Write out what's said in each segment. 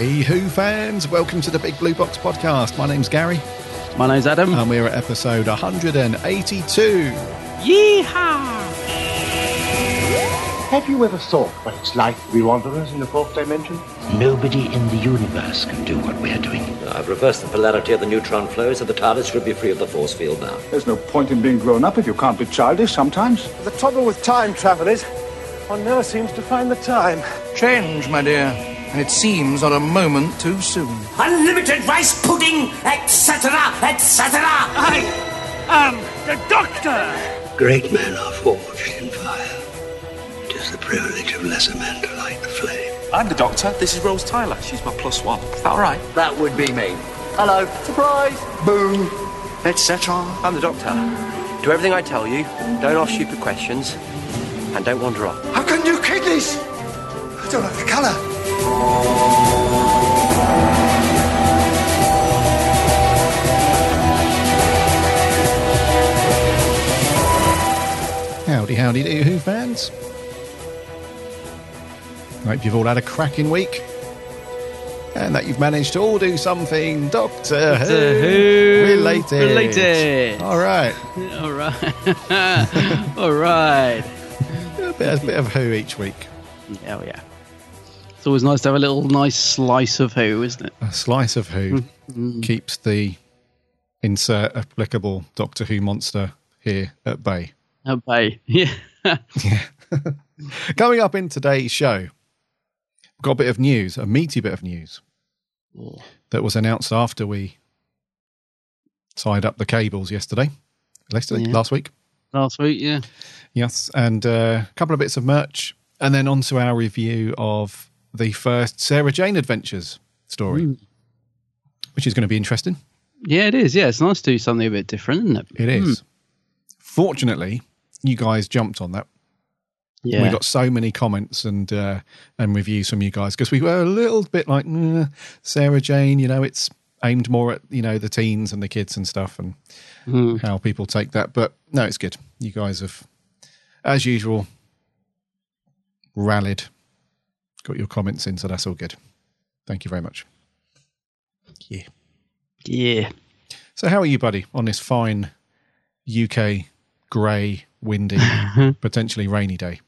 Hey, Who fans, welcome to the Big Blue Box podcast. My name's Gary, My name's Adam. and we're at episode 182. Yeehaw! Have you ever thought what it's like to be wanderers in the fourth dimension? Nobody in the universe can do what we're doing. I've reversed the polarity of the neutron flow so the TARDIS should be free of the force field now. There's no point in being grown up if you can't be childish sometimes. The trouble with time travel is one never seems to find the time. Change, my dear. And it seems not a moment too soon. Unlimited rice pudding, etc., etc. I am the Doctor! Great men are forged in fire. It is the privilege of lesser men to light the flame. I'm the doctor. This is Rose Tyler. She's my plus one. Is that all right? That would be me. Hello, surprise! Boom. Etc. I'm the doctor. Do everything I tell you. Don't ask stupid questions. And don't wander off. How can you kidneys? I don't like the colour. Howdy, howdy, do Who fans. Hope you've all had a cracking week. And that you've managed to all do something Doctor, Doctor Who related. related. All right. All right. All right. A bit, a bit of Who each week. Oh, yeah. It's always nice to have a little nice slice of Who, isn't it? A slice of Who keeps the insert applicable Doctor Who monster here at bay. Obey. Yeah. Yeah. Coming up in today's show, we've got a bit of news, a meaty bit of news that was announced after we tied up the cables yesterday, yesterday Yeah. last week. Last week, yeah. Yes, and uh, a couple of bits of merch, and then on to our review of the first Sarah Jane Adventures story, which is going to be interesting. Yeah, it is. Yeah, it's nice to do something a bit different, isn't it? It is. Fortunately, you guys jumped on that. Yeah. We got so many comments and uh, and reviews from you guys because we were a little bit like "Nah, Sarah Jane. You know, it's aimed more at you know the teens and the kids and stuff, and Mm. how people take that. But no, it's good. You guys have, as usual, rallied, got your comments in, so that's all good. Thank you very much. Yeah. Yeah. So, how are you, buddy, on this fine UK grey, windy, potentially rainy day?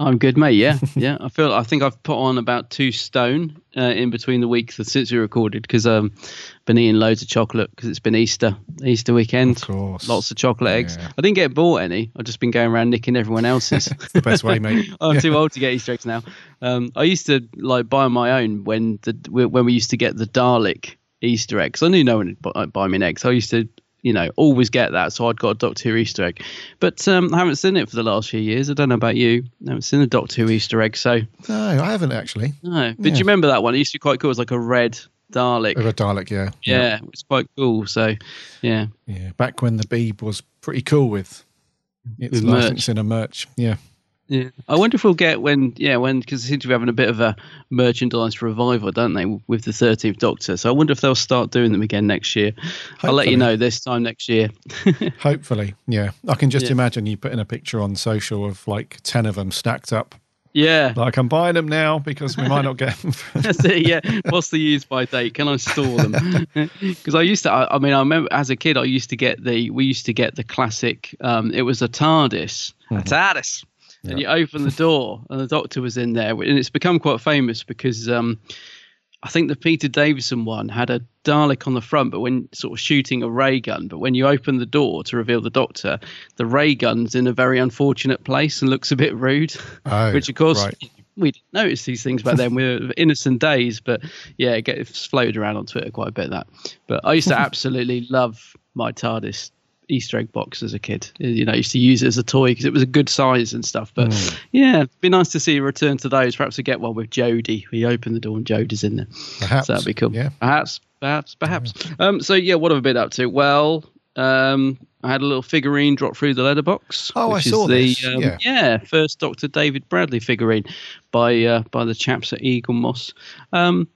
I'm good, mate. Yeah, yeah. I feel. I think I've put on about two stone uh, in between the weeks since we recorded because um, been eating loads of chocolate because it's been Easter, Easter weekend. Of course. Lots of chocolate eggs. Yeah. I didn't get bought any. I've just been going around nicking everyone else's. The best way, mate. I'm too old to get Easter eggs now. Um, I used to like buy my own when the when we used to get the Dalek Easter eggs. I knew no one would buy, buy me an egg, so I used to you know always get that. So I'd got a Doctor Who Easter egg, but um, I haven't seen it for the last few years. I don't know about you. I haven't seen a Doctor Who Easter egg, so No, I haven't actually. no. But Yeah. do you remember that one? It used to be quite cool. It was like a red Dalek. A Dalek, yeah. yeah, it was quite cool. So yeah, Yeah. Back when the Beeb was pretty cool with its With merch. licensing and merch. Yeah. Yeah, I wonder if we'll get when, yeah, when because they seem to be having a bit of a merchandise revival, don't they, with the Thirteenth Doctor? So I wonder if they'll start doing them again next year. I'll let you know this time next year. Hopefully. Yeah. I can just Yeah. imagine you putting a picture on social of like 10 of them stacked up. Yeah, Like, I'm buying them now because we might not get them. That's it. Yeah, what's the use by date? Can I store them? Because I used to. I, I mean, I remember as a kid, I used to get the. We used to get the classic. Um, it was a TARDIS. A TARDIS. And you open the door, and the Doctor was in there, and it's become quite famous because um, I think the Peter Davison one had a Dalek on the front, but when sort of shooting a ray gun, but when you open the door to reveal the Doctor, the ray gun's in a very unfortunate place and looks a bit rude. Oh, which of course right. we didn't notice these things back then. We were innocent days, but yeah, it gets floated around on Twitter quite a bit. That, but I used to absolutely love my TARDIS Easter egg box as a kid. You know, I used to use it as a toy because it was a good size and stuff. But Hmm. yeah, it'd be nice to see a return to those. Perhaps we get one with Jodie. We open the door and Jodie's in there. Perhaps. So that'd be cool. Yeah. Perhaps, perhaps, perhaps. Um, so yeah, what have I been up to? Well, um, I had a little figurine drop through the letterbox. Oh, I is saw the, this, Um, yeah. first Doctor David Bradley figurine by uh, by the chaps at Eaglemoss. Um,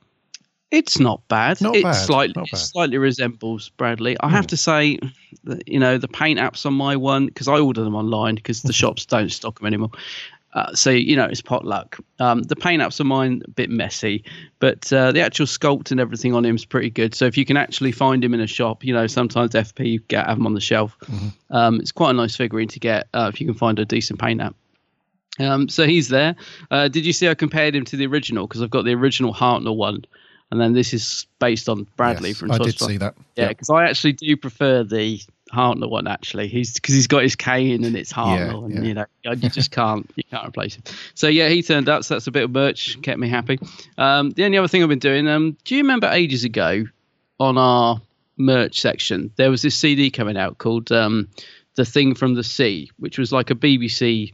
it's not bad. Not it bad, slightly not it slightly resembles Bradley. I have to say, that, you know, the paint apps on my one because I order them online because the shops don't stock them anymore. Uh, so you know it's potluck. Um, the paint ups are mine a bit messy, but uh, the actual sculpt and everything on him is pretty good. So if you can actually find him in a shop, you know sometimes FP get have them on the shelf. Um, it's quite a nice figurine to get uh, if you can find a decent paint app. Um, so he's there. Uh, did you see I compared him to the original? Because I've got the original Hartnell one, and then this is based on Bradley Yes, from. I did see that. Yeah, Yep. because I actually do prefer the Hartnell one. Actually, he's because he's got his cane and it's Hartnell, and yeah. you know you just can't you can't replace him. So yeah, he turned up. So that's a bit of merch, kept me happy. Um, the only other thing I've been doing. Um, do you remember ages ago on our merch section there was this CD coming out called um, "The Thing from the Sea," which was like a BBC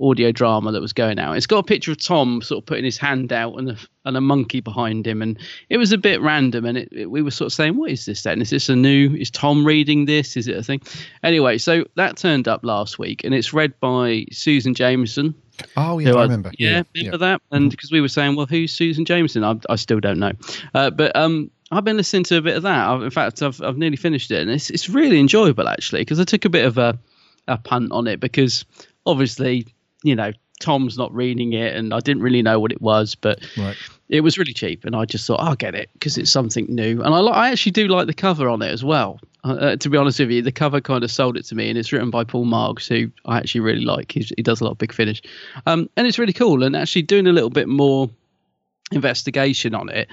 audio drama that was going out. It's got a picture of Tom sort of putting his hand out and a, and a monkey behind him, and it was a bit random. And it, it- we were sort of saying, "What is this then? Is this a new? Is Tom reading this? Is it a thing?" Anyway, so that turned up last week, and it's read by Susan Jameson. Oh yeah, who I remember. Yeah, remember that? And because we were saying, well, who's Susan Jameson? I, I still don't know. Uh, but um, I've been listening to a bit of that. I've, in fact, I've, I've nearly finished it, and it's it's really enjoyable actually. Because I took a bit of a a punt on it because obviously, you know, Tom's not reading it, and I didn't really know what it was, but Right. it was really cheap, and I just thought I'll get it because it's something new, and I li- I actually do like the cover on it as well. Uh, uh, to be honest with you, the cover kind of sold it to me, and it's written by Paul Magrs, who I actually really like. He's, he does a lot of big finish, um, and it's really cool. And actually doing a little bit more investigation on it,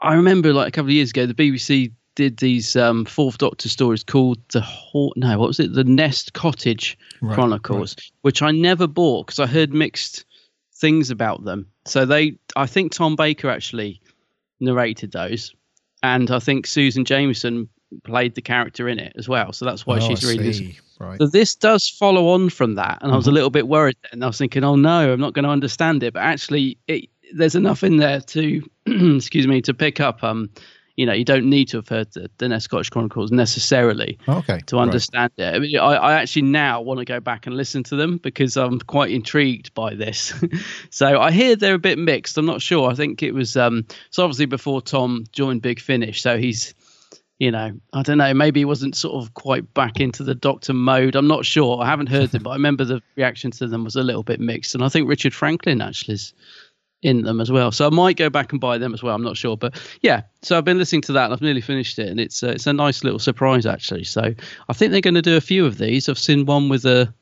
I remember like a couple of years ago, the BBC did these um, Fourth Doctor stories called the Haw- no, what was it? The Nest Cottage Right, Chronicles, which I never bought because I heard mixed things about them. So they, I think Tom Baker actually narrated those, and I think Susan Jameson played the character in it as well. So that's why Oh, she's I reading this. Right. So this does follow on from that, and I was Mm-hmm. a little bit worried. And I was thinking, oh no, I'm not going to understand it. But actually, it, there's enough in there to, excuse me, to pick up. Um, you know, you don't need to have heard the, the Scottish Chronicles necessarily Okay. to right. understand it. I, mean, I, I actually now want to go back and listen to them because I'm quite intrigued by this. so I hear they're a bit mixed. I'm not sure. I think it was um, so obviously before Tom joined Big Finish, so he's you know I don't know maybe he wasn't sort of quite back into the Doctor mode. I'm not sure. I haven't heard them, but I remember the reaction to them was a little bit mixed, and I think Richard Franklin actually is in them as well. So I might go back and buy them as well. I'm not sure, but yeah. So I've been listening to that and I've nearly finished it, and it's uh, it's a nice little surprise actually. So I think they're going to do a few of these. I've seen one with a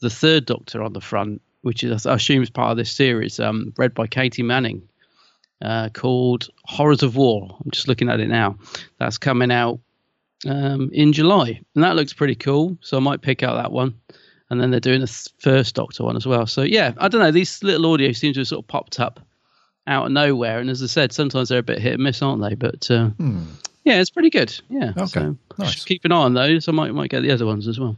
the third Doctor on the front, which is I assume is part of this series, um, read by Katy Manning, uh, called Horrors of War. I'm just looking at it now. That's coming out um, in July, and that looks pretty cool. So I might pick out that one. And then they're doing a first Doctor one as well. So yeah, I don't know. These little audio seem to have sort of popped up out of nowhere, and as I said, sometimes they're a bit hit and miss, aren't they? But uh, yeah, it's pretty good. Yeah. Hmm. Okay, So nice. keep an eye on those. I might might get the other ones as well.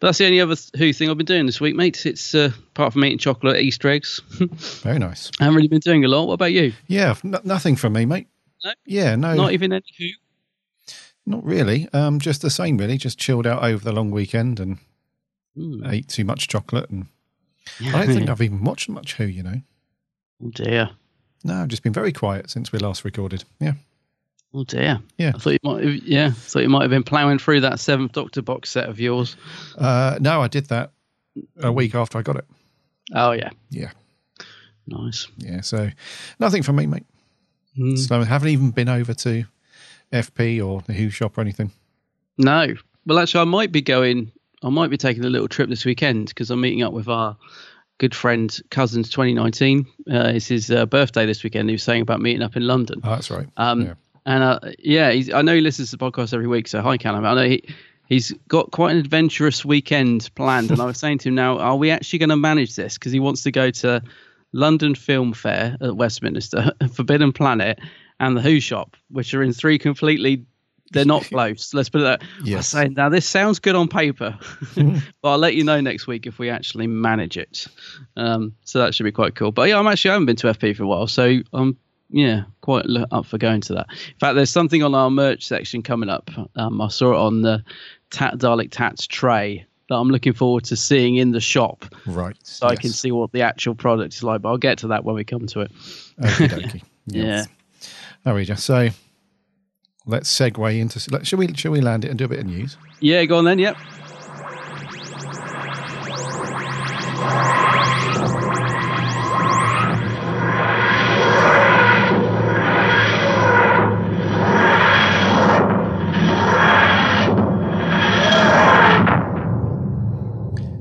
But that's the only other Who thing I've been doing this week, mate. It's uh, apart from eating chocolate, Easter eggs. Very nice. I haven't really been doing a lot. What about you? Yeah, n- nothing from me, mate. No? Yeah, no, Not even any Who. not really. Um, just the same, really. Just chilled out over the long weekend and Hmm. ate too much chocolate, and I don't think I've even watched much Who. You know, Oh dear. no, I've just been very quiet since we last recorded. Yeah, Oh dear. Yeah. I thought you might. Have, yeah. Thought you might have been ploughing through that Seventh Doctor box set of yours. uh, no, I did that a week after I got it. Oh yeah. Yeah, Nice. yeah. So nothing from me, mate. Hmm. So I haven't even been over to FP or the Who shop or anything. No. Well, actually, I might be going. I might be taking a little trip this weekend because I'm meeting up with our good friend Cousins 2019. Uh, it's his uh, birthday this weekend. He was saying about meeting up in London. Oh, that's right. Um, yeah. And uh, yeah, he's, I know he listens to the podcast every week. So hi, Callum. I know he he's got quite an adventurous weekend planned. and I was saying to him now, are we actually going to manage this? Because he wants to go to London Film Fair at Westminster, Forbidden Planet, and the Who Shop, which are in three completely. They're not close. Let's put it that. I Yes. saying now this sounds good on paper, but I'll let you know next week if we actually manage it. Um, so that should be quite cool. But yeah, I'm actually I haven't been to FP for a while, so I'm yeah quite up for going to that. In fact, there's something on our merch section coming up. Um, I saw it on the Tat Dalek Tats tray that I'm looking forward to seeing in the shop, Right. so I can see what the actual product is like. But I'll get to that when we come to it. Okay. Yeah. There we go. So let's segue into. Let, shall we? Shall we land it and do a bit of news? Yeah, go on then. Yep.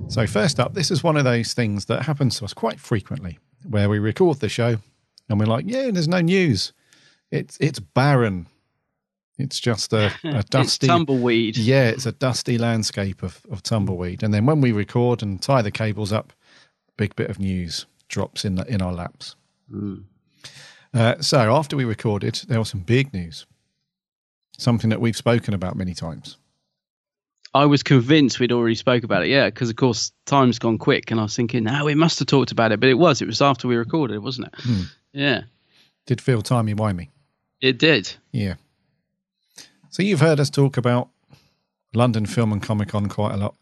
So, first up, this is one of those things that happens to us quite frequently where we record the show and we're like, yeah, there's no news. It's, it's barren. It's just a, a dusty tumbleweed. Yeah, it's a dusty landscape of, of tumbleweed. And then when we record and tie the cables up, a big bit of news drops in the, in our laps. Mm. Uh, so after we recorded, there was some big news, something that we've spoken about many times. I was convinced we'd already spoke about it, yeah, because of course time's gone quick, and I was thinking, no, we must have talked about it, but it was. It was after we recorded, wasn't it? Hmm. Yeah, Did feel timey wimey. it did. Yeah. So you've heard us talk about London Film and Comic Con quite a lot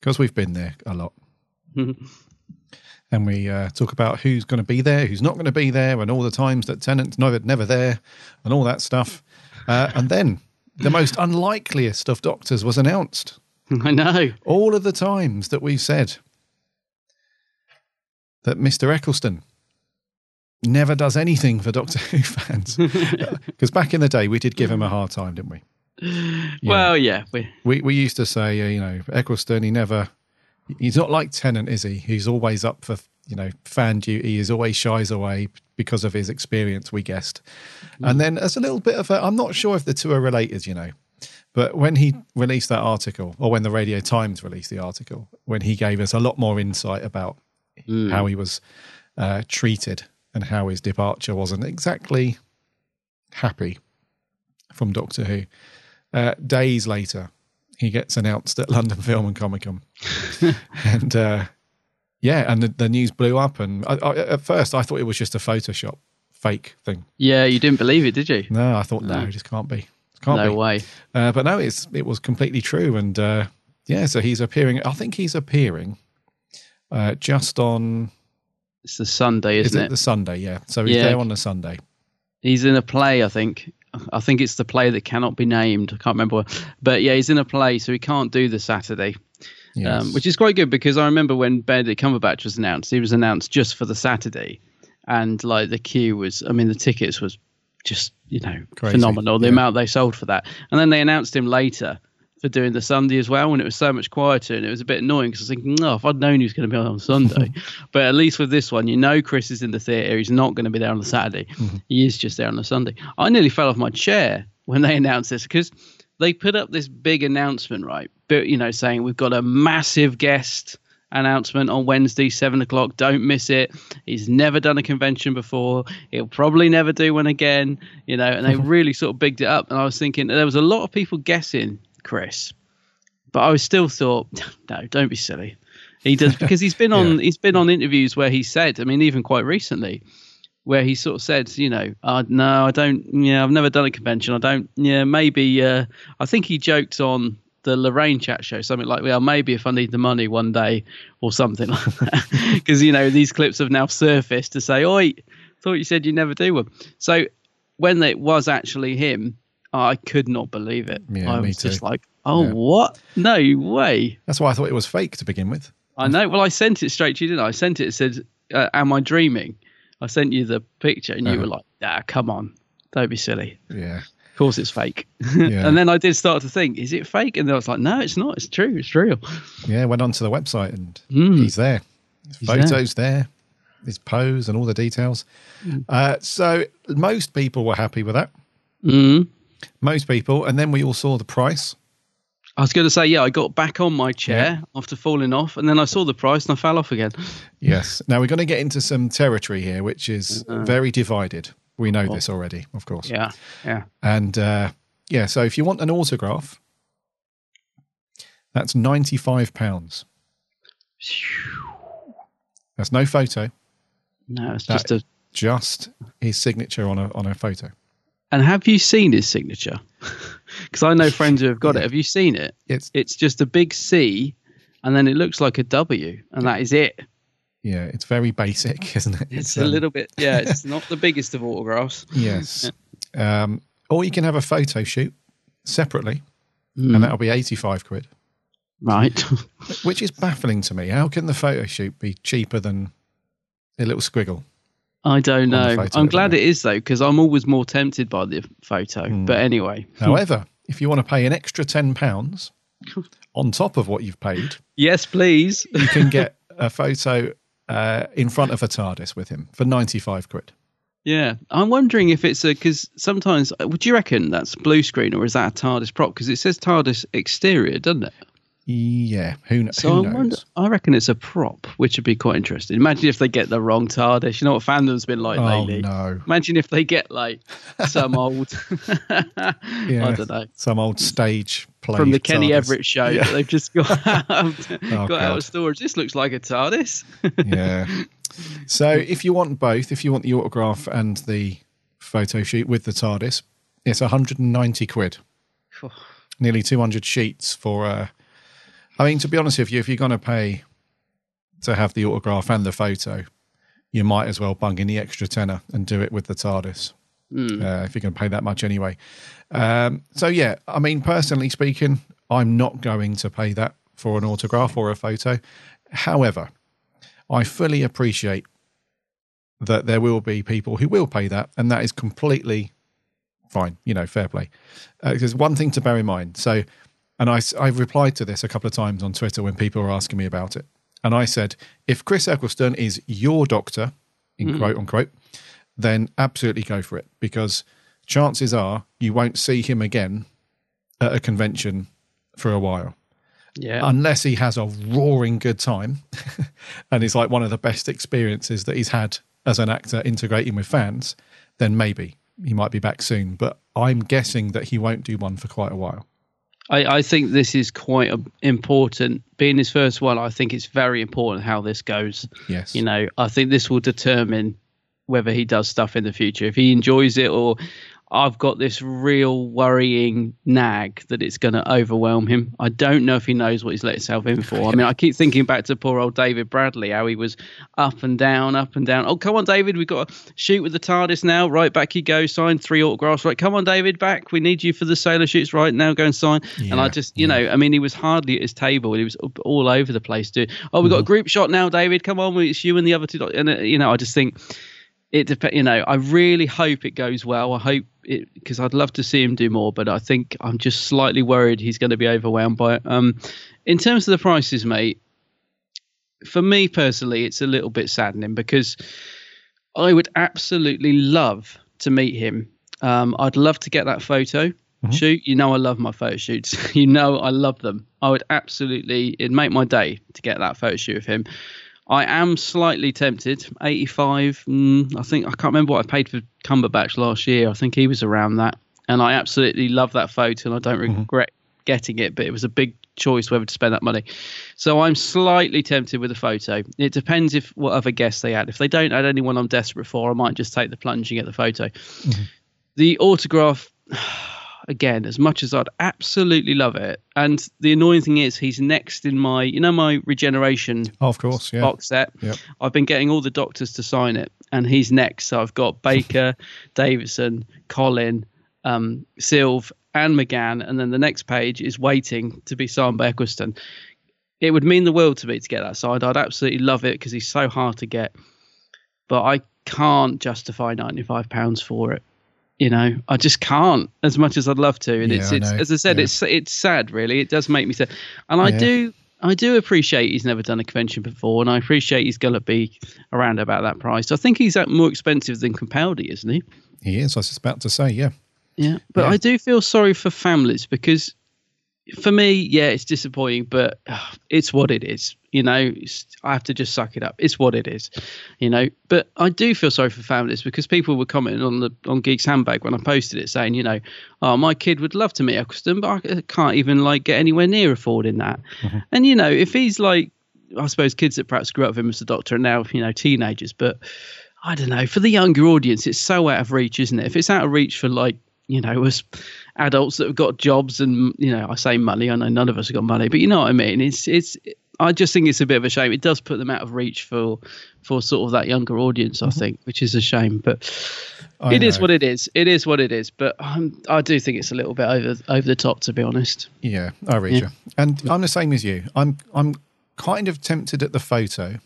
because we've been there a lot. and we uh, talk about who's going to be there, who's not going to be there, and all the times that Tennant's never never there, and all that stuff. Uh, and then the most unlikeliest of doctors was announced. I know. All of the times that we've said that Mr. Eccleston never does anything for Doctor Who fans. Because back in the day, we did give him a hard time, didn't we? Well, yeah, we, We we used to say, uh, you know, Eccleston, he never, he's not like Tennant, is he? He's always up for, you know, fan duty. He's always shies away because of his experience, we guessed. And then as a little bit of a, I'm not sure if the two are related, you know, but when he released that article, or when the Radio Times released the article, when he gave us a lot more insight about how he was uh, treated and how his departure wasn't exactly happy from Doctor Who. Uh, days later, he gets announced at London Film and Comic Con, and uh, yeah, and the, the news blew up. And I, I, at first, I thought it was just a Photoshop fake thing. yeah, you didn't believe it, did you? No, I thought no, No. it just can't be. It can't no be. way. Uh, but no, it's it was completely true, and uh, yeah, so he's appearing. I think he's appearing uh, just on It's the Sunday, is isn't it it? the Sunday? Yeah, so he's Yeah. there on the Sunday. He's in a play, I think. I think it's the play that cannot be named. I can't remember, but yeah, he's in a play, so he can't do the Saturday. Yes. um, which is quite good because I remember when Benedict Cumberbatch was announced, he was announced just for the Saturday, and like the queue was, I mean, the tickets was just you know Crazy, phenomenal the yeah. amount they sold for that, and then they announced him later for doing the Sunday as well, and it was so much quieter, and it was a bit annoying because I was thinking, oh, if I'd known he was going to be on on Sunday, but at least with this one, you know, Chris is in the theatre, he's not going to be there on the Saturday, mm-hmm. he is just there on the Sunday. I nearly fell off my chair when they announced this because they put up this big announcement, right? But you know, saying we've got a massive guest announcement on Wednesday, seven o'clock. Don't miss it. He's never done a convention before. He'll probably never do one again. You know, and they really sort of bigged it up. And I was thinking there was a lot of people guessing Chris, but I still thought, no, don't be silly. He does because he's been on Yeah. he's been on interviews where he said, I mean, even quite recently, where he sort of said, you know, uh, no, I don't, yeah, I've never done a convention. I don't, yeah, maybe, uh, I think he joked on the Lorraine chat show, something like, well, maybe if I need the money one day or something like that. Because, you know, these clips have now surfaced to say, oi, thought you said you never do one. So when it was actually him, I could not believe it. Yeah, I me was just like, oh, Yeah. what? No way. That's why I thought it was fake to begin with. I know. Well, I sent it straight to you, didn't I? I sent it. It said, uh, "Am I dreaming?" I sent you the picture, and you Uh-huh. were like, "Ah, come on, don't be silly. Yeah. Of course, it's fake." Yeah. and then I did start to think, "Is it fake?" And then I was like, "No, it's not. It's true. It's real." Yeah, went onto the website and Mm. he's there. His He's photos there. his pose and all the details. Uh, so most people were happy with that. Mm. Most people, and then we all saw the price. I was going to say, yeah, I got back on my chair after falling off, and then I saw the price and I fell off again. Yes. Now we're going to get into some territory here, which is very divided. We know this already, of course. Yeah, yeah. And uh, yeah, so if you want an autograph, that's ninety-five pounds. That's no photo, No, it's That- just a. just his signature on a on a photo. And have you seen his signature? Because I know friends who have got it. Have you seen it? It's It's just a big C, and then it looks like a W, and that is it. yeah, it's very basic, isn't it? It's, a um, little bit, yeah. It's not the biggest of autographs. Yes. Um, or you can have a photo shoot separately, Mm. and that'll be 85 quid, Right. which is baffling to me. How can the photo shoot be cheaper than a little squiggle? I don't know. I'm glad it is though, because I'm always more tempted by the photo. Hmm. But anyway, However, if you want to pay an extra £10 on top of what you've paid, Yes, please. you can get a photo uh, in front of a TARDIS with him for 95 quid. Yeah, I'm wondering if it's a because sometimes would you reckon that's blue screen or is that a TARDIS prop? Because it says TARDIS exterior, doesn't it? Yeah, who, So who I knows? wonder. I reckon it's a prop, which would be quite interesting. Imagine if they get the wrong TARDIS. You know what fandom's been like oh, lately. no. Imagine if they get like some old, Yeah, I don't know, Some old stage play. from the Kenny TARDIS. Everett show Yeah. that they've just got out, got out of storage. This looks like a TARDIS. yeah. So if you want both, if you want the autograph and the photo shoot with the TARDIS, it's 190 quid. Nearly 200 sheets for. Uh, I mean, to be honest with you, if you're going to pay to have the autograph and the photo, you might as well bung in the extra tenner and do it with the TARDIS. Uh, if you're going to pay that much anyway. Um, so yeah, I mean, personally speaking, I'm not going to pay that for an autograph or a photo. However, I fully appreciate that there will be people who will pay that, and that is completely fine. You know, fair play. Uh, there's one thing to bear in mind. So, and I, I've replied to this a couple of times on Twitter when people were asking me about it, and I said, if Chris Eccleston is your doctor, in mm. quote unquote, then absolutely go for it because chances are you won't see him again at a convention for a while Yeah, unless he has a roaring good time and it's like one of the best experiences that he's had as an actor integrating with fans, then maybe he might be back soon. But I'm guessing that he won't do one for quite a while. I, I think this is quite a, important. Being his first one, I think it's very important how this goes. Yes. You know, I think this will determine whether he does stuff in the future. If he enjoys it, or I've got this real worrying nag that it's going to overwhelm him. I don't know if he knows what he's let himself in for. I mean, I keep thinking back to poor old David Bradley, how he was up and down, up and down. Oh, come on, David, we've got to shoot with the TARDIS now. Right, back you go, sign three autographs. Right, come on, David, back. We need you for the sailor shoots. Right now, go and sign. and I just, you know, I mean, he was hardly at his table. He was all over the place. Doing, oh, we've got a group shot now, David. Come on, it's you and the other two. And uh, you know, I just think it depends. You know, I really hope it goes well. I hope it because I'd love to see him do more, but I think I'm just slightly worried he's going to be overwhelmed by it. Um, in terms of the prices, mate, for me personally, it's a little bit saddening because I would absolutely love to meet him. Um, I'd love to get that photo shoot. You know, I love my photo shoots. you know, I love them. I would absolutely, it'd make my day to get that photo shoot of him. I am slightly tempted. 85, mm, I think, I can't remember what I paid for Cumberbatch last year. I think he was around that. And I absolutely love that photo and I don't regret getting it, but it was a big choice whether to spend that money. So I'm slightly tempted with a photo. It depends if what other guests they add. If they don't add anyone I'm desperate for, I might just take the plunge and get the photo. The autograph, again, as much as I'd absolutely love it, and the annoying thing is he's next in my, you know, my regeneration Oh, of course. Yeah. box set. Yep. I've been getting all the doctors to sign it, and he's next. So I've got Baker, Davidson, Colin, um, Sylve, and McGann, and then the next page is waiting to be signed by Eccleston. It would mean the world to me to get that signed. I'd absolutely love it because he's so hard to get, but I can't justify ninety five pounds for it. You know, I just can't as much as I'd love to. And Yeah, it's, it's know. as I said, Yeah. it's it's sad, really. It does make me sad, and I Yeah. do I do appreciate he's never done a convention before, and I appreciate he's going to be around about that price. I think he's uh, more expensive than Capaldi, isn't he? He is. I was about to say, yeah. Yeah, but. I do feel sorry for families because for me, yeah, it's disappointing, but uh, it's what it is. You know, I have to just suck it up. It's what it is, you know. But I do feel sorry for families because people were commenting on the on Geeks Handbag when I posted it, saying, you know, oh, my kid would love to meet Eccleston, but I can't even like get anywhere near affording that. Mm-hmm. And you know, if he's like, I suppose kids that perhaps grew up with him as a doctor and now you know teenagers, but I don't know. For the younger audience, it's so out of reach, isn't it? If it's out of reach for like you know us adults that have got jobs and you know I say money, I know none of us have got money, but you know what I mean. It's it's. I just think it's a bit of a shame. It does put them out of reach for for sort of that younger audience, I think, which is a shame. But I it is know. what it is. It is what it is. But um, I do think it's a little bit over over the top, to be honest. Yeah, I read Yeah. you. And I'm the same as you. I'm I'm kind of tempted at the photo,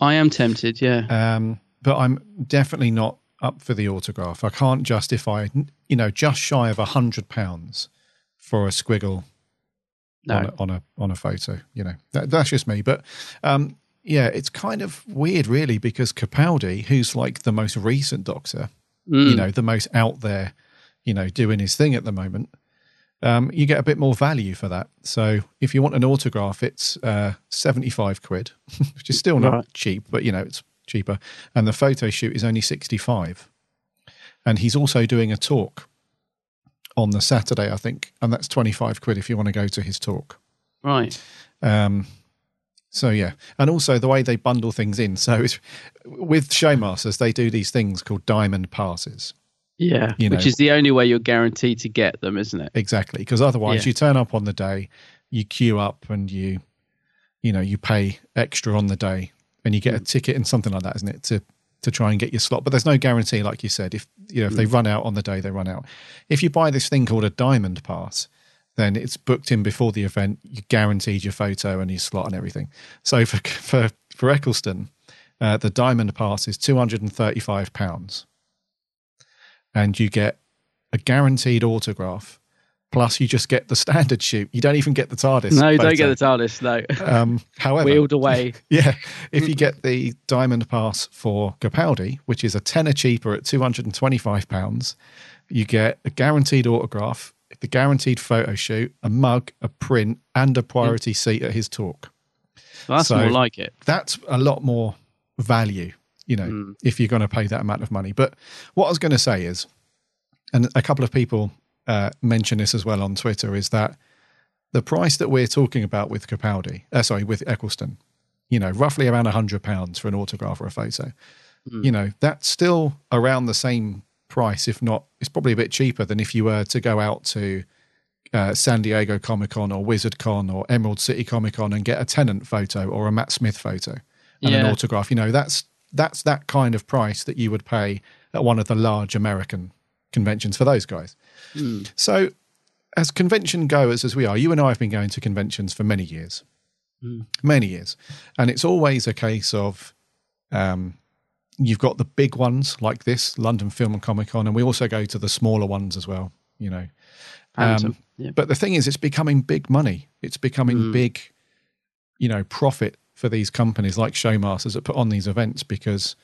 I am tempted. Yeah. um, but I'm definitely not up for the autograph. I can't justify, you know, just shy of a hundred pounds for a squiggle No. on, a, on a on a photo. You know, that, that's just me. But um, yeah, it's kind of weird, really, because Capaldi, who's like the most recent Doctor, you know, the most out there, you know, doing his thing at the moment. Um, you get a bit more value for that. So if you want an autograph, it's uh, seventy-five quid, which is still not Right. cheap, but you know it's cheaper. And the photo shoot is only sixty-five. And he's also doing a talk on the Saturday, I think, and that's twenty-five quid if you want to go to his talk. Right. Um, so yeah, and also the way they bundle things in. So it's, with Showmasters, they do these things called diamond passes. Yeah. You Which is the only way you're guaranteed to get them, isn't it? Exactly, because otherwise Yeah. you turn up on the day, you queue up, and you, you know, you pay extra on the day, and you get a ticket and something like that, isn't it? To to try and get your slot, but there's no guarantee, like you said. If you know if they run out on the day, they run out. If you buy this thing called a diamond pass, then it's booked in before the event. You're guaranteed your photo and your slot and everything. So for for for Eccleston, uh, the diamond pass is two hundred and thirty five pounds, and you get a guaranteed autograph. Plus, you just get the standard shoot. You don't even get the TARDIS. No, you don't get the TARDIS. No. Um, however, Wheeled away. yeah, if you get the diamond pass for Capaldi, which is a tenner cheaper at two hundred and twenty-five pounds, you get a guaranteed autograph, the guaranteed photo shoot, a mug, a print, and a priority seat at his talk. That's So- more like it. That's a lot more value, you know, if you're going to pay that amount of money. But what I was going to say is, and a couple of people uh, mention this as well on Twitter, is that the price that we're talking about with Capaldi, uh, sorry, with Eccleston, you know, roughly around a hundred pounds for an autograph or a photo. You know, that's still around the same price, if not, it's probably a bit cheaper than if you were to go out to uh, San Diego Comic Con or Wizard Con or Emerald City Comic Con and get a Tennant photo or a Matt Smith photo and an autograph. You know, that's that's that kind of price that you would pay at one of the large American conventions for those guys. So, as convention goers as we are, you and I have been going to conventions for many years, many years, and it's always a case of um, you've got the big ones like this, London Film and Comic Con, and we also go to the smaller ones as well. You know, um, yeah. but the thing is, it's becoming big money. It's becoming big, you know, profit for these companies like Showmasters that put on these events because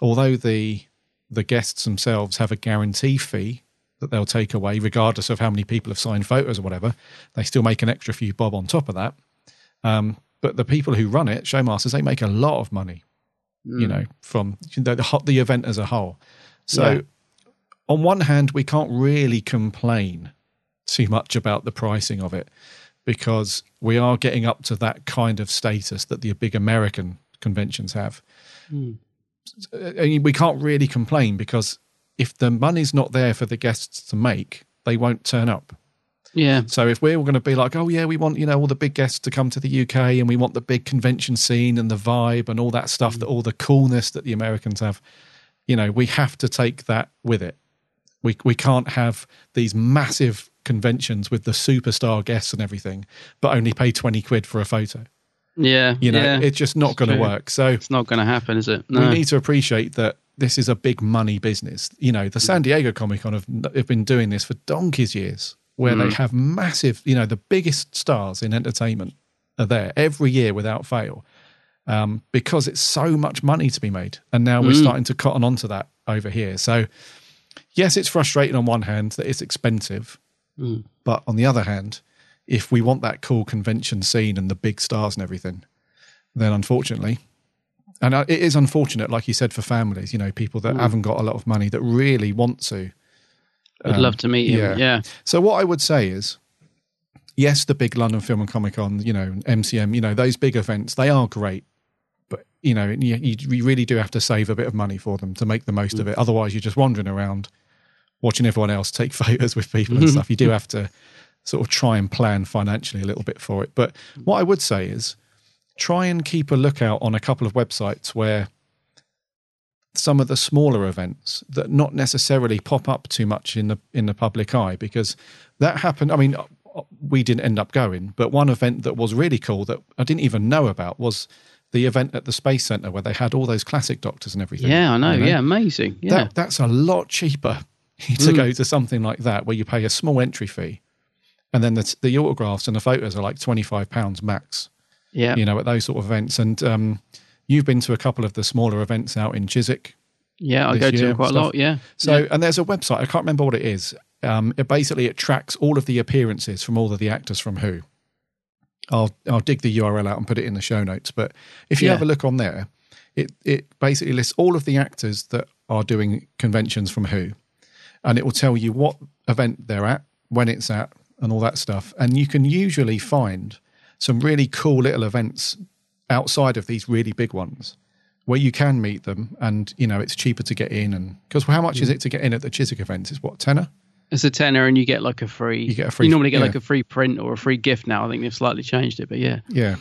although the the guests themselves have a guarantee fee that they'll take away, regardless of how many people have signed photos or whatever, they still make an extra few bob on top of that. Um, but the people who run it, Showmasters, they make a lot of money, you know, from the, the, the event as a whole. So, Yeah. on one hand, we can't really complain too much about the pricing of it because we are getting up to that kind of status that the big American conventions have. And we can't really complain because if the money's not there for the guests to make, they won't turn up. Yeah. So if we're going to be like, oh yeah, we want you know all the big guests to come to the UK and we want the big convention scene and the vibe and all that stuff, that all the coolness that the Americans have, you know, we have to take that with it. We we can't have these massive conventions with the superstar guests and everything, but only pay twenty quid for a photo. Yeah. You know, yeah. it's just not going to work. So It's not going to happen, is it? No. we need to appreciate that this is a big money business. You know, the mm. San Diego Comic Con have, have been doing this for donkey's years, where they mm. have massive, you know, the biggest stars in entertainment are there every year without fail, um, because it's so much money to be made. And now we're mm. starting to cotton onto that over here. So, yes, it's frustrating on one hand that it's expensive, but on the other hand, if we want that cool convention scene and the big stars and everything, then unfortunately, and uh, it is unfortunate, like you said, for families, you know, people that haven't got a lot of money that really want to. I'd love to meet him. yeah. Yeah. So what I would say is, yes, the big London Film and Comic Con, you know, MCM, you know, those big events, they are great, but you know, you, you you really do have to save a bit of money for them to make the most of it. Otherwise, you're just wandering around watching everyone else take photos with people and stuff. You do have to sort of try and plan financially a little bit for it. But what I would say is, try and keep a lookout on a couple of websites where some of the smaller events that not necessarily pop up too much in the in the public eye because that happened i mean uh, uh, we didn't end up going but one event that was really cool that i didn't even know about was the event at the space center where they had all those classic doctors and everything Yeah, I know. you Yeah, amazing. Yeah. that, that's a lot cheaper to hmm. go to something like that where you pay a small entry fee and then the, the autographs and the photos are like twenty five pounds max. Yeah. You know, at those sort of events, and um, you've been to a couple of the smaller events out in Chiswick. Yeah, I go to them quite a lot. Yeah. So, Yeah. and there's a website. I can't remember what it is. Um, it basically it tracks all of the appearances from all of the actors from Who. I'll I'll dig the URL out and put it in the show notes. But if you Yeah. have a look on there, it it basically lists all of the actors that are doing conventions from Who, and it will tell you what event they're at, when it's at, and all that stuff. And you can usually find some really cool little events outside of these really big ones where you can meet them and you know it's cheaper to get in and because how much is Mm. it to get in at the Chiswick events it's what tenner It's a tenner, and you get like a free. You get a free- You normally get yeah. like a free print or a free gift now. I think they've slightly changed it, but yeah. yeah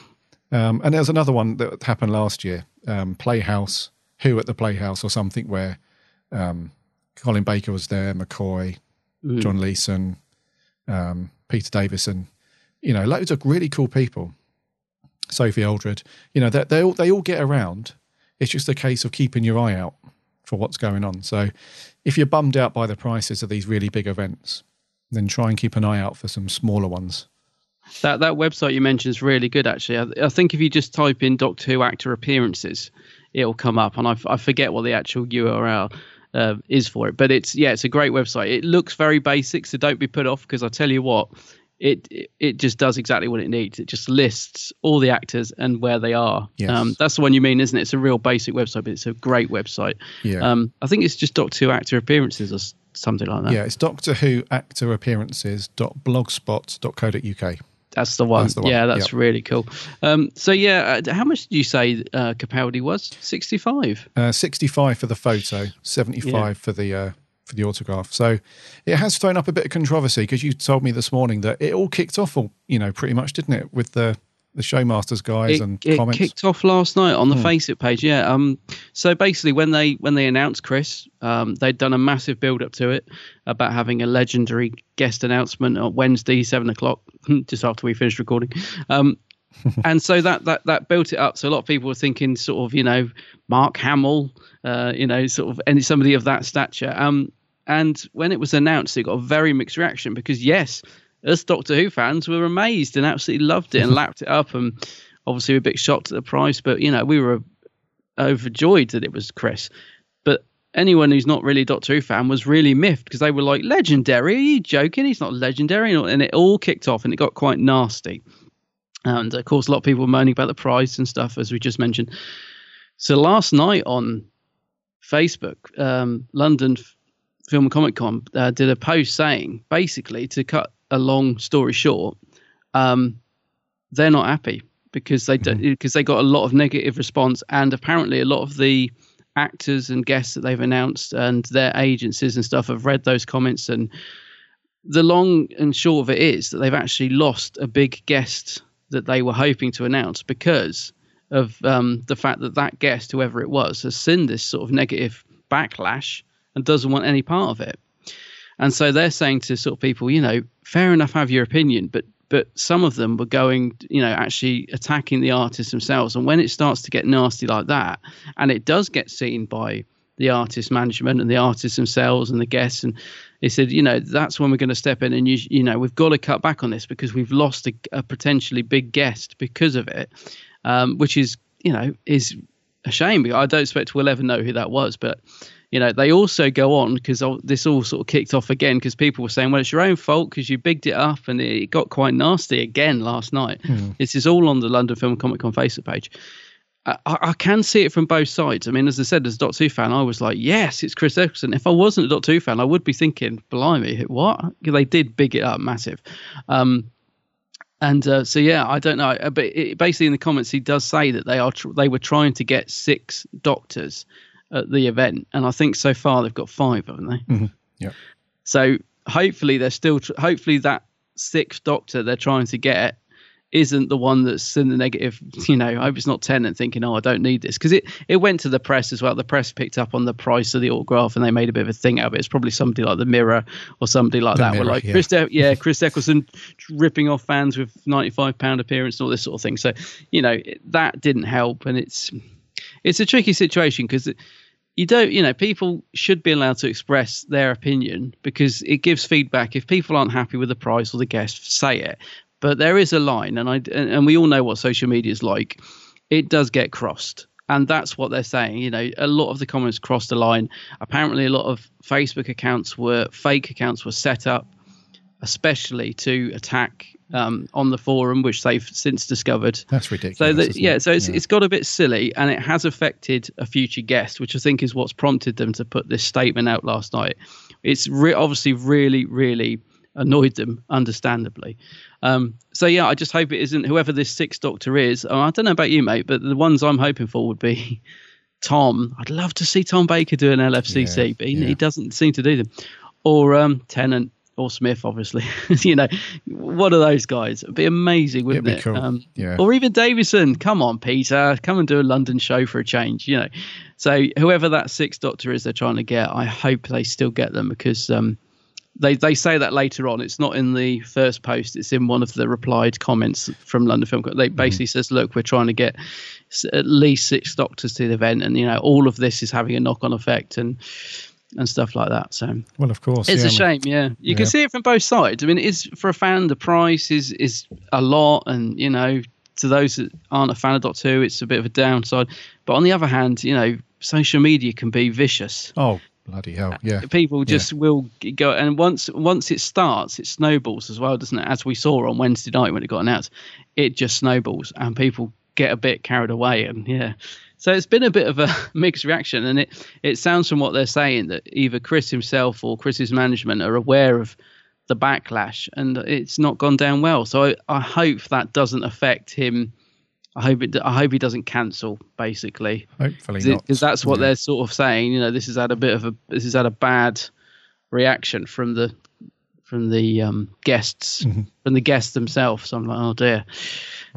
um, and there's another one that happened last year um, Playhouse Who at the Playhouse or something where um, Colin Baker was there McCoy Mm. John Leeson um, Peter Davison you know loads of really cool people. Sophie Aldred you know they, they all they all get around. It's just a case of keeping your eye out for what's going on. So if you're bummed out by the prices of these really big events then try and keep an eye out for some smaller ones. That that website you mentioned is really good, actually. I, I think if you just type in Doctor Who actor appearances, it'll come up, and I, I forget what the actual URL uh, is for it, but it's yeah, it's a great website. It looks very basic, so don't be put off because I tell you what, it it- just does exactly what it needs. It just lists all the actors and where they are. Yes. Um, that's the one you mean, isn't it? It's a real basic website, but it's a great website. Yeah. Um, I think it's just Doctor Who actor appearances or something like that. Yeah, it's Doctor Who actor appearances appearances.blogspot.co.uk. That's the one. That's the one, Yeah, that's yep. really cool. Um, so yeah, uh, how much did you say uh, Capaldi was? Sixty-five. Uh, 65 for the photo, 75 Yeah. for the uh, for the autograph. So it has thrown up a bit of controversy because you told me this morning that it all kicked off, all you know, pretty much, didn't it, with the the Showmasters guys It, and it comments. kicked off last night on the Hmm. Facebook page. Yeah. Um. So basically, when they when they announced Chris, um, they'd done a massive build up to it about having a legendary guest announcement on Wednesday, seven o'clock, just after we finished recording. Um. and so that, that that built it up. So a lot of people were thinking, sort of, you know, Mark Hamill, uh, you know, sort of any somebody of that stature. Um, and when it was announced, it got a very mixed reaction because yes, us Doctor Who fans were amazed and absolutely loved it and lapped it up, and obviously we're a bit shocked at the price, but you know, we were overjoyed that it was Chris. But anyone who's not really a Doctor Who fan was really miffed because they were like, "Legendary? Are you joking? He's not legendary!" And it all kicked off, and it got quite nasty. And of course, a lot of people were moaning about the price and stuff, as we just mentioned. So last night on Facebook, um, London Film and Comic Con uh, did a post saying, basically, to cut a long story short, um, they're not happy because they because they got a lot of negative response, and apparently a lot of the actors and guests that they've announced and their agencies and stuff have read those comments and the long and short of it is that they've actually lost a big guest that they were hoping to announce because of um, the fact that that guest, whoever it was, has seen this sort of negative backlash and doesn't want any part of it. And so they're saying to sort of people, you know, fair enough, have your opinion, but but some of them were going, you know, actually attacking the artists themselves. And when it starts to get nasty like that, and it does get seen by the artist management and the artists themselves and the guests, and they said, you know, that's when we're going to step in and you, you know, we've got to cut back on this because we've lost a, a potentially big guest because of it, um, which is, you know, is a shame. I don't expect we'll ever know who that was, but you know, they also go on because this all sort of kicked off again because people were saying, well, it's your own fault because you bigged it up and it got quite nasty again last night. Hmm. This is all on the London Film and Comic Con Facebook page. I, I can see it from both sides. I mean, as I said, as a Doctor Who fan, I was like, yes, it's Chris Eccleston. If I wasn't a Doctor Who fan, I would be thinking, blimey, what? they did big it up massive. Um, and uh, so yeah, I don't know, but it, basically in the comments he does say that they are tr- they were trying to get six doctors at the event, and I think so far they've got five, haven't they? Mm-hmm. Yeah. So hopefully they're still tr- hopefully that sixth doctor they're trying to get isn't the one that's in the negative. You know, I hope it's not Tennant thinking, "Oh, I don't need this," because it it went to the press as well. The press picked up on the price of the autograph and they made a bit of a thing out of it. It's probably somebody like the Mirror or somebody like The that. were Mirror, like yeah. Chris, De- yeah, Chris Eccleston ripping off fans with ninety five pound appearance and all this sort of thing. So you know that didn't help, and it's it's a tricky situation because you don't, you know, people should be allowed to express their opinion because it gives feedback. If people aren't happy with the price or the guest, say it. But there is a line, and I and, we all know what social media is like. It does get crossed, and that's what they're saying. You know, a lot of the comments crossed the line. Apparently, a lot of Facebook accounts were fake accounts were set up, especially to attack um, on the forum, which they've since discovered. That's ridiculous. So that, yeah, so it's, Yeah. it's got a bit silly, and it has affected a future guest, which I think is what's prompted them to put this statement out last night. It's re- obviously really, really annoyed them, understandably. Um, so yeah, I just hope it isn't whoever this sixth Doctor is. oh, I don't know about you, mate, but the ones I'm hoping for would be Tom. I'd love to see Tom Baker do an LFCC, Yeah, but he, yeah. he doesn't seem to do them. Or um, Tennant or Smith, obviously. you know, one of those guys. It'd be amazing, wouldn't be it? cool. Um, Yeah. Or even Davison. Come on, Peter. Come and do a London show for a change. You know. So whoever that sixth Doctor is, they're trying to get. I hope they still get them because. Um, they, they say that later on. It's not in the first post. It's in one of the replied comments from London Film. They mm-hmm. basically says, "Look, we're trying to get at least six doctors to the event, and you know, all of this is having a knock-on effect and and stuff like that." So Well, of course. it's yeah, a shame, yeah. You can see it from both sides. I mean, it's for a fan, the price is is a lot, and you know, to those that aren't a fan of Doctor Who, it's a bit of a downside. But on the other hand, you know, social media can be vicious. Oh, bloody hell. Uh, yeah. People just will go, and once once it starts, it snowballs as well, doesn't it? As we saw on Wednesday night when it got announced, it just snowballs, and people get a bit carried away, and yeah. So it's been a bit of a mixed reaction, and it it sounds from what they're saying that either Chris himself or Chris's management are aware of the backlash, and it's not gone down well. So I, I hope that doesn't affect him. I hope it. I hope he doesn't cancel. Basically, Hopefully not. because that's what Yeah. they're sort of saying. You know, this has had a bit of a this has had a bad reaction from the from the um, guests Mm-hmm. from the guests themselves. So I'm like, oh dear.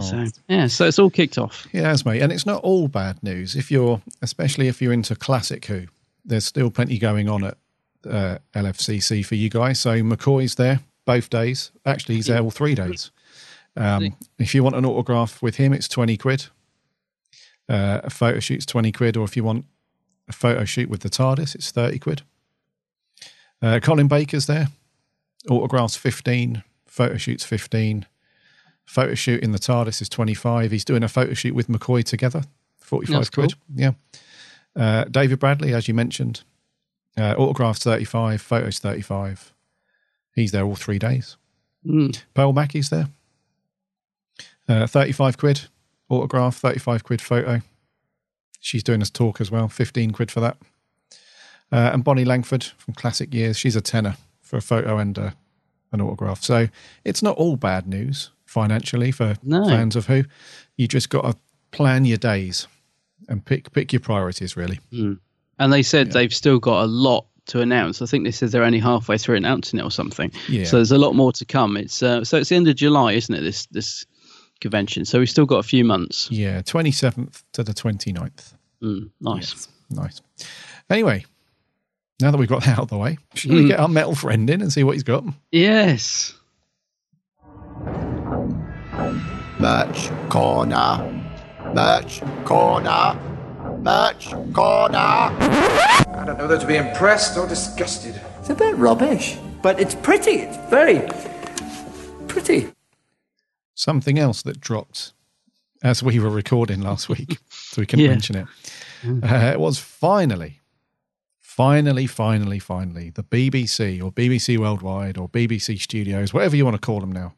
So yeah, so it's all kicked off. It has, mate. And it's not all bad news. If you're, especially if you're into classic Who, there's still plenty going on at uh, LFCC for you guys. So McCoy's there both days. Actually, he's there all three days. Um, if you want an autograph with him, it's 20 quid. Uh, a photo shoot's 20 quid. Or if you want a photo shoot with the TARDIS, it's 30 quid. Uh, Colin Baker's there. Autographs 15. Photo shoots 15 photo shoot in the TARDIS is 25. He's doing a photo shoot with McCoy together, 45 That's quid. Yeah. Uh, David Bradley, as you mentioned, uh, autographs 35, photos 35. He's there all three days. Mm. Pearl Mackie's there. Uh, 35 quid autograph, 35 quid photo. She's doing a talk as well, 15 quid for that. Uh, and Bonnie Langford from Classic Years, she's a tenner for a photo and uh, an autograph. So it's not all bad news financially for No. fans of Who. You just got to plan your days and pick pick your priorities, really. And they said they've still got a lot to announce. I think they said they're only halfway through announcing it or something. Yeah. So there's a lot more to come. It's uh, so it's the end of July, isn't it? This this convention. So we've still got a few months. Yeah, 27th to the 29th. Mm, nice. Nice. Anyway, now that we've got that out of the way, should we get our metal friend in and see what he's got? Yes. Merch corner. Merch corner. Merch corner. I don't know whether to be impressed or disgusted. It's a bit rubbish, but it's pretty. It's very pretty. Something else that dropped as we were recording last week, so we can Yeah. mention it. Uh, it was finally, finally, finally, finally the BBC or BBC Worldwide or BBC Studios, whatever you want to call them now,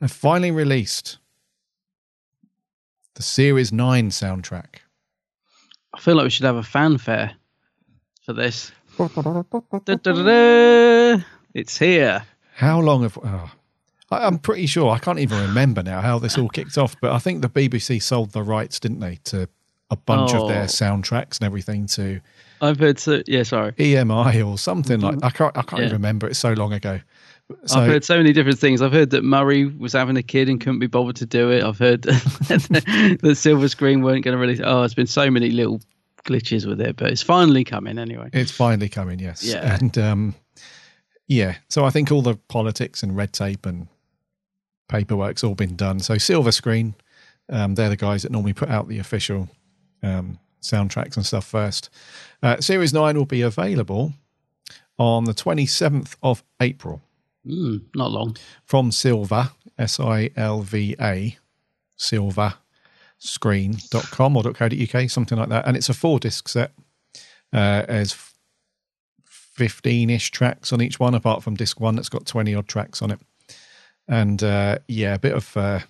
have finally released the Series 9 soundtrack. I feel like we should have a fanfare for this. It's here. How long have. Oh, I, I'm pretty sure, I can't even remember now how this all kicked off, but I think the BBC sold the rights, didn't they, to a bunch of their Oh. soundtracks and everything to I've heard so. Yeah, sorry. EMI or something like I can't I can't Yeah. even remember. It's so long ago. So I've heard so many different things. I've heard that Murray was having a kid and couldn't be bothered to do it. I've heard that Silva Screen weren't going to release. Oh, it's been so many little glitches with it, but it's finally coming anyway. it's finally coming, yes. Yeah. And um, yeah, so I think all the politics and red tape and paperwork's all been done. So Silva Screen, um, they're the guys that normally put out the official um, soundtracks and stuff first. Uh, Series 9 will be available on the 27th of April Mm, not long. from Silva, S I L V A, Silva screen.com or .co.uk, something like that. And it's a four disc set. Uh, there's 15 ish tracks on each one, apart from disc one that's got 20 odd tracks on it. And uh, yeah, a bit of uh,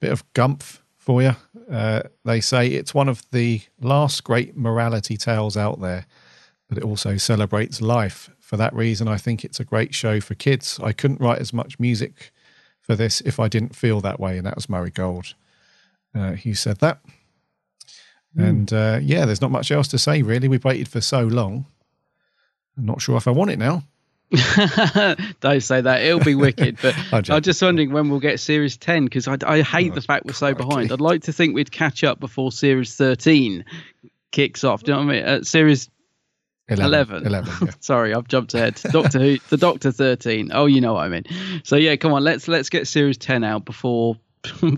bit of gumph for you. Uh, they say it's one of the last great morality tales out there, but it also celebrates life. For that reason, I think it's a great show for kids. I couldn't write as much music for this if I didn't feel that way, and that was Murray Gold. Uh, who said that? And uh, yeah, there's not much else to say really. We've waited for so long. I'm not sure if I want it now. Don't say that. It'll be wicked. But I'm just wondering when we'll get Series 10 because I, I hate Oh, the fact we're so behind. I'd like to think we'd catch up before Series 13 kicks off. Do you know what I mean? Uh, series 11. 11, yeah. Sorry, I've jumped ahead. Doctor Who, the Doctor 13. Oh, you know what I mean. So yeah, come on, let's let's get Series 10 out before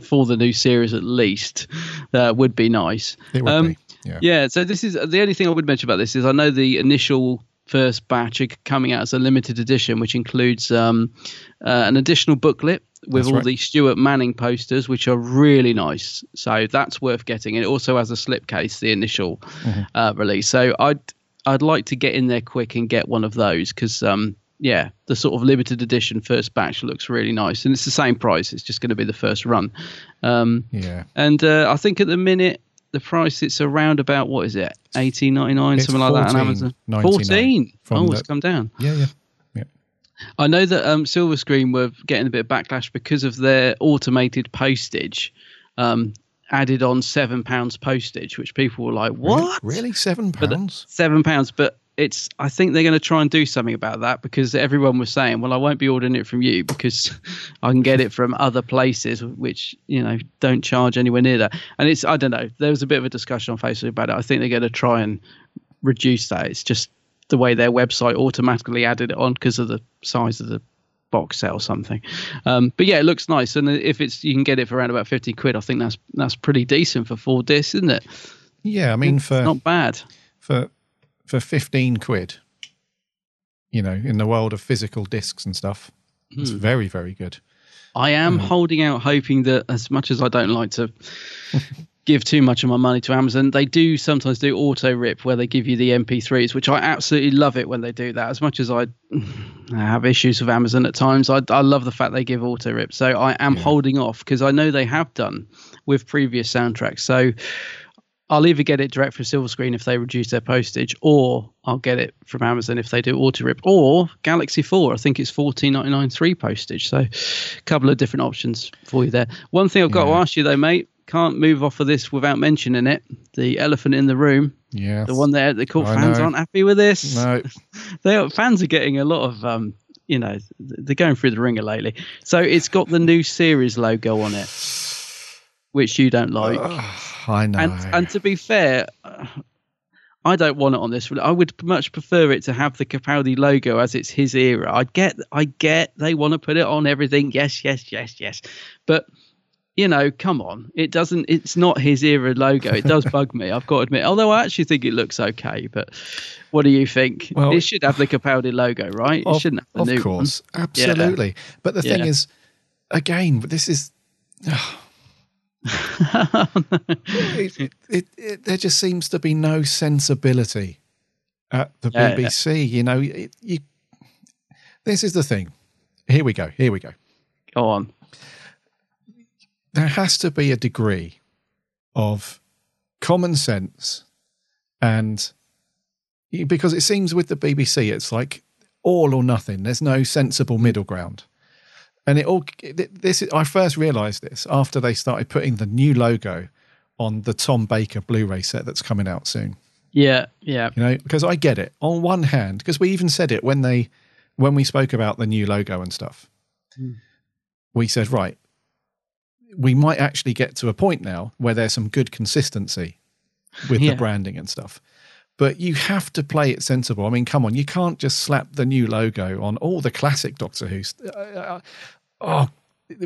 for the new series at least. Uh, would be nice. It would Um, be. Yeah. Yeah, so this is the only thing I would mention about this is I know the initial first batch are coming out as a limited edition, which includes um, uh, an additional booklet with That's all right. the Stuart Manning posters, which are really nice. So that's worth getting. And it also has a slipcase, the initial Mm-hmm. uh, release. So I'd I'd like to get in there quick and get one of those because um, yeah, the sort of limited edition first batch looks really nice, and it's the same price. It's just going to be the first run. Um, Yeah. and uh, I think at the minute the price it's around about what is it, eighteen ninety nine, It's something like that on Amazon. 14.99 Fourteen. from Oh, the- it's come down. Yeah, yeah. Yeah. I know that um, Silva Screen were getting a bit of backlash because of their automated postage. Um, added on seven pounds postage, which people were like, "What? Really? Seven pounds? seven pounds?" But it's. I think they're going to try and do something about that because everyone was saying, "Well, I won't be ordering it from you because I can get it from other places, which you know don't charge anywhere near that." And it's. I don't know. There was a bit of a discussion on Facebook about it. I think they're going to try and reduce that. It's just the way their website automatically added it on because of the size of the box set or something. Um, but yeah, it looks nice, and if it's you can get it for around about fifty quid, I think that's that's pretty decent for four discs, isn't it? Yeah, I mean, for Not bad. for for 15 quid you know in the world of physical discs and stuff it's Hmm. very very good I am holding out, hoping that as much as I don't like to give too much of my money to Amazon, they do sometimes do auto rip where they give you the MP3s, which I absolutely love it when they do that. As much as I have issues with Amazon at times, I, I love the fact they give auto rip. So I am holding off because I know they have done with previous soundtracks. So I'll either get it direct from Silva Screen if they reduce their postage, or I'll get it from Amazon if they do auto rip, or Galaxy 4. I think it's fourteen ninety nine three postage. So a couple of different options for you there. One thing I've got to ask you though, mate, can't move off of this without mentioning it. The elephant in the room, yeah the one there, the court fans know. aren't happy with this. no They are, fans are getting a lot of um, you know, they're going through the wringer lately. So it's got the new series logo on it, which you don't like. i know And and to be fair, I don't want it on this. I would much prefer it to have the Capaldi logo as it's his era. I get, I get, they want to put it on everything. Yes, yes, yes, yes. But you know, come on, it doesn't. It's not his era logo. It does bug me. I've got to admit. Although I actually think it looks okay. But what do you think? Well- it should have the Capaldi logo, right? It shouldn't have the of new course one. absolutely but the thing Yeah. is again this is it, it, it, it, there just seems to be no sensibility at the Yeah, yeah. bbc you know you this is the thing here we go here we go Go on. there has to be a degree of common sense and because it seems with the BBC it's like all or nothing there's no sensible middle ground and it all this is, I first realized this after they started putting the new logo on the Tom Baker Blu-ray set that's coming out soon. Yeah, yeah. you know because I get it. On one hand because we even said it when they when we spoke about the new logo and stuff. Hmm. We said right we might actually get to a point now where there's some good consistency with Yeah. the branding and stuff but you have to play it sensible i mean come on you can't just slap the new logo on all the classic doctor who's uh, uh, oh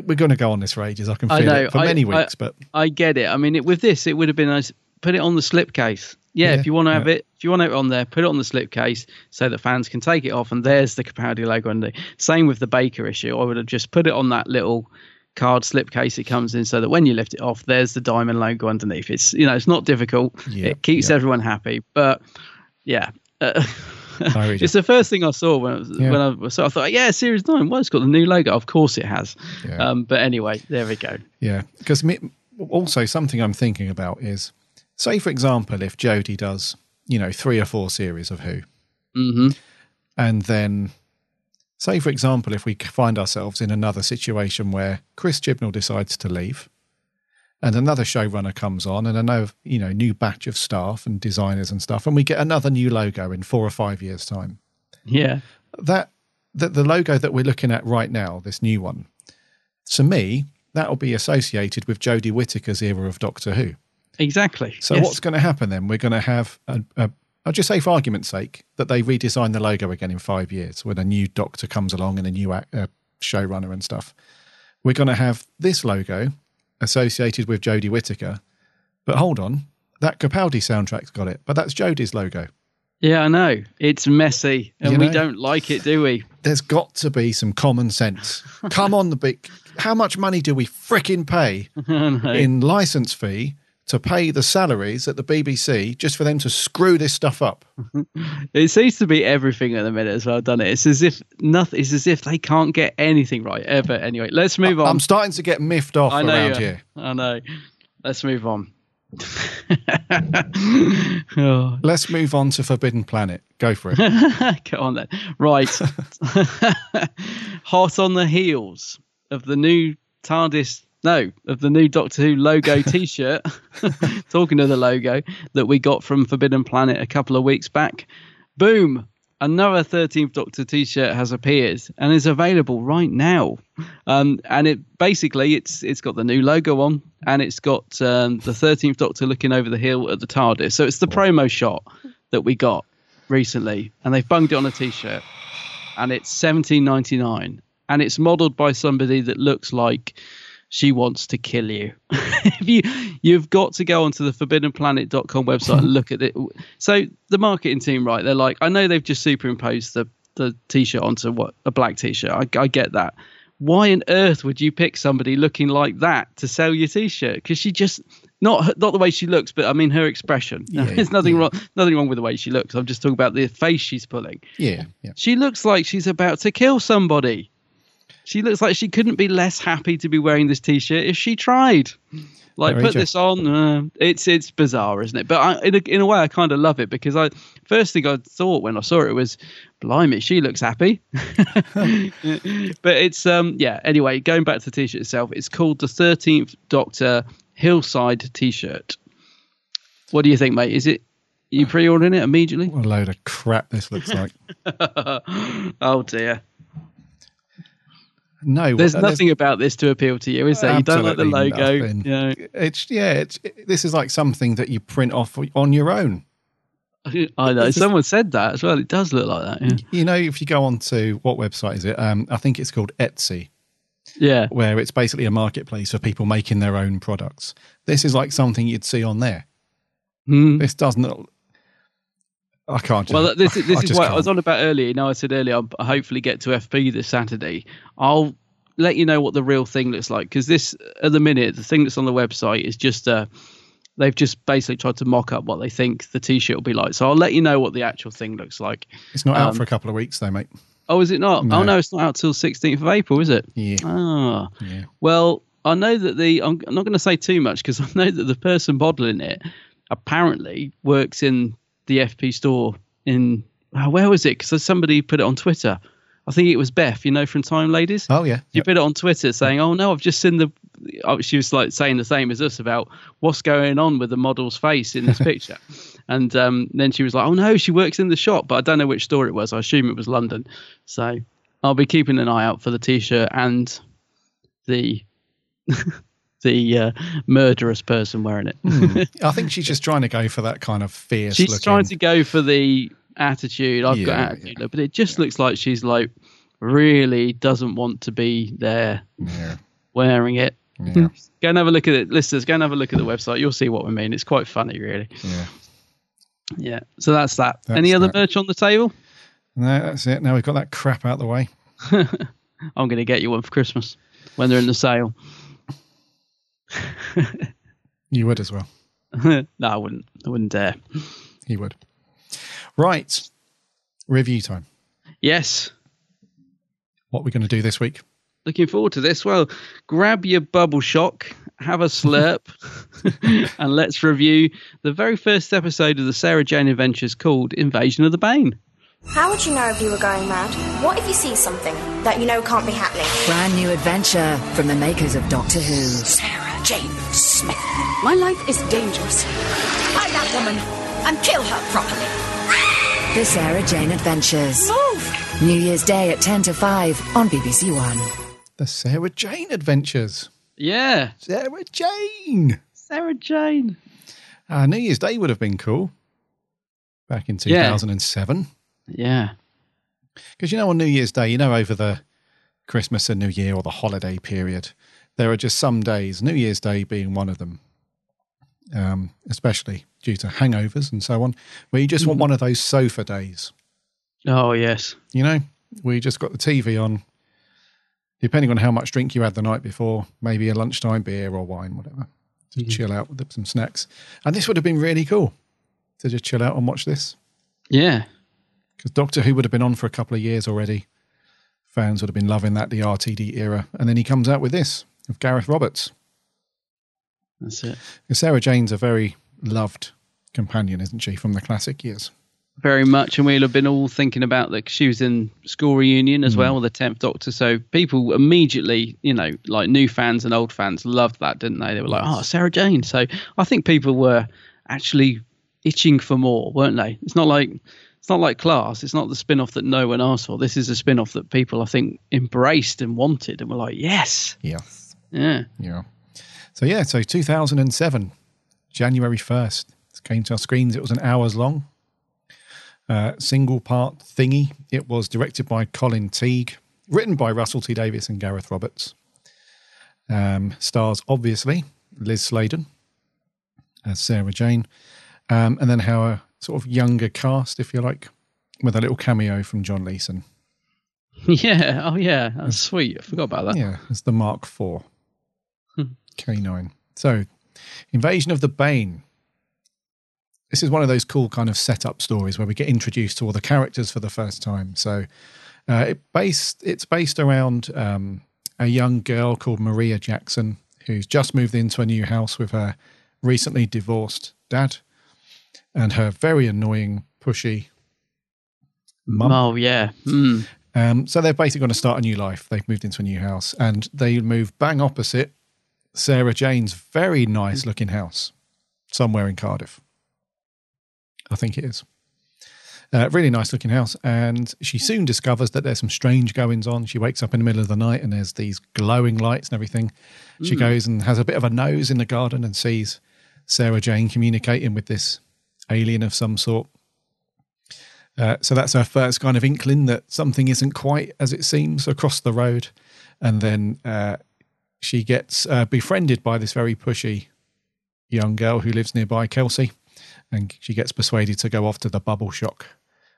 we're going to go on this for ages i can feel I know. it for I- many I- weeks but I get it. I mean, it, with this, it would have been nice put it on the slipcase. Yeah, Yeah, if you want to have yeah. it, if you want it on there, put it on the slipcase so that fans can take it off, and there's the Capaldi logo underneath. Same with the Baker issue. I would have just put it on that little card slipcase it comes in, so that when you lift it off, there's the diamond logo underneath. It's you know, it's not difficult. Yeah, it keeps yeah. everyone happy, but yeah. Uh, it's the first thing I saw when I was, Yeah. when I so I thought, yeah, Series Nine. Well, it's got the new logo. Of course, it has. Yeah. Um, but anyway, there we go. Yeah, because also something I'm thinking about is, say for example, if Jodie does, you know, three or four series of Who, hmm and then, say for example, if we find ourselves in another situation where Chris Chibnall decides to leave, and another showrunner comes on, and another, you know, new batch of staff and designers and stuff, and we get another new logo in four or five years' time. Yeah. that the, the logo that we're looking at right now, this new one, to me, that will be associated with Jodie Whittaker's era of Doctor Who. Exactly. So Yes. what's going to happen then? We're going to have a, a I'll just say for argument's sake that they redesign the logo again in five years when a new doctor comes along and a new act, uh, showrunner and stuff. We're going to have this logo associated with Jodie Whittaker. But hold on, that Capaldi soundtrack's got it, but that's Jodie's logo. Yeah, I know. It's messy and You we don't like it, do we? there's got to be some common sense. Come on, the big. How much money do we fricking pay in license fee to pay the salaries at the BBC just for them to screw this stuff up? It seems to be everything at the minute as well, doesn't it? It's as if nothing. It's as if they can't get anything right ever. Anyway, let's move on. I'm starting to get miffed off I know. around here. I know. Let's move on. oh, Let's move on to Forbidden Planet. Go for it. Go on then. Right. Hot on the heels of the new TARDIS, no, of the new Doctor Who logo t shirt. Talking of the logo that we got from Forbidden Planet a couple of weeks back. Boom. Another 13th Doctor t-shirt has appeared and is available right now. Um, and it basically it's it's got the new logo on and it's got um, the 13th Doctor looking over the hill at the TARDIS. So it's the promo shot that we got recently, and they've bunged it on a t-shirt, and it's seventeen ninety nine, and it's modelled by somebody that looks like she wants to kill you. if you you've got to go onto the forbiddenplanet.com website and look at it. So the marketing team, right? They're like, I know they've just superimposed the the t-shirt onto what a black t-shirt. I, I get that. Why on earth would you pick somebody looking like that to sell your t-shirt? Because she just not not the way she looks, but I mean her expression. There's nothing wrong nothing wrong with the way she looks. I'm just talking about the face she's pulling. Yeah, yeah. She looks like she's about to kill somebody. She looks like she couldn't be less happy to be wearing this t-shirt if she tried. Like Very put this on, uh, it's it's bizarre, isn't it? But I, in a, in a way, I kind of love it because I first thing I thought when I saw it was, blimey, she looks happy. but it's um yeah. Anyway, going back to the t-shirt itself, it's called the Thirteenth Doctor Hillside t-shirt. What do you think, mate? Is it you pre-ordering it immediately? What a load of crap this looks like. oh dear. No, There's nothing about this to appeal to you, is there? You don't like the logo. nothing. You know, It's yeah. It's this is like something that you print off on your own. I know. Someone said that as well. It does look like that. Yeah. You know, if you go on to what website is it? Um, I think it's called Etsy. Yeah. where it's basically a marketplace for people making their own products. This is like something you'd see on there. Hmm. This doesn't. I can't. Well, this, I this is just what I can't. was on about earlier. You know, I said earlier, I'll hopefully get to FP this Saturday. I'll let you know what the real thing looks like because this, at the minute, the thing that's on the website is just uh They've just basically tried to mock up what they think the t-shirt will be like. So I'll let you know what the actual thing looks like. It's not out um, for a couple of weeks though, mate. Oh, is it not? No. Oh no, it's not out till 16th of April, is it? Yeah. Ah. Yeah. Well, I know that the I'm, I'm not going to say too much because I know that the person modelling it apparently works in the FP store in oh, where was it? Because somebody put it on Twitter. I think it was Beth, you know, from Time Ladies. Oh yeah. She put it on Twitter saying, "Oh no, I've just seen the." oh, She was like saying the same as us about what's going on with the model's face in this picture, and um, then she was like, "Oh no, she works in the shop, but I don't know which store it was. I assume it was London." So I'll be keeping an eye out for the T-shirt and the the uh, murderous person wearing it. I think she's just trying to go for that kind of fierce. She's looking, trying to go for the attitude. I've got Yeah, attitude, but it just looks like she's like really doesn't want to be there Yeah. wearing it. Yeah. Go and have a look at it, listeners. Go and have a look at the website. You'll see what we mean. It's quite funny, really. Yeah. Yeah. So that's that. That's Any other that. merch on the table? No, that's it. Now we've got that crap out the way. I'm going to get you one for Christmas when they're in the sale. You would as well. no, I wouldn't. I wouldn't dare. He would. Right. Review time. Yes. What we're going to do this week. Looking forward to this. Well, grab your bubble shock, have a slurp, and let's review the very first episode of the Sarah Jane Adventures called Invasion of the Bane. How would you know if you were going mad? What if you see something that you know can't be happening? Brand new adventure from the makers of Doctor Who. Sarah Jane Smith. My life is dangerous. Find that woman and kill her properly. The Sarah Jane Adventures. Move! New Year's Day at 10 to 5 on BBC One. The Sarah Jane Adventures. Yeah. Sarah Jane. Sarah Jane. Uh, New Year's Day would have been cool back in 2007. Yeah. Because you know, on New Year's Day, you know, over the Christmas and New Year or the holiday period, there are just some days, New Year's Day being one of them, um, especially due to hangovers and so on, where you just want one of those sofa days. Oh, yes. You know, where you just got the TV on, depending on how much drink you had the night before, maybe a lunchtime beer or wine, whatever, to chill out with some snacks. And this would have been really cool to just chill out and watch this. Yeah. Because Doctor Who would have been on for a couple of years already. Fans would have been loving that, the RTD era. And then he comes out with this, of Gareth Roberts. That's it. Because Sarah Jane's a very loved companion, isn't she, from the classic years? Very much. And we'll have been all thinking about that. She was in school reunion as hmm. well with the 10th Doctor. So people immediately, you know, like new fans and old fans loved that, didn't they? They were like, oh, Sarah Jane. So I think people were actually itching for more, weren't they? It's not like. It's not like Class. It's not the spin off that no one asked for. This is a spin off that people, I think, embraced and wanted and were like, yes. Yes. Yeah. Yeah. So, yeah, so 2007, January 1st, it came to our screens. It was an hours long, uh, single part thingy. It was directed by Colin Teague, written by Russell T Davies and Gareth Roberts. Um, stars, obviously, Liz Sladen as Sarah Jane, um, and then how a sort of younger cast, if you like, with a little cameo from John Leeson. Yeah. Oh, yeah. That's sweet. I forgot about that. Yeah, it's the Mark IV K9. So, Invasion of the Bane. This is one of those cool kind of setup stories where we get introduced to all the characters for the first time. So, uh, it based it's based around um, a young girl called Maria Jackson who's just moved into a new house with her recently divorced dad and her very annoying, pushy mum. Oh, yeah. Mm. Um, so they're basically going to start a new life. They've moved into a new house and they move bang opposite Sarah Jane's very nice looking house somewhere in Cardiff. I think it is. Uh, really nice looking house. And she soon discovers that there's some strange goings on. She wakes up in the middle of the night and there's these glowing lights and everything. She Mm. goes and has a bit of a nose in the garden and sees Sarah Jane communicating with this alien of some sort. Uh, so that's her first kind of inkling that something isn't quite as it seems across the road. And then uh, she gets uh, befriended by this very pushy young girl who lives nearby, Kelsey. And she gets persuaded to go off to the Bubble Shock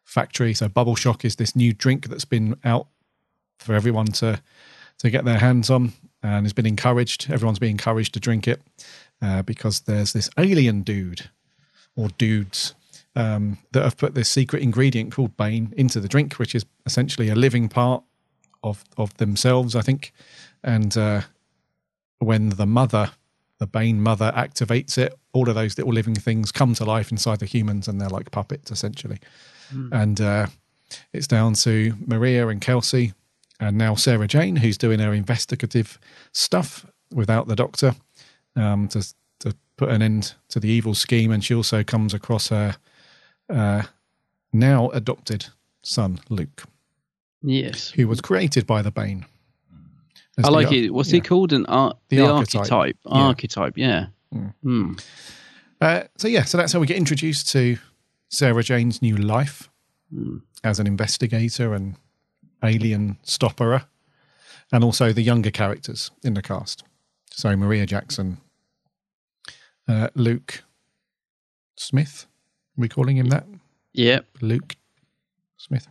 factory. So, Bubble Shock is this new drink that's been out for everyone to, to get their hands on and has been encouraged. Everyone's been encouraged to drink it uh, because there's this alien dude or dudes um, that have put this secret ingredient called Bane into the drink, which is essentially a living part of of themselves, I think. And uh, when the mother, the Bane mother, activates it, all of those little living things come to life inside the humans, and they're like puppets essentially. And uh, it's down to Maria and Kelsey, and now Sarah Jane, who's doing her investigative stuff without the Doctor um, to to put an end to the evil scheme, and she also comes across her uh, now adopted son Luke, Yes. who was created by the Bane. I like ar- it. What's yeah. he called? An ar- The the, archetype. archetype. Yeah. Archetype. Yeah. Hmm. Uh, so yeah, so that's how we get introduced to Sarah Jane's new life as an investigator and alien stopperer, and also the younger characters in the cast. So Maria Jackson, uh, Luke Smith, are we calling him that? Yep. Luke Smith,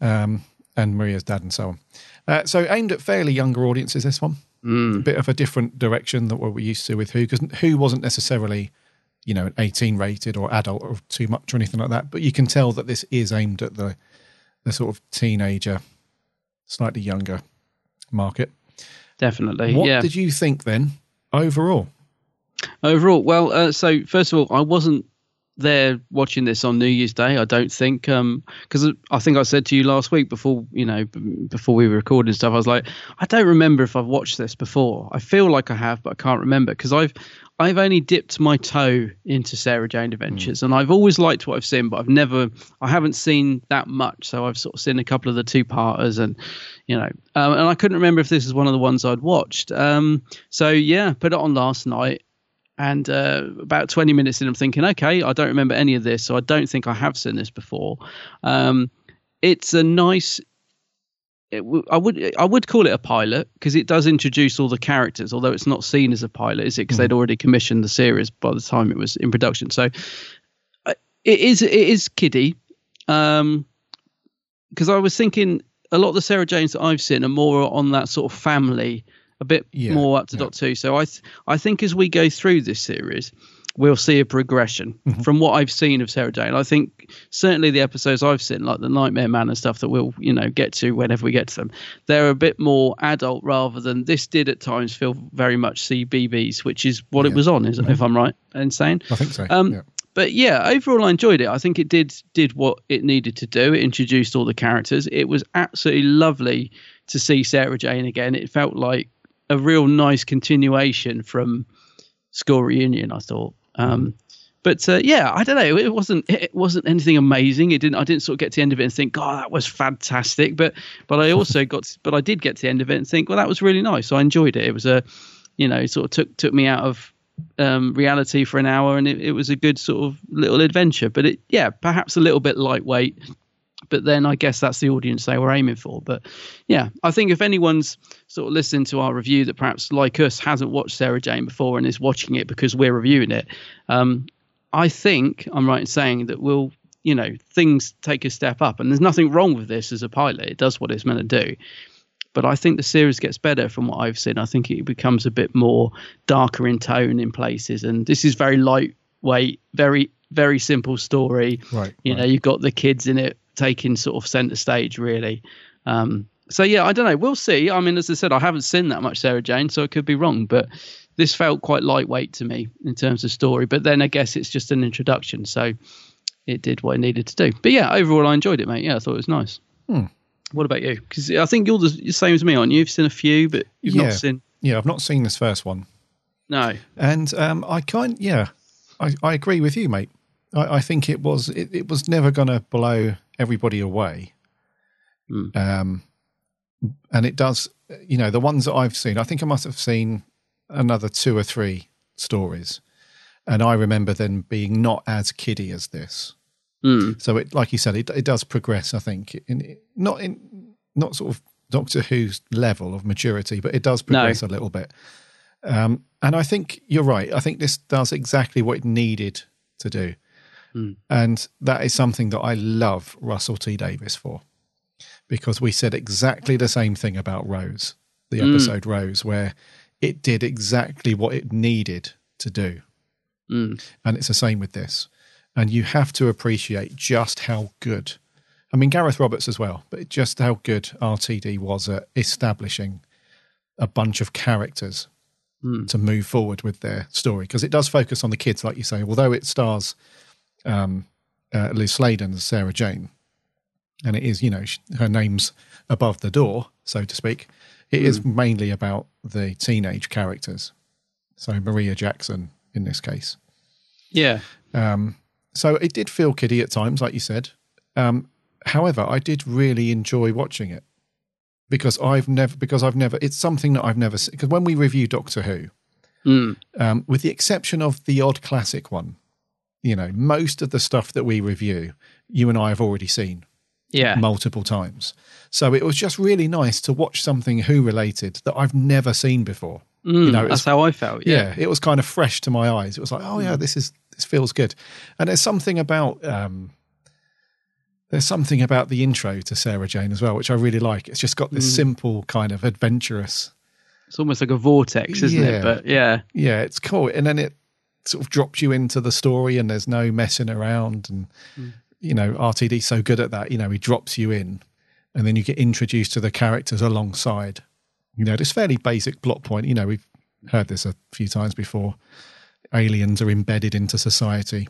um, and Maria's dad, and so on. Uh, so aimed at fairly younger audiences. This one, Mm. a bit of a different direction than what we're used to with Who, because Who wasn't necessarily, you know, an 18 rated or adult or too much or anything like that. But you can tell that this is aimed at the the sort of teenager, slightly younger market. Definitely. What yeah. did you think then overall? Overall, well, uh, so first of all, I wasn't there watching this on New Year's Day. I don't think, because I think I said to you last week before, you know, before we were recording stuff, I was like, I don't remember if I've watched this before. I feel like I have, but I can't remember because I've I've only dipped my toe into Sarah Jane Adventures, and I've always liked what I've seen, but I've never, I haven't seen that much. So I've sort of seen a couple of the two parters, and you know, um, and I couldn't remember if this is one of the ones I'd watched. Um, so yeah, put it on last night and uh, about 20 minutes in i'm thinking okay i don't remember any of this so i don't think i have seen this before um, it's a nice it w- I would I would call it a pilot because it does introduce all the characters, although it's not seen as a pilot, is it? Because they'd already commissioned the series by the time it was in production. So uh, it is it is kiddie. Um, because I was thinking a lot of the Sarah Janes that I've seen are more on that sort of family, a bit Yeah, more up to dot two. So I th- I think as we go through this series, we'll see a progression from what I've seen of Sarah Jane. I think certainly the episodes I've seen, like the Nightmare Man and stuff that we'll you know get to whenever we get to them, they're a bit more adult rather than this did at times feel very much CBBC, which is what it was on, is if I'm right in saying. I think so. Um, yeah. but yeah, overall, I enjoyed it. I think it did did what it needed to do. It introduced all the characters. It was absolutely lovely to see Sarah Jane again. It felt like a real nice continuation from School Reunion. I thought. Um, but uh, yeah, I don't know. It wasn't it wasn't anything amazing. It didn't. I didn't sort of get to the end of it and think, "God, that was fantastic." But but I also got. To, but I did get to the end of it and think, "Well, that was really nice." I enjoyed it. It was a, you know, sort of took took me out of um, reality for an hour, and it, it was a good sort of little adventure. But it, yeah, perhaps a little bit lightweight. But then I guess that's the audience they were aiming for. But yeah, I think if anyone's sort of listening to our review that perhaps like us hasn't watched Sarah Jane before and is watching it because we're reviewing it, um, I think I'm right in saying that we'll, you know, things take a step up. And there's nothing wrong with this as a pilot. It does what it's meant to do. But I think the series gets better from what I've seen. I think it becomes a bit more darker in tone in places. And this is very lightweight, very, very simple story. Right. You know, you've got the kids in it taking sort of center stage, really. Um, so yeah, I don't know. We'll see. I mean, as I said, I haven't seen that much Sarah Jane, so I could be wrong. But this felt quite lightweight to me in terms of story. But then I guess it's just an introduction, so it did what it needed to do. But yeah, overall, I enjoyed it, mate. Yeah, I thought it was nice. Hmm. What about you? Because I think you're the same as me, aren't you? You've seen a few, but you've yeah. not seen. Yeah, I've not seen this first one. No. And um, I kind, yeah, I, I agree with you, mate. I, I think it was it, it was never going to blow everybody away. Mm. Um, and it does, you know, the ones that I've seen. I think I must have seen another two or three stories, and I remember them being not as kiddie as this. Mm. So it, like you said, it, it does progress. I think in not in not sort of Doctor Who's level of maturity, but it does progress a little bit. Um, and I think you're right. I think this does exactly what it needed to do. Mm. And that is something that I love Russell T Davies for. Because we said exactly the same thing about Rose, the Mm. episode Rose, where it did exactly what it needed to do. Mm. And it's the same with this. And you have to appreciate just how good, I mean, Gareth Roberts as well, but just how good RTD was at establishing a bunch of characters Mm. to move forward with their story. Because it does focus on the kids, like you say, although it stars um, uh, Liz Sladen as Sarah Jane. And it is, you know, sh- her name's above the door, so to speak. It is mainly about the teenage characters. So Maria Jackson in this case. Yeah. Um, so it did feel kiddie at times, like you said. Um, however, I did really enjoy watching it because I've never because I've never it's something that I've never seen. Because when we review Doctor Who, Mm. um, with the exception of the odd classic one, you know, most of the stuff that we review, you and I have already seen Yeah. multiple times. So it was just really nice to watch something Who related that I've never seen before. Mm, you know, it that's how I felt. Yeah. yeah, it was kind of fresh to my eyes. It was like, oh yeah, this is this feels good. And there's something about um, there's something about the intro to Sarah Jane as well, which I really like. It's just got this Mm. simple kind of adventurous. It's almost like a vortex, isn't Yeah. it? But yeah, Yeah, it's cool, and then it sort of drops you into the story, and there's no messing around. And Mm. you know, RTD's so good at that. You know, he drops you in, and then you get introduced to the characters alongside. You know, this fairly basic plot point. You know, we've heard this a few times before. Aliens are embedded into society.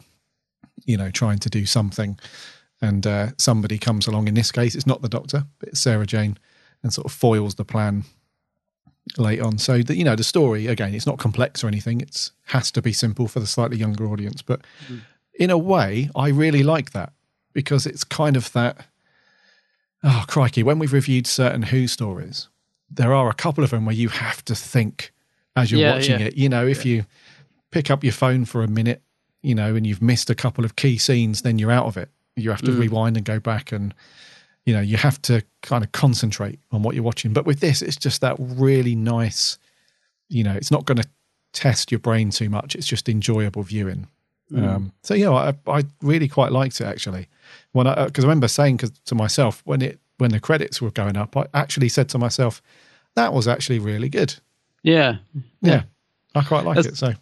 You know, trying to do something, and uh, somebody comes along. In this case, it's not the Doctor, but it's Sarah Jane, and sort of foils the plan late on. So that you know, the story again, it's not complex or anything. It's has to be simple for the slightly younger audience. But in a way, I really like that because it's kind of that. Oh crikey! When we've reviewed certain Who stories, there are a couple of them where you have to think as you're Yeah, watching yeah. it. You know, if you pick up your phone for a minute, you know, and you've missed a couple of key scenes, then you're out of it. You have to Mm. rewind and go back and you know you have to kind of concentrate on what you're watching. But with this it's just that really nice you know it's not going to test your brain too much it's just enjoyable viewing. Mm. um, so yeah I, I really quite liked it actually. When i because i remember saying to myself when it when the credits were going up i actually said to myself that was actually really good. Yeah, yeah, i quite like That's- it so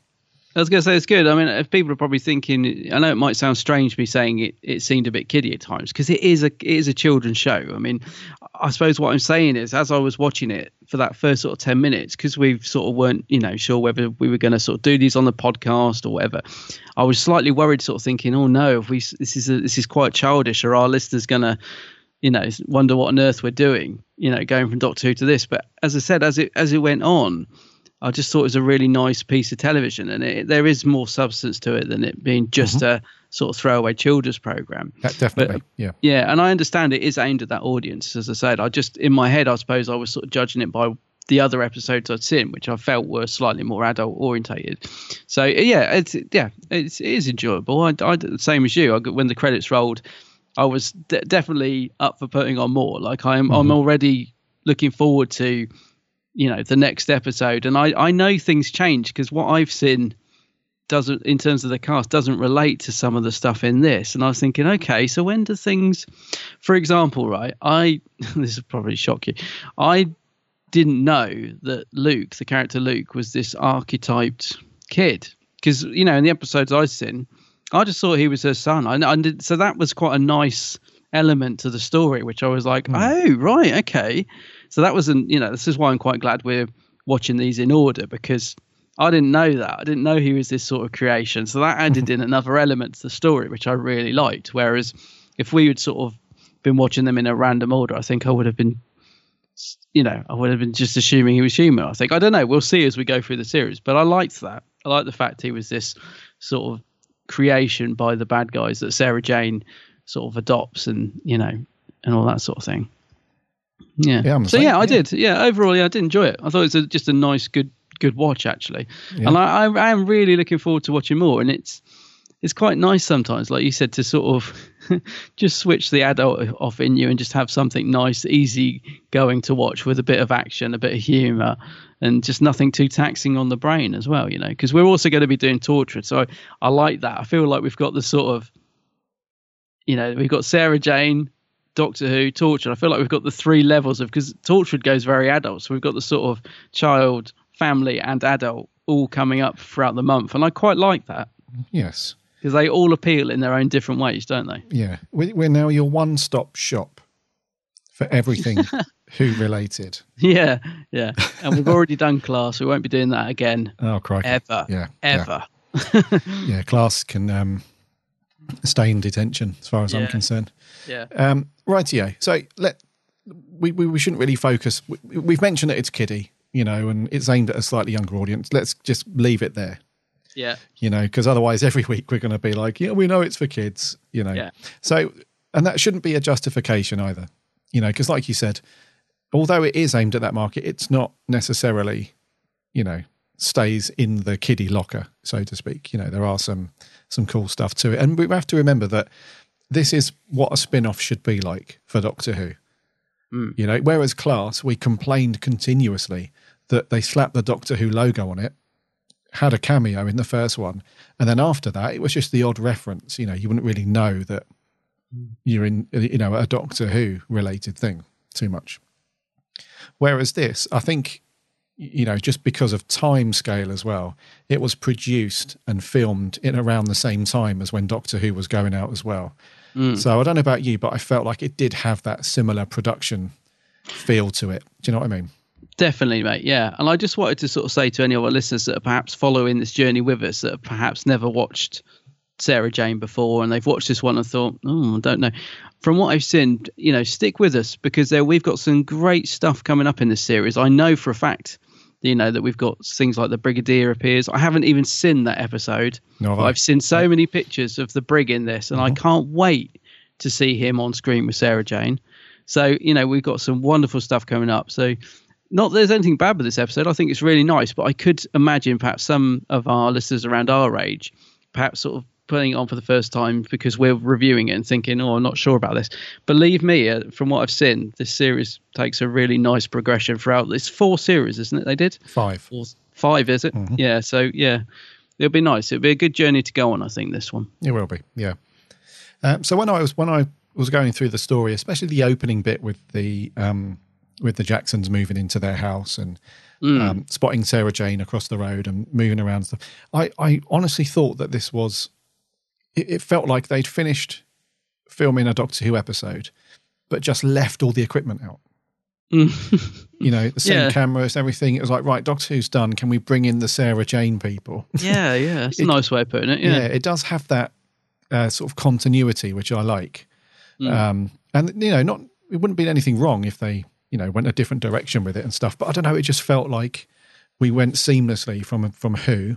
I was going to say it's good. I mean, if people are probably thinking, I know it might sound strange me saying it. It seemed a bit kiddie at times because it is a it is a children's show. I mean, I suppose what I'm saying is, as I was watching it for that first sort of ten minutes, because we sort of weren't, you know, sure whether we were going to sort of do these on the podcast or whatever. I was slightly worried, sort of thinking, oh no, if we this is a, this is quite childish, are our listeners going to you know wonder what on earth we're doing you know going from doctor who to this but as i said as it as it went on i just thought it was a really nice piece of television and it, there is more substance to it than it being just mm-hmm. a sort of throwaway children's program that definitely yeah yeah and i understand it is aimed at that audience as i said i just in my head i suppose i was sort of judging it by the other episodes I'd seen, which I felt were slightly more adult orientated. So yeah, it's yeah, it's it is enjoyable. I, I same as you. I, when the credits rolled, I was de- definitely up for putting on more. Like I'm I'm mm-hmm. already looking forward to you know the next episode, and I I know things change because what I've seen doesn't in terms of the cast doesn't relate to some of the stuff in this. And i was thinking okay so when do things for example right i this will probably shock you. I didn't know that luke the character luke was this archetyped kid. Because you know in the episodes i've seen i just thought he was her son. And, did, so that was quite a nice element to the story which i was like hmm. oh right okay so that wasn't you know this is why i'm quite glad we're watching these in order because I didn't know that. I didn't know he was this sort of creation. So that added in another element to the story, which I really liked. Whereas if we had sort of been watching them in a random order, I think I would have been, you know, I would have been just assuming he was human. I think I don't know. We'll see as we go through the series. But I liked that. I liked the fact he was this sort of creation by the bad guys that Sarah Jane sort of adopts, and you know, and all that sort of thing. Yeah. Yeah, so yeah, I did. Yeah, overall, yeah, I did enjoy it. I thought it was a, just a nice, good, good watch actually, Yeah. and I, I, I am really looking forward to watching more. And it's it's quite nice sometimes, like you said, to sort of just switch the adult off in you and just have something nice, easy going to watch with a bit of action, a bit of humour, and just nothing too taxing on the brain as well. You know, because we're also going to be doing Torchwood, so I, I like that. I feel like we've got the sort of you know, we've got Sarah Jane, Doctor Who, Torchwood. I feel like we've got the three levels of because Torchwood goes very adult, so we've got the sort of child, family, and adult all coming up throughout the month, and I quite like that yes because they all appeal in their own different ways, don't they? yeah We- we're now your one-stop shop for everything who related Yeah, yeah. And we've already done class. We won't be doing that again oh crikey ever, yeah yeah. ever. yeah, class can um, stay in detention as far as I'm concerned. Yeah. Um, rightio. So let we, we we shouldn't really focus. We, we've mentioned that it's kiddie, you know, and it's aimed at a slightly younger audience. Let's just leave it there, Yeah. you know, because otherwise every week we're going to be like, yeah, we know it's for kids, you know. Yeah. So, and that shouldn't be a justification either, you know, because like you said, although it is aimed at that market, it's not necessarily, you know, stays in the kiddie locker, so to speak. You know, there are some some cool stuff to it, and we have to remember that this is what a spin-off should be like for Doctor Who. Mm. You know, whereas Class, we complained continuously that they slapped the Doctor Who logo on it, had a cameo in the first one, and then after that, it was just the odd reference. You know, you wouldn't really know that you're in, you know, a Doctor Who related thing too much. Whereas this, I think, you know, just because of time scale as well, it was produced and filmed in around the same time as when Doctor Who was going out as well. Mm. So I don't know about you, but I felt like it did have that similar production feel to it. Do you know what I mean? Definitely, mate. Yeah. And I just wanted to sort of say to any of our listeners that are perhaps following this journey with us that have perhaps never watched Sarah Jane before and they've watched this one and thought, oh, I don't know. From what I've seen, you know, stick with us because there we've got some great stuff coming up in this series. I know for a fact, you know, that we've got things like the Brigadier appears. I haven't even seen that episode. No, I've seen so many pictures of the Brig in this, and I Mm-hmm. can't wait to see him on screen with Sarah Jane. So, you know, we've got some wonderful stuff coming up. So, not that there's anything bad with this episode. I think it's really nice, but I could imagine perhaps some of our listeners around our age, perhaps sort of putting it on for the first time because we're reviewing it and thinking, oh, I'm not sure about this. Believe me, uh, from what I've seen, this series takes a really nice progression throughout. It's four series, isn't it? They did Five. Four, five, is it? Yeah. So yeah, it'll be nice. It'll be a good journey to go on. I think this one. It will be, yeah. Um, so when I was when I was going through the story, especially the opening bit with the um, with the Jacksons moving into their house and Mm. um, spotting Sarah Jane across the road and moving around stuff, I, I honestly thought that this was. It, it felt like they'd finished filming a Doctor Who episode, but just left all the equipment out. You know, the same Yeah. cameras, everything. It was like, right, Doctor Who's done. Can we bring in the Sarah Jane people? Yeah, yeah. It's a nice way of putting it. yeah. Yeah. it does have that uh, sort of continuity, which I like. Mm. Um, and you know, not it wouldn't be anything wrong if they you know went a different direction with it and stuff. But I don't know, it just felt like we went seamlessly from from Who,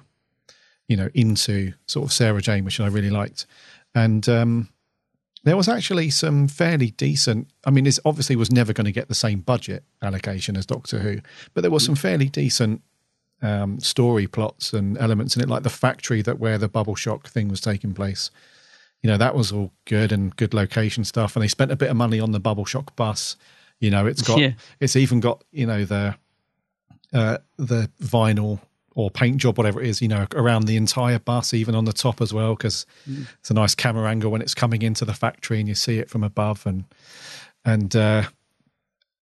you know, into sort of Sarah Jane, which I really liked, and. um there was actually some fairly decent. I mean, this obviously was never going to get the same budget allocation as Doctor Who, but there was some fairly decent um, story plots and elements in it, like the factory that where the bubble shock thing was taking place. You know, that was all good and good location stuff. And they spent a bit of money on the bubble shock bus. You know, it's got Yeah. it's even got you know the uh, the vinyl or paint job, whatever it is, you know, around the entire bus, even on the top as well, because Mm. it's a nice camera angle when it's coming into the factory and you see it from above, and and uh,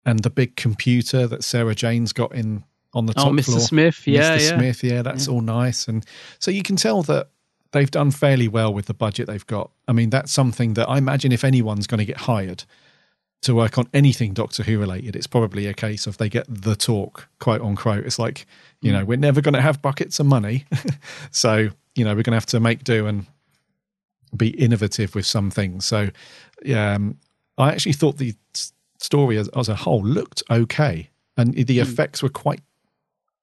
and the big computer that Sarah Jane's got in on the Oh, top Mr. floor. Smith, yeah, Mr. yeah. Smith, yeah, that's all nice, and so you can tell that they've done fairly well with the budget they've got. I mean, that's something that I imagine if anyone's going to get hired to work on anything Doctor Who related, it's probably a case of they get the talk, quote unquote. It's like, you know, we're never going to have buckets of money. so, you know, we're going to have to make do and be innovative with some things. So, um, I actually thought the story as, as a whole looked okay. And the effects were quite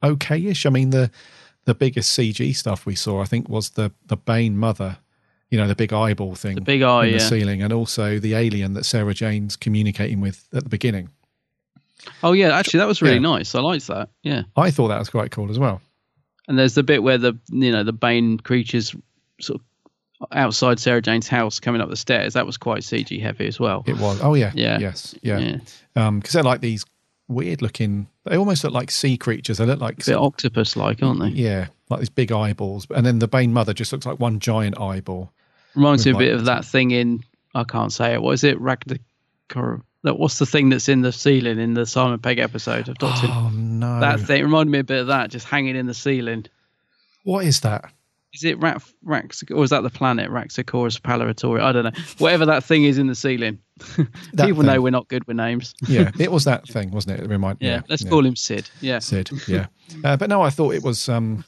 okay-ish. I mean, the the biggest CG stuff we saw, I think, was the the Bane mother, you know, the big eyeball thing, the big eye, in the yeah. ceiling, and also the alien that Sarah Jane's communicating with at the beginning. Oh yeah, actually, that was really Yeah. nice. I liked that. Yeah. I thought that was quite cool as well. And there's the bit where the you know the Bane creatures sort of outside Sarah Jane's house coming up the stairs. That was quite CG heavy as well. It was. Oh yeah. Yeah. Yes. Yeah. Yeah. Um, because they're like these weird looking. They almost look like sea creatures. They look like A bit octopus like, aren't they? yeah, like these big eyeballs. And then the Bane mother just looks like one giant eyeball. Reminds me a bit of that thing in I can't say it. What is it? Ragnar. That what's the thing that's in the ceiling in the Simon Pegg episode of Doctor? Oh no. That thing reminded me a bit of that, just hanging in the ceiling. What is that? Is it Rat, Rax, or is that the planet Raxacorus Palaratori? I don't know. Whatever that thing is in the ceiling. People thing. know we're not good with names. Yeah, it was that thing, wasn't it? It remind. Yeah, let's yeah. call him Sid. Yeah. Sid. Yeah, uh, but no, I thought it was. um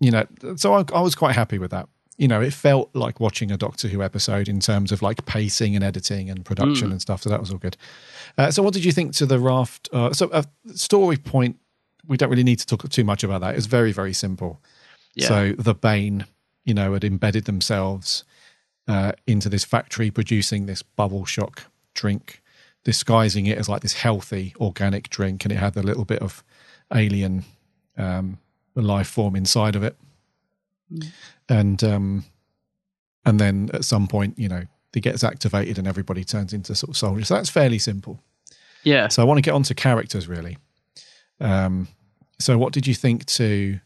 You know, so I, I was quite happy with that. You know, it felt like watching a Doctor Who episode in terms of like pacing and editing and production Mm. and stuff. So that was all good. Uh, so, what did you think to the raft? Uh, so, a story point. We don't really need to talk too much about that. It's very, very simple. Yeah. So the Bane, you know, had embedded themselves uh, into this factory producing this bubble shock drink, disguising it as like this healthy organic drink, and it had a little bit of alien um, life form inside of it. And um, and then at some point, you know, it gets activated and everybody turns into sort of soldiers. So that's fairly simple. Yeah. So I want to get on to characters really. Um, So, what did you think to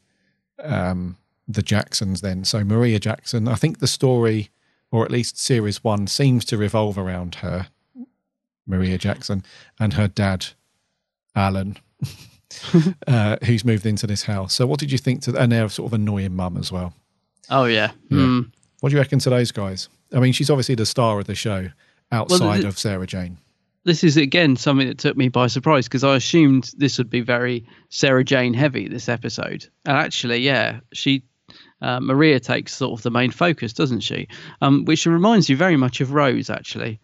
um, the Jacksons then? So, Maria Jackson, I think the story, or at least series one, seems to revolve around her, Maria Jackson, and her dad, Alan, uh, who's moved into this house. So, what did you think to? And they're sort of annoying mum as well. Oh yeah. Mm. What do you reckon to those guys? I mean, she's obviously the star of the show outside the- of Sarah Jane. This is again something that took me by surprise because I assumed this would be very Sarah Jane heavy this episode, and actually, yeah, she uh, Maria takes sort of the main focus, doesn't she? Um, which reminds you very much of Rose, actually.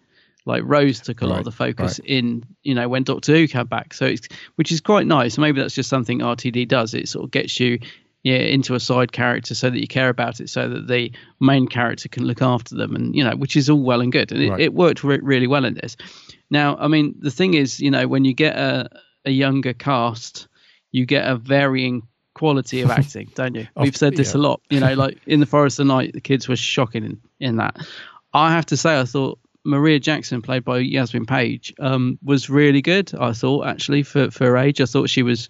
Like Rose took a lot of the focus right. in, you know, when Doctor Who came back. So it's which is quite nice. Maybe that's just something RTD does. It sort of gets you yeah, into a side character so that you care about it, so that the main character can look after them, and you know, which is all well and good, and it, Right. it worked re- really well in this. Now, I mean, the thing is, you know, when you get a a younger cast, you get a varying quality of acting, don't you? We've said this yeah. a lot. You know, like in the Forest of Night, the kids were shocking in, in that. I have to say, I thought Maria Jackson, played by Yasmin Page, um, was really good. I thought actually for for her age, I thought she was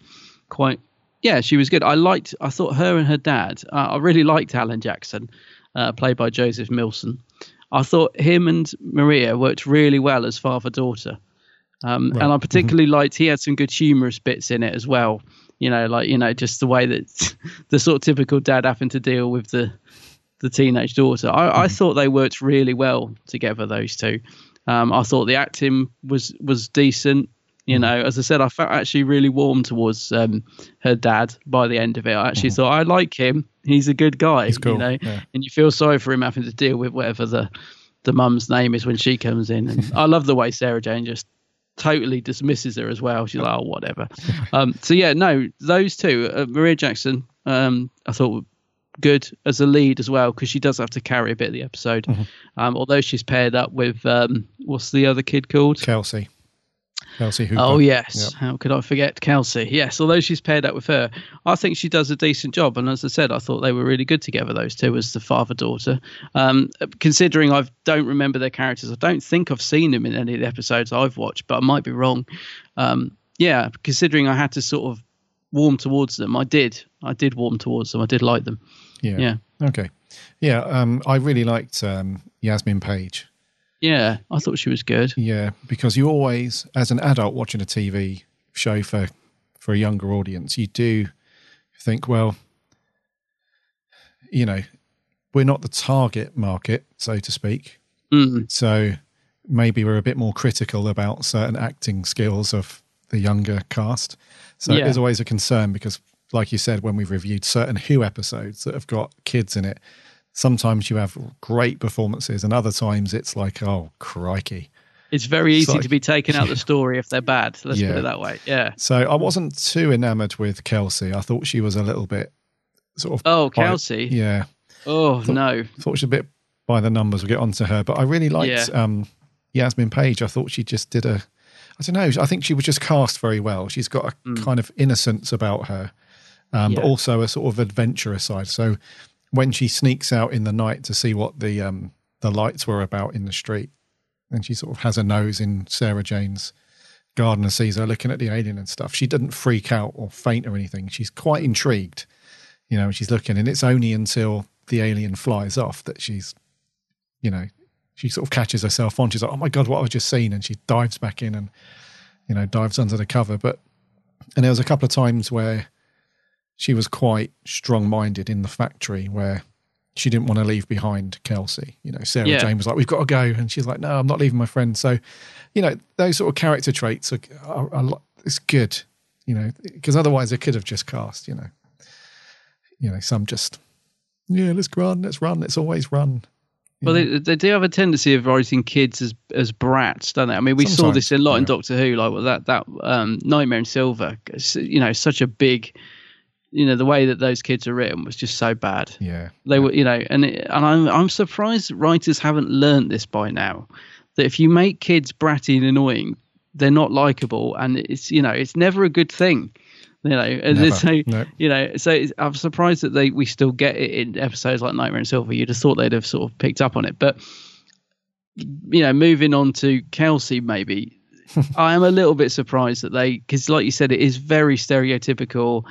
quite. Yeah, she was good. I liked. I thought her and her dad. Uh, I really liked Alan Jackson, uh, played by Joseph Millson. I thought him and Maria worked really well as father daughter. Um, Right. And I particularly liked he had some good humorous bits in it as well. You know, like you know, just the way that the sort of typical dad having to deal with the the teenage daughter. I, I thought they worked really well together, those two. Um, I thought the acting was was decent. You know, as I said, I felt actually really warm towards um, her dad by the end of it. I actually thought I like him. He's a good guy. He's cool, You know, yeah. and you feel sorry for him having to deal with whatever the the mum's name is when she comes in. And I love the way Sarah Jane just totally dismisses her as well. She's like, oh, whatever. Um, so yeah, no, those two, uh, Maria Jackson, um, I thought were good as a lead as well because she does have to carry a bit of the episode. Um, although she's paired up with um, what's the other kid called? Kelsey. Kelsey Hooper. Oh yes, Yep. how could I forget Kelsey? Yes, although she's paired up with her, I think she does a decent job. And as I said, I thought they were really good together. Those two as the father daughter. Um, considering I don't remember their characters, I don't think I've seen them in any of the episodes I've watched, but I might be wrong. Um, yeah, considering I had to sort of warm towards them, I did. I did warm towards them. I did like them. Yeah. Yeah. Okay. Yeah. Um, I really liked um, Yasmin Page. Yeah, I thought she was good. Yeah, because you always, as an adult watching a TV show for for a younger audience, you do think, well, you know, we're not the target market, so to speak. Mm. So maybe we're a bit more critical about certain acting skills of the younger cast. So Yeah. there's always a concern because, like you said, when we've reviewed certain Who episodes that have got kids in it, sometimes you have great performances, and other times it's like, oh, crikey. It's very It's easy like- to be taken out the story if they're bad. Let's Yeah. put it that way. Yeah. So I wasn't too enamored with Kelsey. I thought she was a little bit sort of. Oh, by- Kelsey. yeah. Oh Thought- no. Thought she was a bit by the numbers. We'll get onto her, but I really liked Yeah. um, Yasmin Page. I thought she just did a. I don't know. I think she was just cast very well. She's got a kind of innocence about her, um, but Mm. Also a sort of adventurous side. So when she sneaks out in the night to see what the um, the lights were about in the street, and she sort of has a nose in Sarah Jane's garden and sees her looking at the alien and stuff. She doesn't freak out or faint or anything. She's quite intrigued, you know, she's looking. And it's only until the alien flies off that she's, you know, she sort of catches herself on. She's like, "Oh my god, what have I just seen?" And she dives back in and, you know, dives under the cover. But and there was a couple of times where she was quite strong-minded in the factory where she didn't want to leave behind Kelsey. You know, Sarah Yeah. Jane was like, "We've got to go," and she's like, "No, I'm not leaving my friend." So, you know, those sort of character traits are, are, are it's good. You know, because otherwise they could have just cast. You know, you know, some just yeah, let's run, let's run, let's always run. Well, they, they do have a tendency of writing kids as as brats, don't they? I mean, we saw this a lot in. Doctor Who, like well, that that um, Nightmare in Silver. You know, such a big, you know, the way that those kids are written was just so bad. Yeah, They were, you know, and it, and I'm I'm surprised writers haven't learned this by now. That if you make kids bratty and annoying, they're not likable, and it's you know it's never a good thing. You know, and Never. so No. you know, so I'm surprised that they we still get it in episodes like Nightmare and Silver. You'd have thought they'd have sort of picked up on it, but you know, moving on to Kelsey, maybe I am a little bit surprised that they, because like you said, it is very stereotypical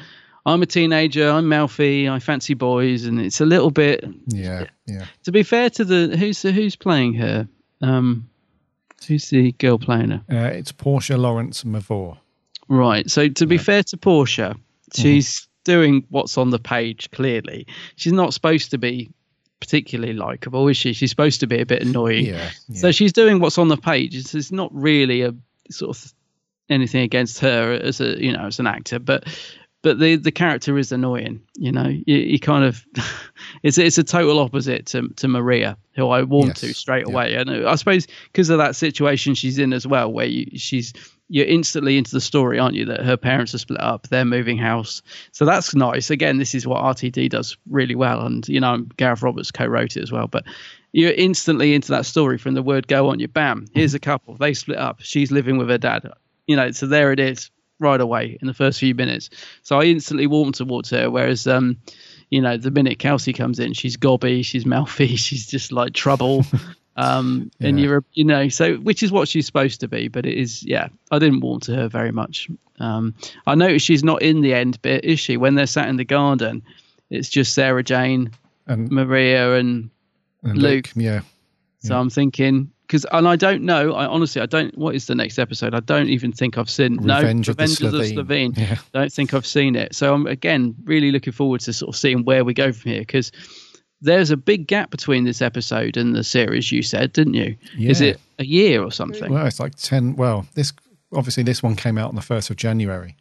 I'm a teenager. I'm mouthy. I fancy boys, and it's a little bit. Yeah, yeah. To be fair to the who's the, who's playing her, um, who's the girl playing her? Uh, it's Porsha Lawrence Mavour. Right. So to be fair to Porsha, she's doing what's on the page. Clearly, she's not supposed to be particularly likable, is she? She's supposed to be a bit annoying. Yeah, yeah. So she's doing what's on the page. It's, it's not really a sort of anything against her as a you know as an actor, but but the the character is annoying. You know, he, kind of it's it's a total opposite to to Maria, who I warmed Yes, to straight away. And I suppose because of that situation she's in as well, where you, she's you're instantly into the story, aren't you? That her parents are split up, they're moving house, so that's nice. Again, this is what RTD does really well, and you know Gareth Roberts co-wrote it as well, but. You're instantly into that story from the word go on you. Bam! Here's a couple. They split up. She's living with her dad. You know, so there it is right away in the first few minutes. So I instantly warmed towards her. Whereas, um, you know, the minute Kelsey comes in, she's gobby, she's mouthy, she's just like trouble. Um, and Yeah. you're, you know, so which is what she's supposed to be, but it is, yeah, I didn't warm to her very much. Um, I noticed she's not in the end bit, is she? When they're sat in the garden, it's just Sarah Jane, and Maria, and, and Luke. Yeah. So I'm thinking because, and I don't know. I honestly, I don't. What is the next episode? I don't even think I've seen. Revenge no, of the Revenge of the Slitheen. Yeah. Don't think I've seen it. So I'm again really looking forward to sort of seeing where we go from here because there's a big gap between this episode and the series. You said, didn't you? Is it a year or something? Well, it's like 10. Well, this obviously this one came out on the 1st of January.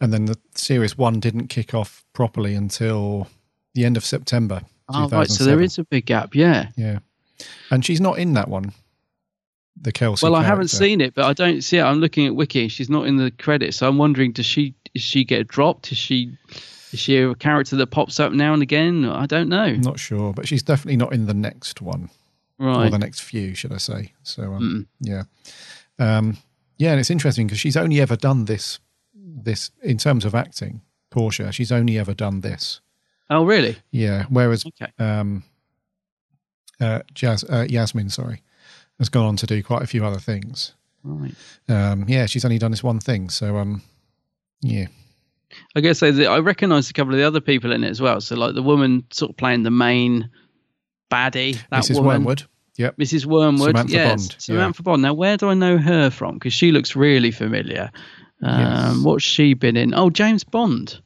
And then the series one didn't kick off properly until the end of September. oh, right. So there is a big gap. Yeah. Yeah. And she's not in that one. The Kelsey. well, I haven't seen it, but I don't see it. I'm looking at Wiki. She's not in the credits, so I'm wondering: does she does she get dropped? Is she is she a character that pops up now and again? I don't know. I'm not sure, but she's definitely not in the next one. Or the next few, should I say. So, um, yeah. Um, yeah, and it's interesting because she's only ever done this, this in terms of acting, Porsha, she's only ever done this. Oh, really? Yeah. Whereas Okay. um, uh, Jas- uh, Yasmin, sorry, has gone on to do quite a few other things. Right. Um, yeah, she's only done this one thing. So, um, yeah. I guess I, I recognise a couple of the other people in it as well. So, like the woman sort of playing the main baddie, that woman. Mrs. woman, Wormwood. Yep. Mrs. Wormwood, Samantha yes, Bond, yeah. Samantha Bond. Now, where do I know her from? Because she looks really familiar. Um, Yes. What's she been in? Oh, James Bond.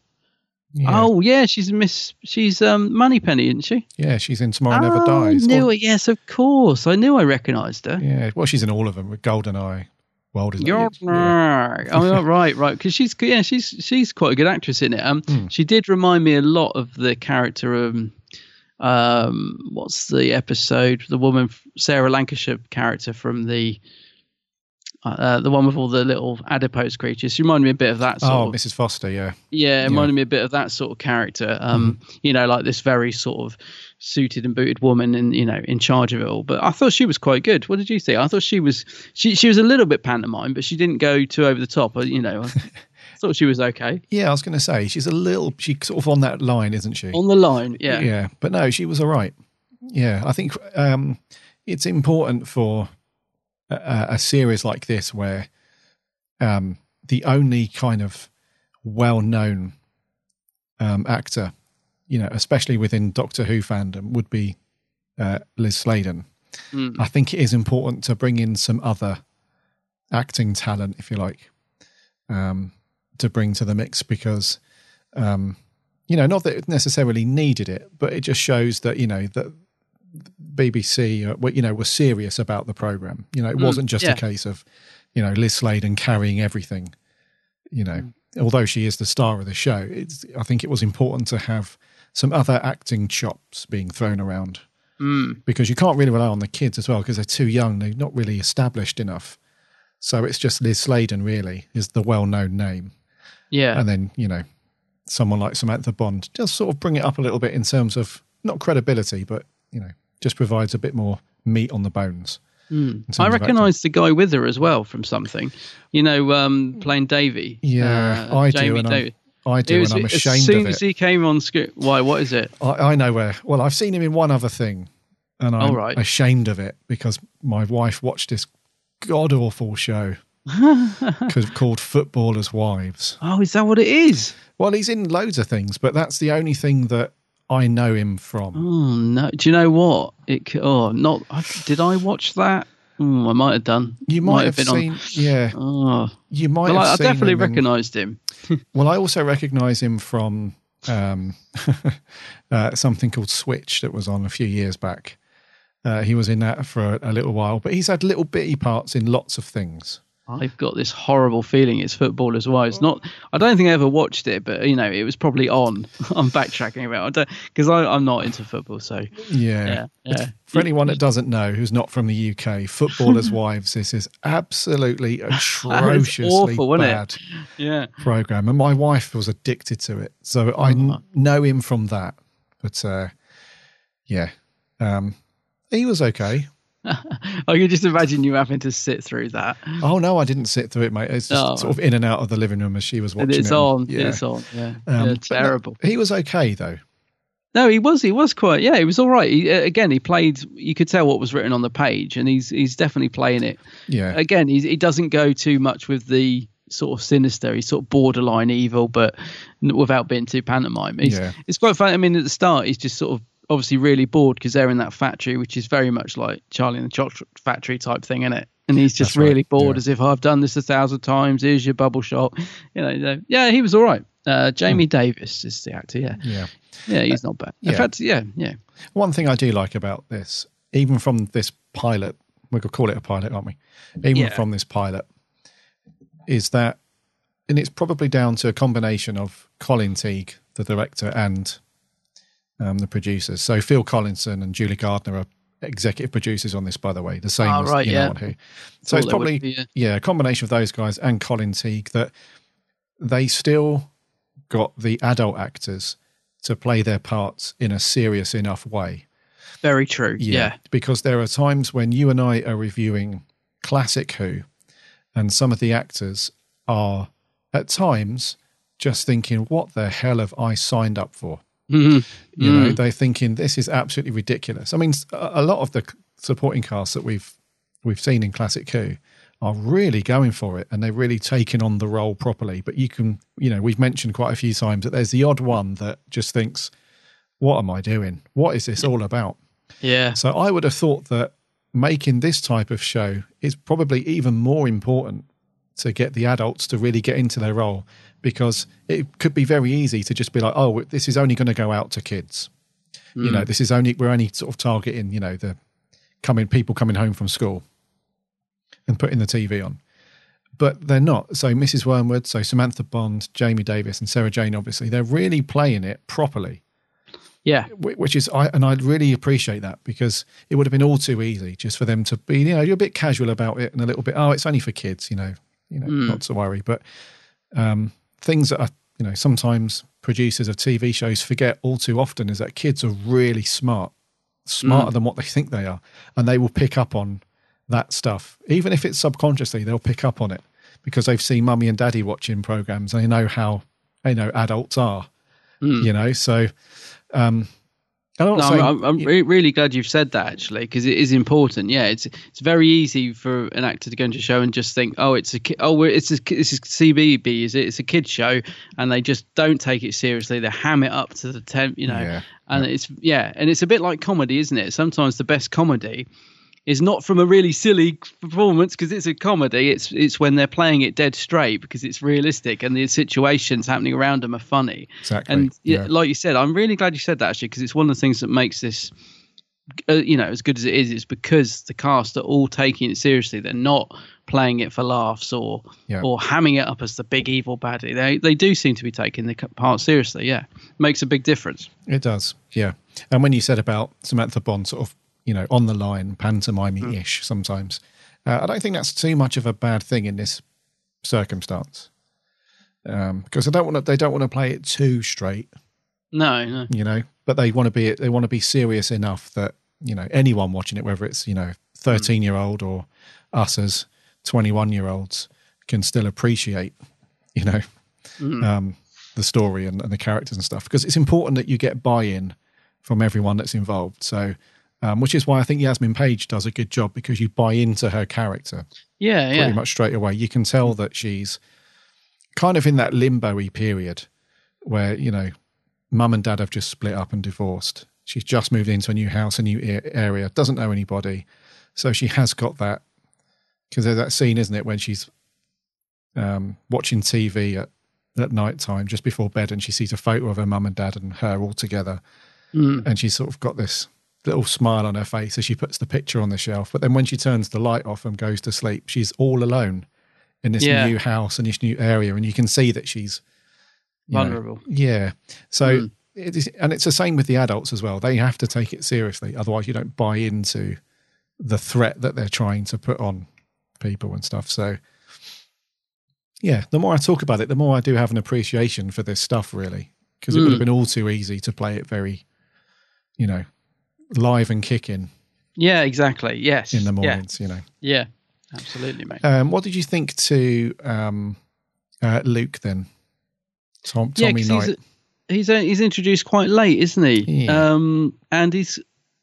Yeah. Oh, yeah, she's Miss. She's um, Moneypenny, isn't she? Yeah, she's in Tomorrow Never oh, Dies. I knew Or- it. Yes, of course. I knew I recognised her. Yeah, well, she's in all of them with Goldeneye. Wild is You're yeah. oh right, right. Because she's yeah, she's she's quite a good actress in it. Um, Hmm. she did remind me a lot of the character. Um, um, what's the episode? The woman Sarah Lancashire character from the. Uh, the one with all the little adipose creatures. She reminded me a bit of that sort Oh, of Mrs. Foster, yeah. yeah, it reminded me a bit of that sort of character. Um, Mm-hmm. you know, like this very sort of suited and booted woman, and you know, in charge of it all. But I thought she was quite good. What did you think? I thought she was she she was a little bit pantomime, but she didn't go too over the top. uh, You know, I thought she was okay Yeah, I was going to say she's a little, she's sort of on that line, isn't she? on the line. Yeah, yeah, but no, she was all right. Yeah, I think um, it's important for a, a series like this where um, the only kind of well-known um, actor, you know, especially within Doctor Who fandom, would be uh, Liz Sladen. Mm. I think it is important to bring in some other acting talent, if you like, um, to bring to the mix because, um, you know, not that it necessarily needed it, but it just shows that you know that BBC, uh, were- you know, was serious about the program. You know, it Mm, wasn't just yeah. a case of, you know, Liz Sladen carrying everything. You know, although she is the star of the show, it's, I think it was important to have some other acting chops being thrown around Mm. because you can't really rely on the kids as well because they're too young. They're not really established enough. So it's just Liz Sladen really is the well-known name, yeah. and then you know someone like Samantha Bond just sort of bring it up a little bit in terms of not credibility, but you know just provides a bit more meat on the bones. terms I recognise the guy with her as well from something. You know, um, playing Davy. Yeah, uh, I do, Jamie and I'm- David. I do, was- and I'm as ashamed soon of as he came on screen, why? What is it? I, I know where. Well, I've seen him in one other thing, and I'm right. ashamed of it because my wife watched this god awful show called Footballers' Wives. Oh, is that what it is? Well, he's in loads of things, but that's the only thing that I know him from. Oh no! Do you know what? It. Oh, not. Did I watch that? Hmm, I might have done. You might, have, been seen, on. yeah. Oh, You might well, have I, I definitely him recognised him. Well, I also recognise him from um, uh, something called Switch that was on a few years back. Uh, he was in that for a, a little while, but he's had little bitty parts in lots of things. I've got this horrible feeling it's footballers' wives. Not, I don't think I ever watched it, but you know, it was probably on. I'm backtracking about. Because I'm not into football, so Yeah. yeah, yeah. For anyone that doesn't know, who's not from the UK, Footballers' Wives, this is absolutely atrociously awful, bad Yeah. program. And my wife was addicted to it. So I Uh-huh. know him from that. But uh, yeah, um, he was okay. I can just imagine you having to sit through that. Oh, no, I didn't sit through it, mate. It's just Oh. sort of in and out of the living room as she was watching And it's it. on. Yeah. It's on. Yeah. Um, yeah but no, terrible. he was okay, though. No, he was. He was quite. Yeah, he was all right. He, again, he played. You could tell what was written on the page, and he's he's definitely playing it. Yeah. Again, he's, he doesn't go too much with the sort of sinister. He's sort of borderline evil, but without being too pantomime. He's, Yeah. It's quite funny. I mean, at the start, he's just sort of obviously really bored because they're in that factory, which is very much like Charlie and the Chocolate Factory type thing, isn't it? And he's just That's right, really bored, yeah. as if "Oh, I've done this a thousand times. Here's your bubble shot. You know, uh, yeah, he was all right. Uh, Jamie Davis is the actor. Yeah. Yeah. yeah, he's not bad. In fact, yeah, yeah. One thing I do like about this, even from this pilot, we could call it a pilot, aren't we? Even Yeah. from this pilot, is that, and it's probably down to a combination of Colin Teague, the director, and um, the producers. So Phil Collinson and Julie Gardner are executive producers on this, by the way, the same Oh, as right, you yeah. know who. So it's probably be, yeah. yeah, a combination of those guys and Colin Teague that they still got the adult actors to play their parts in a serious enough way. Very true. Yeah. Because there are times when you and I are reviewing classic Who, and some of the actors are at times just thinking, what the hell have I signed up for? Mhm. You know, Mm. they're thinking this is absolutely ridiculous. I mean, a lot of the supporting cast that we've we've seen in classic Who are really going for it and they're really taking on the role properly. But you can, you know, we've mentioned quite a few times that there's the odd one that just thinks, "What am I doing? What is this all about?" Yeah. So I would have thought that making this type of show is probably even more important to get the adults to really get into their role because it could be very easy to just be like, oh, this is only going to go out to kids. You Mm. know, this is only we're only sort of targeting, you know, the coming people coming home from school and putting the TV on. But they're not. So Mrs. Wormwood, so Samantha Bond, Jamie Davis, and Sarah Jane, obviously, they're really playing it properly Yeah. which is I and I really appreciate that because it would have been all too easy just for them to be you know you're a bit casual about it and a little bit oh it's only for kids you know you know Mm. not to worry but um, things that are you know sometimes producers of TV shows forget all too often is that kids are really smart smarter Mm. than what they think they are and they will pick up on that stuff even if it's subconsciously they'll pick up on it because they've seen mummy and daddy watching programs and they know how they know adults are Mm. you know so um I'm No, saying- I'm, I'm, I'm re- really glad you've said that actually because it is important. Yeah, it's it's very easy for an actor to go into a show and just think, oh, it's a ki- oh, we're- it's a, this is CBB, is it? It's a kids show, and they just don't take it seriously. They ham it up to the temp, you know, Yeah, and it's yeah, and it's a bit like comedy, isn't it? Sometimes the best comedy is not from a really silly performance because it's a comedy. It's it's when they're playing it dead straight because it's realistic and the situations happening around them are funny. Exactly, And yeah, like you said, I'm really glad you said that actually because it's one of the things that makes this, uh, you know, as good as it is. It's because the cast are all taking it seriously. They're not playing it for laughs or Yeah. or hamming it up as the big evil baddie. They they do seem to be taking the part seriously. Yeah, makes a big difference. It does, yeah. And when you said about Samantha Bond, sort of, you know, on the line, pantomime ish sometimes, uh, I don't think that's too much of a bad thing in this circumstance. Um, because they don't want to, they don't want to play it too straight, No, no. you know, but they want to be, they want to be serious enough that you know anyone watching it, whether it's you know thirteen year old or us as twenty one year olds, can still appreciate, you know, Mm. um, the story and, and the characters and stuff because it's important that you get buy in from everyone that's involved. So um, which is why I think Yasmin Page does a good job because you buy into her character Yeah, pretty yeah. much straight away. You can tell that she's kind of in that limbo-y period where you know, mum and dad have just split up and divorced. She's just moved into a new house, a new area, doesn't know anybody, so she has got that. Because there's that scene, isn't it, when she's um, watching TV at at night time just before bed, and she sees a photo of her mum and dad and her all together, Mm. and she's sort of got this little smile on her face as she puts the picture on the shelf. But then when she turns the light off and goes to sleep, she's all alone in this Yeah. new house and this new area, and you can see that she's you know, Vulnerable. yeah. So Mm. it is, and it's the same with the adults as well. They have to take it seriously, otherwise you don't buy into the threat that they're trying to put on people and stuff. So yeah, the more I talk about it, the more I do have an appreciation for this stuff, really, because it would have Mm. been all too easy to play it very, you know, live and kicking Yeah, exactly. Yes. in the Yeah. mornings. You know. Yeah, absolutely, mate. Um, what did you think to um, uh, Luke then? Tom, yeah, Knight. he's, he's uh, he's introduced quite late, isn't he? Yeah. Um, and he's,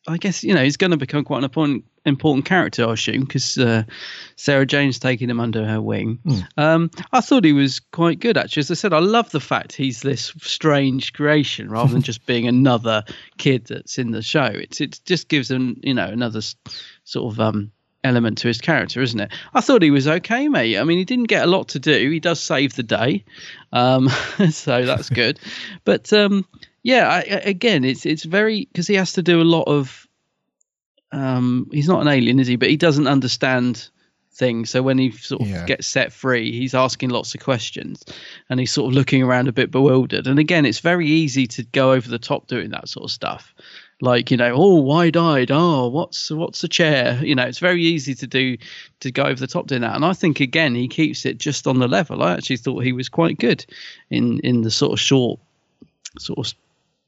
I guess, you know, he's going to become quite an important important character, I assume, because uh, Sarah Jane's taking him under her wing. Hmm. Um, I thought he was quite good, actually. As I said, I love the fact he's this strange creation rather than just being another kid that's in the show. It's it just gives him, you know, another sort of um, element to his character, isn't it? I thought he was okay, mate. I mean, he didn't get a lot to do. He does save the day, um, so that's good. But um, yeah, I- again, it's it's very because he has to do a lot of. Um, he's not an alien, is he? But he doesn't understand things. So when he sort of Yeah. gets set free, he's asking lots of questions, and he's sort of looking around a bit bewildered. And again, it's very easy to go over the top doing that sort of stuff like you know oh wide-eyed. oh what's what's a chair you know it's very easy to do to go over the top doing that and i think again he keeps it just on the level i actually thought he was quite good in in the sort of short sort of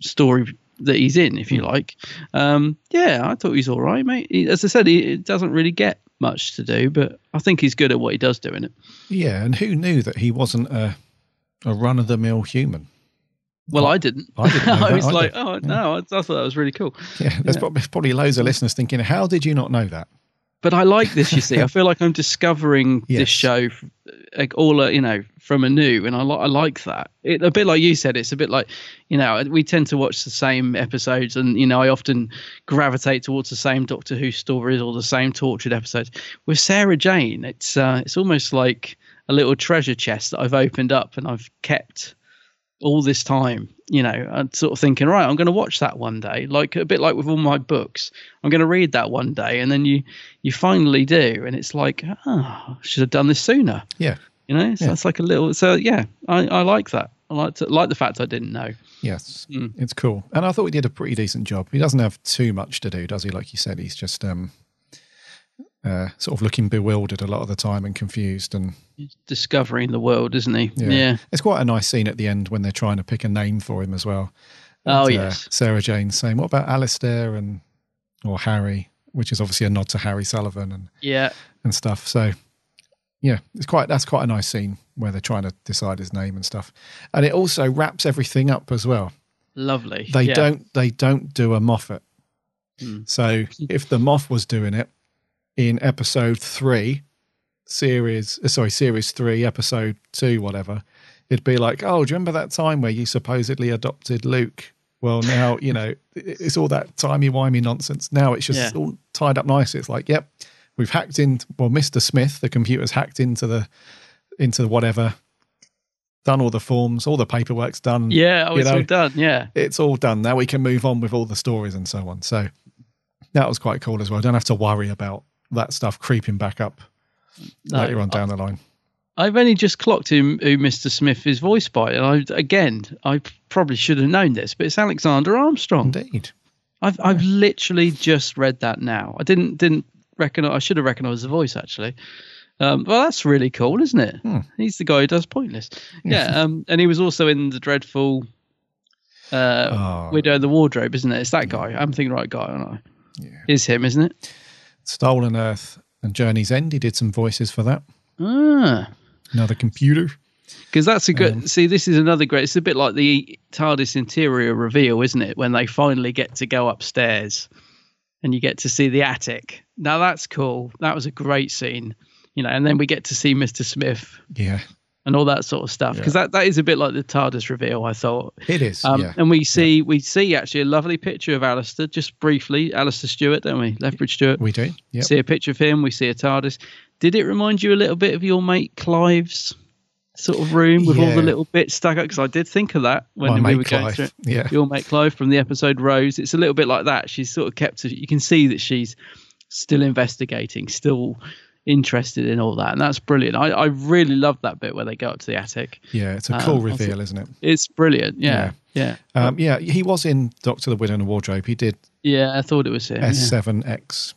story that he's in if you like um yeah i thought he's all right mate he, as i said he it doesn't really get much to do but i think he's good at what he does do in it Yeah, and who knew that he wasn't a a run of the mill human? well i didn't I didn't that was either. like oh no I, I thought that was really cool Yeah, there's Yeah. Probably loads of listeners thinking, "How did you not know that?" But I like this. You see, I feel like I'm discovering Yes. this show, like all uh, you know, from anew, and I like I like that. It, a bit like you said, it's a bit like you know, we tend to watch the same episodes, and you know, I often gravitate towards the same Doctor Who stories or the same Torchwood episodes. With Sarah Jane, it's uh, it's almost like a little treasure chest that I've opened up and I've kept all this time, you know, and sort of thinking, right, I'm going to watch that one day, like a bit like with all my books. I'm going to read that one day, and then you you finally do, and it's like, oh, I should have done this sooner. Yeah, You know, so Yeah. it's like a little. So yeah, I, I like that. I like to, like the fact I didn't know. yes, Mm. it's cool, and I thought he did a pretty decent job. He doesn't have too much to do, does he? Like you said, he's just um, uh, sort of looking bewildered a lot of the time and confused, and Discovering the world, isn't he? yeah. Yeah. it's quite a nice scene at the end when they're trying to pick a name for him as well. Oh, And, yes. Sarah Jane saying, "What about Alistair and or Harry?" Which is obviously a nod to Harry Sullivan and Yeah. and stuff. So yeah, it's quite that's quite a nice scene where they're trying to decide his name and stuff. And it also wraps everything up as well. Lovely. They Yeah. don't they don't do a Moffat. Hmm. So if the Moff was doing it in episode three, series uh, sorry, series three, episode two, whatever, it'd be like, Oh, do you remember that time where you supposedly adopted Luke? Well now, you know, it's all that timey wimey nonsense. Now it's just Yeah. all tied up nicely. It's like, yep, we've hacked in well, Mr. Smith, the computer's hacked into the into whatever, done all the forms, all the paperwork's done. Yeah, oh, it's know, all done. Yeah. it's all done. Now we can move on with all the stories and so on. So that was quite cool as well. Don't have to worry about that stuff creeping back up No, later on down the line. I've only just clocked who, who Mr. Smith is voiced by, and I, again, I probably should have known this, but it's Alexander Armstrong. Indeed. I've I've literally just read that now. I didn't didn't recognize. I should have recognized the voice actually. Um, well, that's really cool, isn't it? Hmm. He's the guy who does Pointless. Yeah, um, and he was also in the dreadful uh, Oh. Widow in the Wardrobe, isn't it? It's that guy. I'm thinking the right guy, aren't I? Is him, isn't it? Stolen Earth and Journey's End. He did some voices for that. Ah. Another computer. Because that's a good. Um, see, this is another great. It's a bit like the TARDIS interior reveal, isn't it? When they finally get to go upstairs, and you get to see the attic. Now that's cool. That was a great scene, you know. And then we get to see Mister Smith Yeah. And all that sort of stuff because that, that is a bit like the TARDIS reveal. I thought It is. um, yeah. and we see we see actually a lovely picture of Alistair, just briefly, Alistair Stewart, don't we? Lethbridge Stewart. We do. Yep. See a picture of him. We see a TARDIS. Did it remind you a little bit of your mate Clive's sort of room with all the little bits stuck up? Because I did think of that when My we were going Clive, through it. yeah. Your mate Clive from the episode Rose. It's a little bit like that. She's sort of kept. You can see that she's still investigating, still interested in all that, and that's brilliant. I, I really love that bit where they go up to the attic. Yeah, it's a Um, cool reveal, isn't it? It's brilliant. Yeah, yeah, yeah. Um, yeah, he was in Doctor the Widow and the Wardrobe. He did Yeah, I thought it was him. S seven X.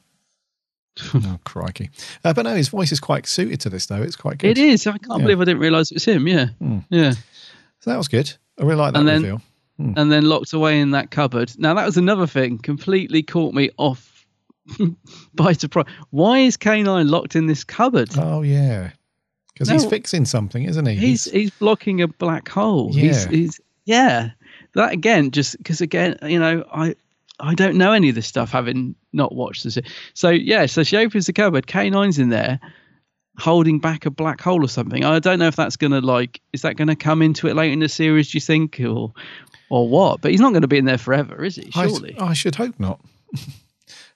oh, crikey. Uh, but no, his voice is quite suited to this, though. It's quite good. It is. I can't Yeah. believe I didn't realise it was him. Yeah, Hmm. yeah. So that was good. I really like that And then- reveal. and then locked away in that cupboard. Now that was another thing, completely caught me off by surprise. Why is K9 locked in this cupboard? Oh, yeah. Because he's fixing something, isn't he? he's he's blocking a black hole. Yeah. he's yeah. That again, just because again, you know, I I don't know any of this stuff having not watched this. So yeah, so she opens the cupboard. K9's in there. Holding back a black hole or something. I don't know if that's gonna like. Is that gonna come into it later in the series? Do you think, or or what? But he's not going to be in there forever, is he? I- Surely. I, should hope not.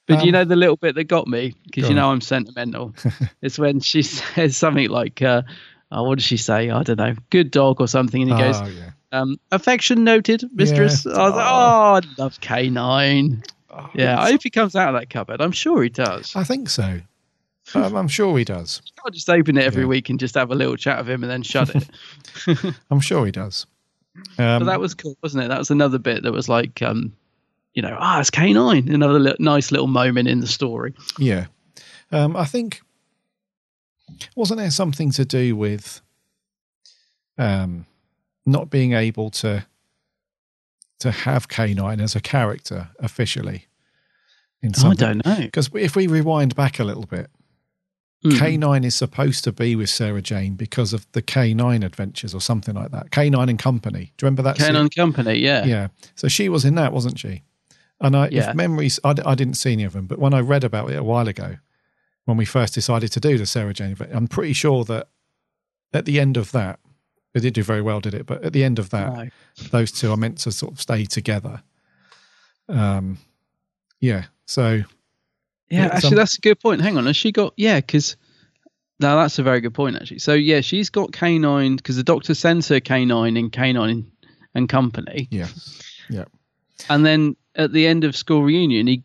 But you Um, know the little bit that got me because Go you on. know I'm sentimental. it's when she says something like, uh, oh, "What does she say? I don't know, good dog or something," and he goes, Oh, yeah. um, "Affection noted, mistress." Yeah. I was like, "Oh, I love K9." yeah, I hope he comes out of that cupboard. I'm sure he does. I think so. Um, I'm sure he does. I'll just open it every Yeah. week and just have a little chat with him and then shut it. I'm sure he does. but Um, that was cool, wasn't it? That was another bit that was like, um, you know, ah, it's K9. Another li- nice little moment in the story. Yeah. Um, I think wasn't there something to do with um, not being able to to have K9 as a character officially? In I don't know. Because if we rewind back a little bit, Hmm. K9 is supposed to be with Sarah Jane because of the K9 adventures or something like that. K9 and Company. Do you remember that? K9 series? Company, yeah. Yeah. So she was in that, wasn't she? And I, Yeah. if memories, I didn't see any of them, but when I read about it a while ago, when we first decided to do the Sarah Jane event, I'm pretty sure that at the end of that, it did do very well, did it? But at the end of that, No. those two are meant to sort of stay together. Um, yeah. So Yeah, actually, um, that's a good point. Hang on, has she got? Yeah, because now that's a very good point actually. So yeah, she's got K9 because the doctor sends her K9 in K9 and Company, yeah, yeah, and then at the end of school reunion, he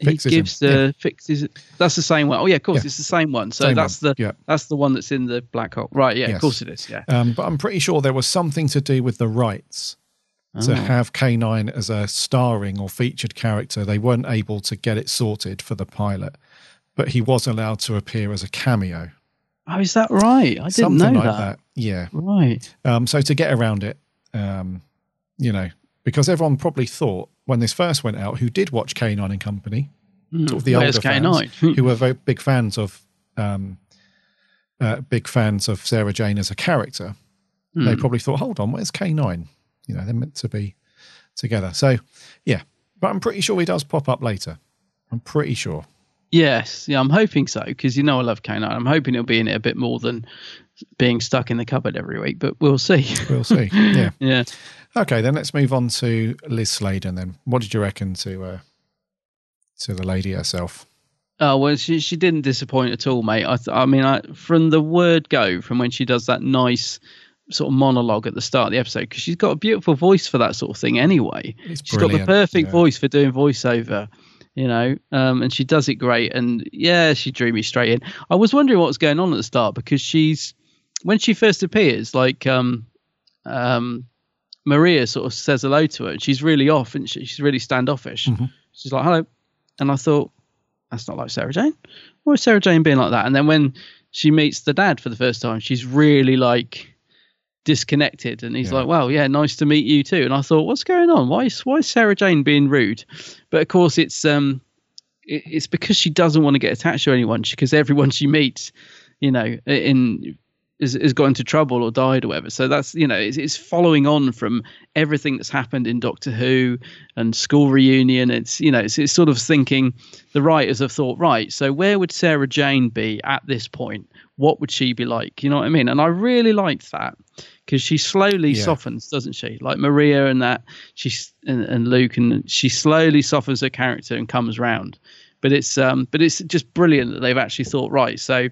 he Fixes him, gives the fixes. That's the same one. Oh yeah, of course, Yeah. it's the same one. So Same that's one, the yeah. that's the one that's in the black hole. Right? Yeah, Yes. of course it is. Yeah. Um, but I'm pretty sure there was something to do with the rights to Oh. have K9 as a starring or featured character. They weren't able to get it sorted for the pilot, but he was allowed to appear as a cameo. Oh, is that right? I didn't something know like that. that. Yeah. Right. Um, so to get around it, um, you know, because everyone probably thought when this first went out, who did watch K9 and Company, Mm, sort of the older K9? fans, who were very big fans of, um, uh, big fans of Sarah Jane as a character, they Hmm. probably thought, hold on, where's K9? You know, they're meant to be together. So, yeah, but I'm pretty sure he does pop up later. I'm pretty sure. Yes, yeah, I'm hoping so because you know I love K9. I'm hoping he'll be in it a bit more than being stuck in the cupboard every week, but we'll see. We'll see. Yeah. yeah. Okay, then let's move on to Liz Sladen. Then, what did you reckon to uh, to the lady herself? Oh well, she she didn't disappoint at all, mate. I th- I mean, I from the word go, from when she does that nice sort of monologue at the start of the episode, because she's got a beautiful voice for that sort of thing anyway. It's She's got the perfect yeah. voice for doing voiceover, you know, um, and she does it great. And yeah, she drew me straight in. I was wondering what was going on at the start because she's when she first appears, like um, um, Maria sort of says hello to her, and she's really off, and she? she's really standoffish. Mm-hmm. She's like hello, and I thought that's not like Sarah Jane. Why is Sarah Jane being like that? And then when she meets the dad for the first time, she's really like disconnected and he's Yeah. like well yeah nice to meet you too and i thought what's going on why is why is sarah jane being rude but of course it's um it, it's because she doesn't want to get attached to anyone because everyone she meets you know in has, has got into trouble or died or whatever. So that's you know it's, it's following on from everything that's happened in Doctor Who and School Reunion. It's you know it's, it's sort of thinking the writers have thought right. So where would Sarah Jane be at this point? What would she be like? You know what I mean? And I really liked that because she slowly Yeah. softens, doesn't she? Like Maria and that she's and, and Luke and she slowly softens her character and comes round. But it's um but it's just brilliant that they've actually thought right. So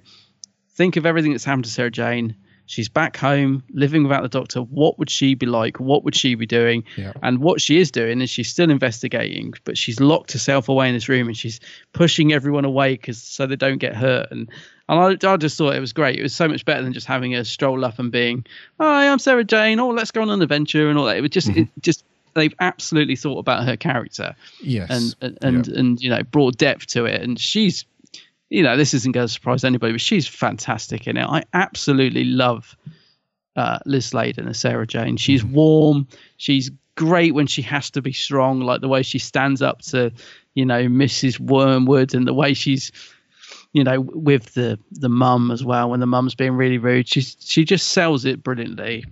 think of everything that's happened to Sarah Jane. She's back home, living without the doctor. What would she be like? What would she be doing? Yeah. And what she is doing is she's still investigating, but she's locked herself away in this room and she's pushing everyone away because so they don't get hurt. And and I, I just thought it was great. It was so much better than just having her stroll up and being, "Hi, I'm Sarah Jane. Oh, let's go on an adventure and all that." It was just, it mm-hmm. just they've absolutely thought about her character Yes. and and and, and you know brought depth to it and she's you know this isn't going to surprise anybody but she's fantastic in it. I absolutely love uh, liz sladen as sarah jane. She's warm. She's great when she has to be strong like the way she stands up to you know mrs wormwood and the way she's you know with the the mum as well when the mum's being really rude. She's she just sells it brilliantly.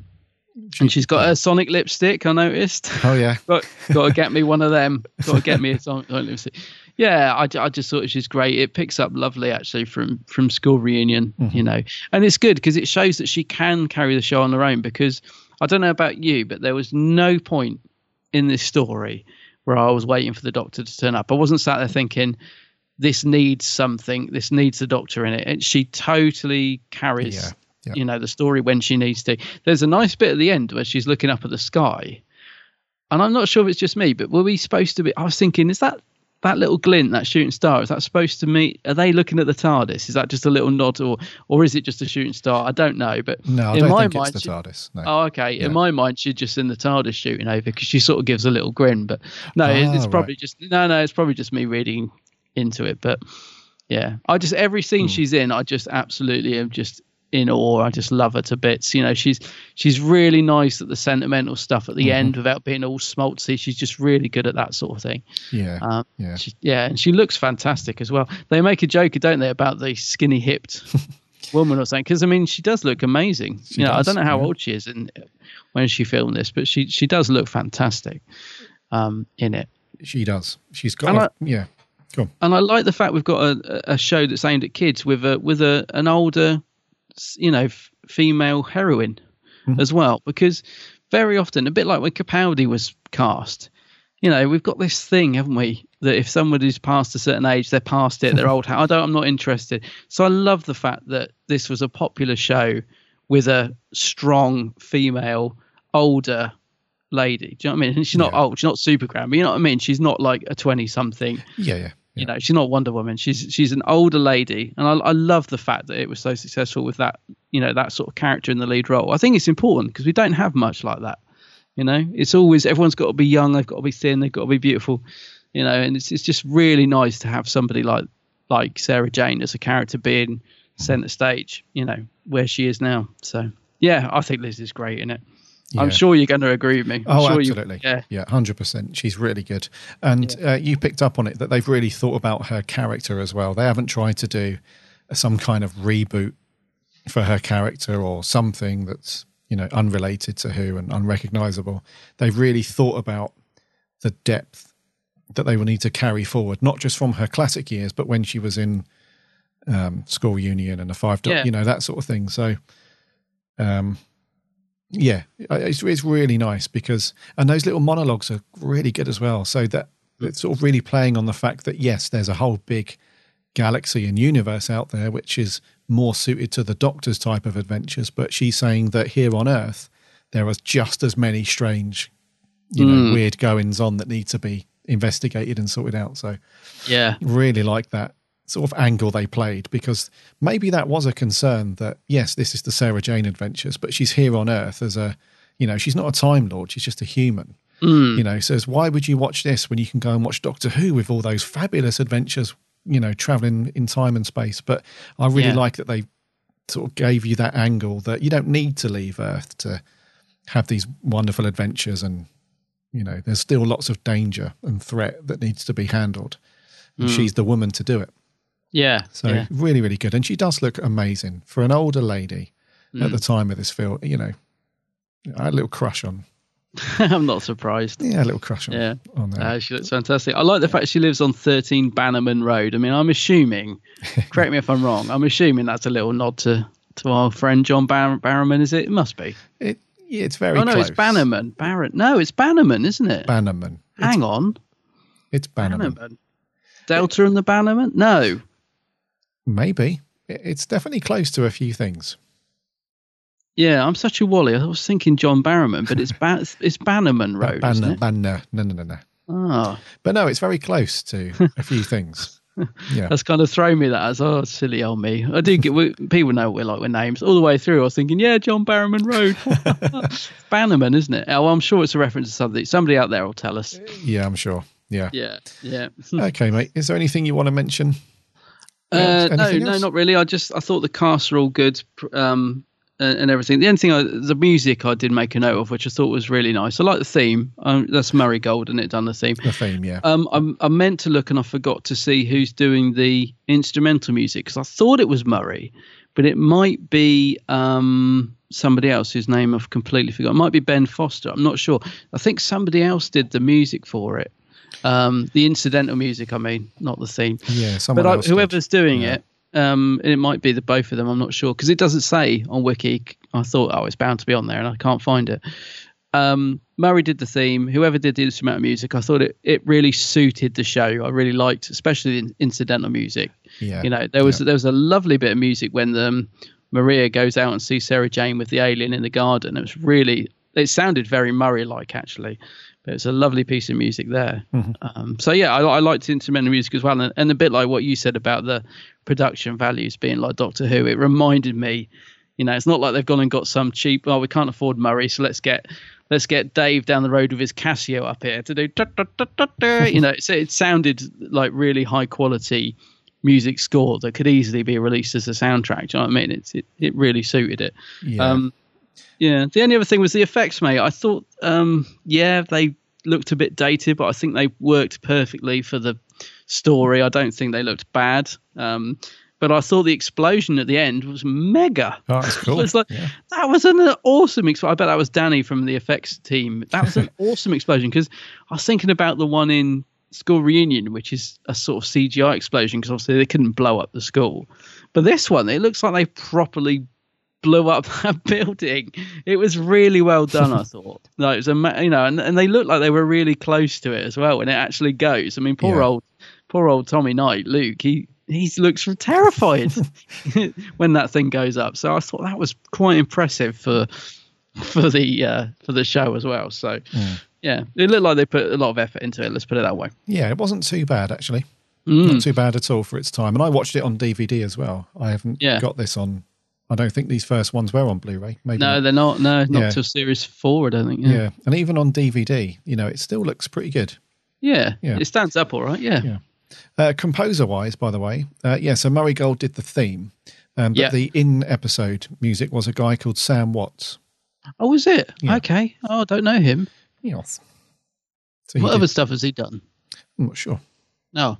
And she's got her sonic lipstick i noticed. Oh yeah. got got to get me one of them. Got to get me a song lipstick. Yeah, I, I just thought she's great. It picks up lovely actually from from school reunion, mm-hmm. you know, and it's good because it shows that she can carry the show on her own. Because I don't know about you, but there was no point in this story where I was waiting for the doctor to turn up. I wasn't sat there thinking this needs something. This needs the doctor in it. And she totally carries. Yeah, yeah. You know the story when she needs to. There's a nice bit at the end where she's looking up at the sky, and I'm not sure if it's just me, but were we supposed to be? I was thinking, is that that little glint, that shooting star? Is that supposed to meet? Are they looking at the TARDIS? Is that just a little nod, or or is it just a shooting star? I don't know, but No, I in don't my think mind, it's the TARDIS. No. Oh, okay. In my mind, she's just in the TARDIS shooting over because she sort of gives a little grin. But no, it- Ah, it's probably right. just no, no. It's probably just me reading into it. But yeah, I just every scene she's in, I just absolutely am just in awe. I just love her to bits. You know, she's she's really nice at the sentimental stuff at the Mm-hmm. end without being all schmaltzy. She's just really good at that sort of thing. Yeah. Um, yeah. she, yeah, and she looks fantastic as well. They make a joke, don't they, about the skinny hipped woman or something? Because I mean, she does look amazing. She you know, does, I don't know how yeah. old she is and when she filmed this, but she she does look fantastic um, in it. She does. She's got. A- I- yeah. Go on. And I like the fact we've got a, a show that's aimed at kids with a with a an older, you know, f- female heroine Mm-hmm. as well, because very often, a bit like when Capaldi was cast, you know, we've got this thing, haven't we, that if somebody's past a certain age, they're past it, they're old. I don't, I'm not interested. So I love the fact that this was a popular show with a strong female, older lady. Do you know what I mean? And she's not old, she's not super grand, but you know what I mean? She's not like a 20 something. Yeah. Yeah. You know, she's not Wonder Woman. She's she's an older lady, and I, I love the fact that it was so successful with that, you know, that sort of character in the lead role. I think it's important because we don't have much like that. You know, it's always everyone's got to be young, they've got to be thin, they've got to be beautiful. You know, and it's it's just really nice to have somebody like like Sarah Jane as a character being mm-hmm. centre stage. You know, where she is now. So yeah, I think Liz is great in it. I'm sure you're going to agree with me. I'm Oh, sure you- absolutely. yeah. yeah, hundred percent. She's really good, and uh, you picked up on it that they've really thought about her character as well. They haven't tried to do some kind of reboot for her character or something that's you know unrelated to who and unrecognizable. They've really thought about the depth that they will need to carry forward, not just from her classic years, but when she was in um, school union and the five, doc- Yeah. you know, that sort of thing. So, um, yeah, it's, it's really nice because, and those little monologues are really good as well. So that it's sort of really playing on the fact that yes, there's a whole big galaxy and universe out there which is more suited to the Doctor's type of adventures, but she's saying that here on Earth there are just as many strange, you know, Mm. weird goings on that need to be investigated and sorted out. So Yeah. really like that sort of angle they played because maybe that was a concern that yes, this is the Sarah Jane adventures, but she's here on Earth as a, you know, she's not a Time Lord, she's just a human. Mm. You know, says why would you watch this when you can go and watch Doctor Who with all those fabulous adventures, you know, traveling in time and space. But I really Yeah. like that they sort of gave you that angle that you don't need to leave Earth to have these wonderful adventures and you know, there's still lots of danger and threat that needs to be handled. And Mm. she's the woman to do it. Yeah. So yeah. really, really good. And she does look amazing for an older lady. at the time of this film. You know, I had a little crush on. I'm not surprised. Yeah, a little crush on. Yeah, on. Uh, she looks fantastic. I like the fact she lives on 13 Bannerman Road. I mean, I'm assuming. correct me if I'm wrong. I'm assuming that's a little nod to to our friend John Bar- Barrowman. Is it? It must be. It, yeah, it's very. Oh no, close. it's Bannerman. Barrett. No, it's Bannerman, isn't it? Bannerman. Hang on. It's Bannerman. Bannerman. Delta and the Bannerman? No. Maybe it's definitely close to a few things. Yeah, I'm such a wally. I was thinking John Barrowman, but it's ba- it's Bannerman Road. isn't Banner, it? Banner. No, no, no, no. Oh, But no, it's very close to a few things. Yeah. that's kind of thrown me that as oh silly old me. I do get we, people know what we're like with names all the way through. I was thinking, yeah, John Barrowman Road, Bannerman, isn't it? Oh, I'm sure it's a reference to something. Somebody out there will tell us. Yeah, I'm sure. Yeah. Yeah, yeah. Okay, mate. Is there anything you want to mention? Uh, Else? no, Anything no, not really. I just I thought the cast were all good, um, and, and everything. The only thing, I, the music, I did make a note of, which I thought was really nice. I like the theme. Um, that's Murray Gold, and it done the theme. The theme, yeah. Um, I'm, I meant to look, and I forgot to see who's doing the instrumental music because I thought it was Murray, but it might be um somebody else whose name I've completely forgotten. It might be Ben Foster. I'm not sure. I think somebody else did the music for it. Um, the incidental music, I mean, not the theme Yeah, someone but I, else. did. whoever's doing Yeah. it, um, it might be the both of them. I'm not sure because it doesn't say on Wiki. I thought, oh, it's bound to be on there, and I can't find it. Um, Murray did the theme. Whoever did the instrumental music, I thought it, it really suited the show. I really liked, especially the incidental music. Yeah. You know, there was there was a lovely bit of music when um, Maria goes out and sees Sarah Jane with the alien in the garden. It was really, it sounded very Murray like actually. But it's a lovely piece of music there. Um, so yeah, I, I liked instrumental music as well, and, and a bit like what you said about the production values being like Doctor Who. It reminded me, you know, it's not like they've gone and got some cheap. Oh, we can't afford Murray, so let's get let's get Dave down the road with his Casio up here to do. da, da, da, da, da. You know, so it sounded like really high quality music score that could easily be released as a soundtrack. Do you know what I mean? It's it, it really suited it. Yeah. Um, yeah. The only other thing was the effects, mate. I thought, um, yeah, they looked a bit dated, but I think they worked perfectly for the story. I don't think they looked bad. Um, but I thought the explosion at the end was mega. Oh, that's cool. It's like Yeah. that was an awesome. explosion. I bet that was Danny from the effects team. That was an awesome explosion because I was thinking about the one in School Reunion, which is a sort of CGI explosion because obviously they couldn't blow up the school. But this one, it looks like they properly blew up that building. It was really well done, I thought. Like it was a, ma- you know, and, and they looked like they were really close to it as well when it actually goes. I mean, poor Yeah. old, poor old Tommy Knight, Luke. He he looks terrified when that thing goes up. So I thought that was quite impressive for for the uh, for the show as well. So yeah, it looked like they put a lot of effort into it. Let's put it that way. Yeah, it wasn't too bad actually. Mm. Not too bad at all for its time. And I watched it on DVD as well. I haven't Yeah. got this on. I don't think these first ones were on Blu-ray. Maybe No, they're not. No, not Yeah. till series four. I don't think. Yeah. Yeah. and even on DVD, you know, it still looks pretty good. Yeah. Yeah. It stands up all right. Yeah. Yeah. Uh, composer-wise, by the way, uh, yeah. So Murray Gold did the theme, um, but Yeah. the in-episode music was a guy called Sam Watts. Oh, was it? Okay. Oh, I don't know him. Yes. So what did- other stuff has he done? I'm not sure. No.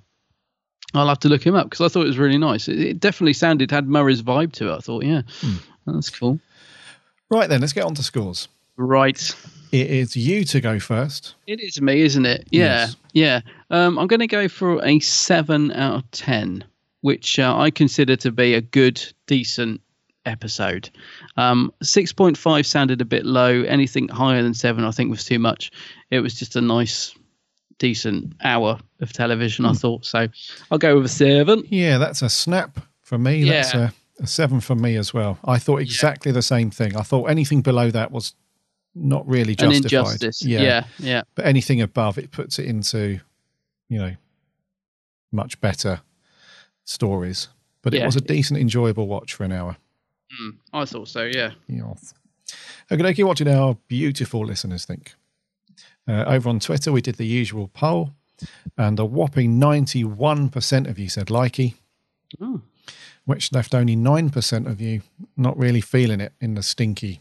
I'll have to look him up because I thought it was really nice. It, it definitely sounded had Murray's vibe to it. I thought, yeah, Hmm. that's cool. Right then, let's get on to scores. Right. It is you to go first. It is me, isn't it? Yeah, Yes. yeah. Um, I'm going to go for a seven out of ten, which uh, I consider to be a good, decent episode. Um, Six point five sounded a bit low. Anything higher than seven, I think, was too much. It was just a nice, decent hour of television. I thought so. I'll go with a seven. Yeah, that's a snap for me. That's Yeah. a, a seven for me as well. I thought exactly the same thing. I thought anything below that was not really justified. injustice. Yeah, yeah. But anything above it puts it into, you know, much better stories. But it was a decent, enjoyable watch for an hour. Mm, I thought so. Yeah. Yes. Okay, okay, what did our beautiful listeners think? Uh, over on Twitter, we did the usual poll, and a whopping 91% of you said likey, which left only 9% of you not really feeling it in the stinky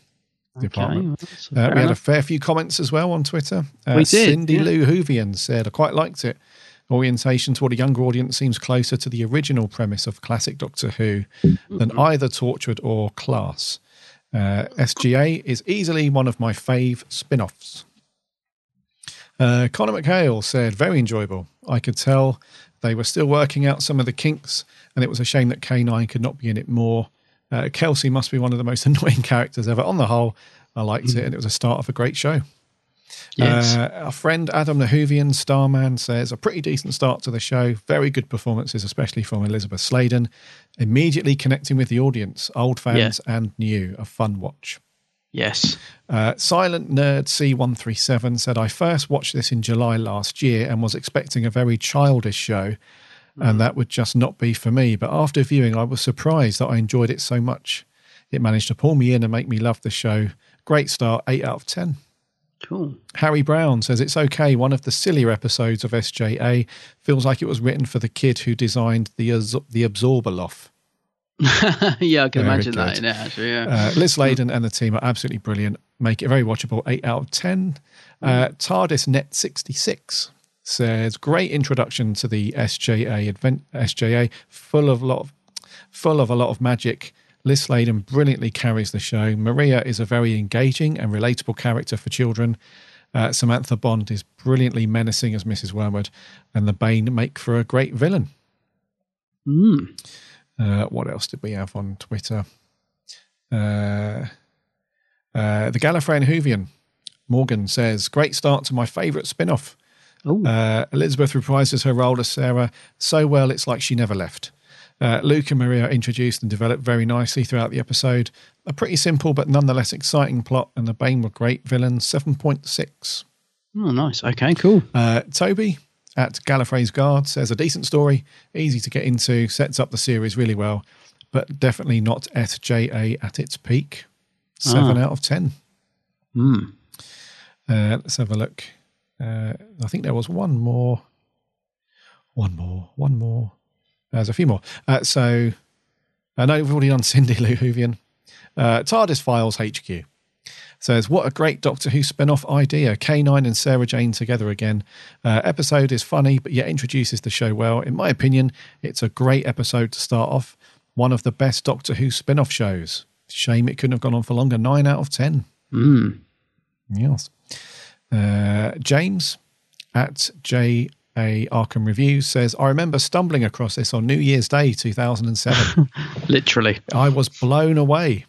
department. well, Uh, we had a fair few comments as well on Twitter. Uh, We did, Cindy yeah. Lou Whovian said, I quite liked it. Orientation toward a younger audience seems closer to the original premise of classic Doctor Who than either Torchwood or Class. Uh, SGA is easily one of my fave spin offs. Uh, Connor McHale said, very enjoyable. I could tell they were still working out some of the kinks, and it was a shame that K9 could not be in it more. Uh, Kelsey must be one of the most annoying characters ever. On the whole, I liked it, and it was a start of a great show. Yes. Uh, our friend Adam Nahuvian, Starman, says a pretty decent start to the show. Very good performances, especially from Elizabeth Sladen. Immediately connecting with the audience, old fans and new. A fun watch. Yes. Uh, Silent Nerd C137 said, I first watched this in July last year and was expecting a very childish show, and that would just not be for me. But after viewing, I was surprised that I enjoyed it so much. It managed to pull me in and make me love the show. Great start, 8 out of 10. Cool. Harry Brown says it's okay. One of the sillier episodes of SJA feels like it was written for the kid who designed the the Abzorbaloff. yeah, I can Very imagine that good. in it, actually. Yeah. Uh, Liz Sladen and the team are absolutely brilliant. Make it very watchable. Eight out of ten. Uh, TARDIS Net sixty six says great introduction to the SJA advent SJA, full of lot of full of a lot of magic. Liz Sladen brilliantly carries the show. Maria is a very engaging and relatable character for children. Uh, Samantha Bond is brilliantly menacing as Mrs. Wormwood, and the Bane make for a great villain. Mm. Uh, what else did we have on Twitter? Uh, uh, the Gallifreyan Whovian, Morgan says, Great start to my favourite spin off. Uh, Elizabeth reprises her role as Sarah so well it's like she never left. Uh, Luke and Maria are introduced and developed very nicely throughout the episode. A pretty simple but nonetheless exciting plot, and the Bane were great villains. 7.6. Oh, nice. Okay, cool. Uh, Toby at Gallifrey's Guard says a decent story, easy to get into, sets up the series really well, but definitely not SJA at its peak. Seven Ah. out of ten. Hmm. Uh, let's have a look. Uh, I think there was one more. One more. One more. There's a few more. Uh, so I know we've already done Cindy Lou Whovian. Uh, TARDIS Files HQ says, What a great Doctor Who spin off idea. K9 and Sarah Jane together again. Uh, episode is funny, but yet introduces the show well. In my opinion, it's a great episode to start off. One of the best Doctor Who spin off shows. Shame it couldn't have gone on for longer. Nine out of 10. Mm. Yes. Uh, James at J A Arkham Reviews says, I remember stumbling across this on New Year's Day 2007. Literally. I was blown away.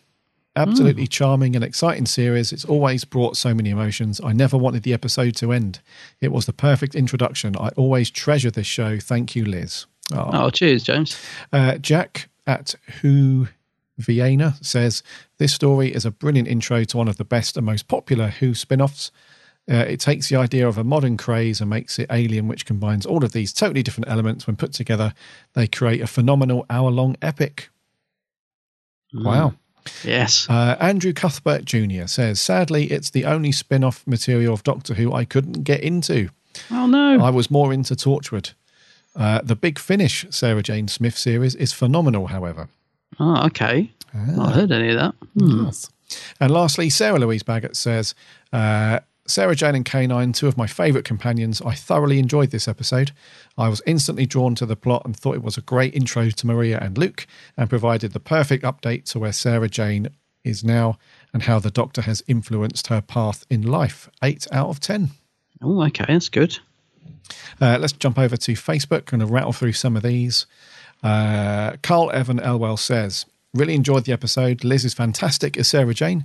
Absolutely charming and exciting series. It's always brought so many emotions. I never wanted the episode to end. It was the perfect introduction. I always treasure this show. Thank you, Liz. Oh, cheers, James. Uh, Jack at Who Vienna says this story is a brilliant intro to one of the best and most popular Who spin-offs. Uh, it takes the idea of a modern craze and makes it alien, which combines all of these totally different elements. When put together, they create a phenomenal hour-long epic. Wow. Yes. Uh, Andrew Cuthbert Jr. says, sadly, it's the only spin off material of Doctor Who I couldn't get into. Oh, no. I was more into Torchwood. Uh, the Big Finish Sarah Jane Smith series is phenomenal, however. Oh, okay. Not heard any of that. Hmm. Yes. And lastly, Sarah Louise Baggett says, uh, Sarah Jane and K9, two of my favourite companions. I thoroughly enjoyed this episode. I was instantly drawn to the plot and thought it was a great intro to Maria and Luke and provided the perfect update to where Sarah Jane is now and how the Doctor has influenced her path in life. Eight out of ten. Oh, okay. That's good. Uh, let's jump over to Facebook and rattle through some of these. Uh, Carl Evan Elwell says, Really enjoyed the episode. Liz is fantastic as Sarah Jane,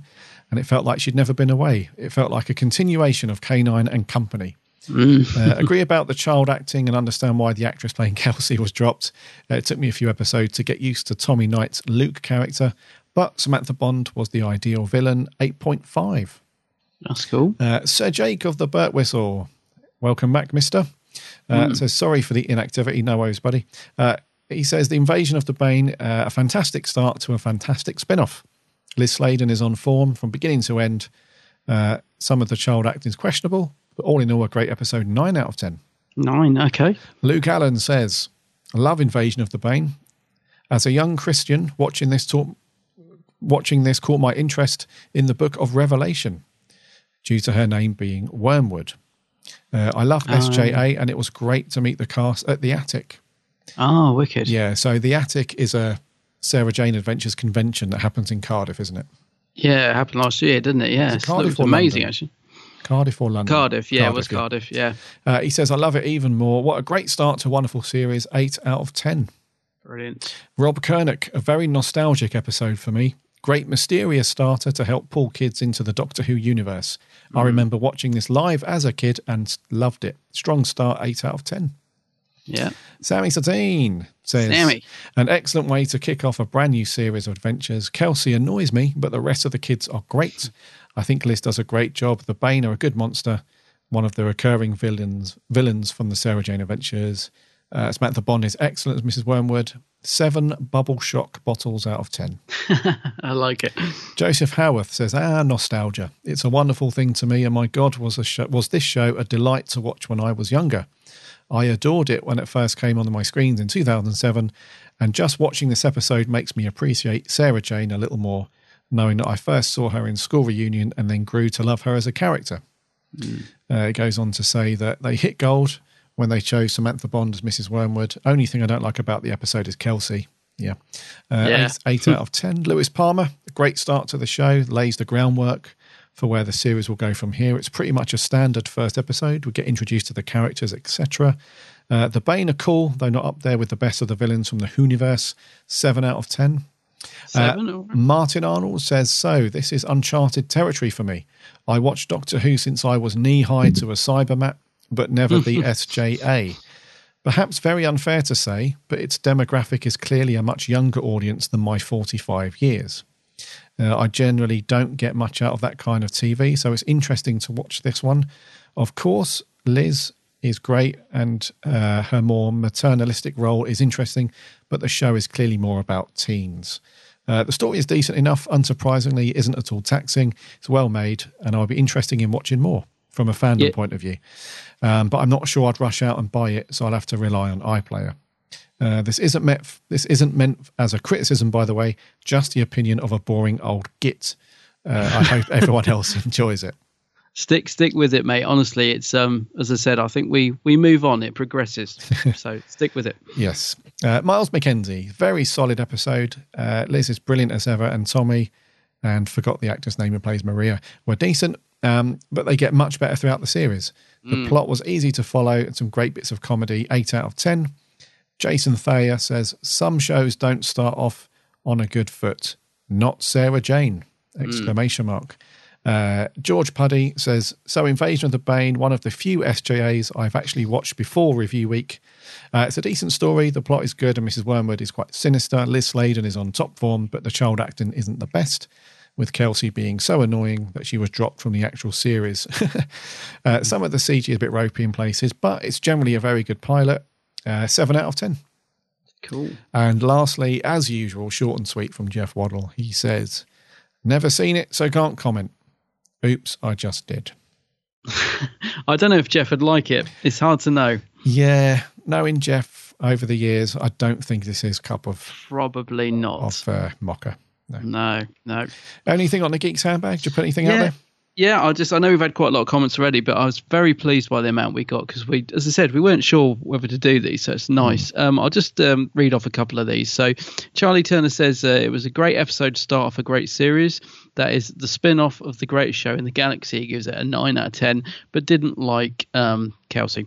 and it felt like she'd never been away. It felt like a continuation of K9 and Company. uh, agree about the child acting and understand why the actress playing Kelsey was dropped. Uh, it took me a few episodes to get used to Tommy Knight's Luke character, but Samantha Bond was the ideal villain. 8.5. That's cool. Uh, Sir Jake of the Burt Whistle. Welcome back, mister. Uh, Mm. Says, sorry for the inactivity. No worries, buddy. Uh, he says, The Invasion of the Bane, uh, a fantastic start to a fantastic spin off. Liz Sladen is on form from beginning to end. Uh, some of the child acting is questionable, but all in all, a great episode. 9 out of 10. Nine. Okay. Luke Allen says, love Invasion of the Bane. As a young Christian, watching this taught, watching this caught my interest in the book of Revelation, due to her name being Wormwood. Uh, I love Ah. SJA, and it was great to meet the cast at the Attic. Oh, wicked. Yeah, so the Attic is a Sarah Jane Adventures convention that happens in Cardiff, isn't it? Yeah, it happened last year, didn't it? Yeah, it it Cardiff or amazing London? actually. Cardiff or London? Cardiff, yeah, it was. Cardiff, yeah. Uh, he says, I love it even more. What a great start to a wonderful series. Eight out of 10. Brilliant. Rob Kernick, a very nostalgic episode for me. Great mysterious starter to help pull kids into the Doctor Who universe. I remember watching this live as a kid and loved it. Strong start, 8 out of 10. Yeah. Sammy Satine says, Sammy. An excellent way to kick off a brand new series of adventures. Kelsey annoys me, but the rest of the kids are great. I think Liz does a great job. The Bane are a good monster, one of the recurring villains villains from the Sarah Jane Adventures. Uh, Samantha Bond is excellent as Mrs. Wormwood. Seven bubble shock bottles out of ten. I like it. Joseph Howarth says, "Ah, nostalgia. It's a wonderful thing to me, and my God, was a show, was this show a delight to watch when I was younger. I adored it when it first came onto my screens in 2007, and just watching this episode makes me appreciate Sarah Jane a little more, knowing that I first saw her in School Reunion and then grew to love her as a character." Uh, it goes on to say that they hit gold when they chose Samantha Bond as Mrs. Wormwood. Only thing I don't like about the episode is Kelsey. Yeah. Uh, Yeah. Eight, eight out of 10. Lewis Palmer, a great start to the show, lays the groundwork for where the series will go from here. It's pretty much a standard first episode. We get introduced to the characters, etc. Uh, the Bane are cool, though not up there with the best of the villains from the Whoniverse. Seven out of 10. Seven, Uh. Martin Arnold says, So, this is uncharted territory for me. I watched Doctor Who since I was knee high to a Cybermat, but never the SJA. Perhaps very unfair to say, but its demographic is clearly a much younger audience than my 45 years. Uh, I generally don't get much out of that kind of TV, so it's interesting to watch this one. Of course, Liz is great and uh, her more maternalistic role is interesting, but the show is clearly more about teens. Uh, the story is decent enough, unsurprisingly, isn't at all taxing. It's well made, and I'll be interested in watching more from a fandom Yeah. point of view. Um, but I'm not sure I'd rush out and buy it, so I'll have to rely on iPlayer. Uh, this isn't meant. This isn't meant as a criticism, by the way. Just the opinion of a boring old git. Uh, I hope everyone else enjoys it. Stick stick with it, mate. Honestly, it's um as I said, I think we we move on, it progresses. so stick with it. Yes. Uh, Miles McKenzie, very solid episode. Uh, Liz is brilliant as ever, and Tommy, and forgot the actor's name who plays Maria, were decent, um, but they get much better throughout the series. The Mm. plot was easy to follow and some great bits of comedy. 8 out of 10. Jason Thayer says, Some shows don't start off on a good foot. Not Sarah Jane! Exclamation mark. Uh, George Puddy says, So Invasion of the Bane, one of the few SJAs I've actually watched before review week. Uh, it's a decent story. The plot is good, and Mrs. Wormwood is quite sinister. Liz Sladen is on top form, but the child acting isn't the best, with Kelsey being so annoying that she was dropped from the actual series. uh, some of the CG is a bit ropey in places, but it's generally a very good pilot. Uh, 7 out of 10. Cool. And lastly, as usual, short and sweet from Jeff Waddle. He says, Never seen it, so can't comment. Oops, I just did. I don't know if Jeff would like it. It's hard to know. Yeah, knowing Jeff over the years, I don't think this is cup of Probably not. of uh, mocha. No. No, no. Anything on the Geeks handbag? Did you put anything out there? Yeah, I just I know we've had quite a lot of comments already, but I was very pleased by the amount we got because we, as I said, we weren't sure whether to do these, so it's nice. Um, I'll just um, read off a couple of these. So, Charlie Turner says uh, it was a great episode to start off a great series. That is the spin-off of the greatest show in the galaxy. He gives it a nine out of ten, but didn't like um, Kelsey.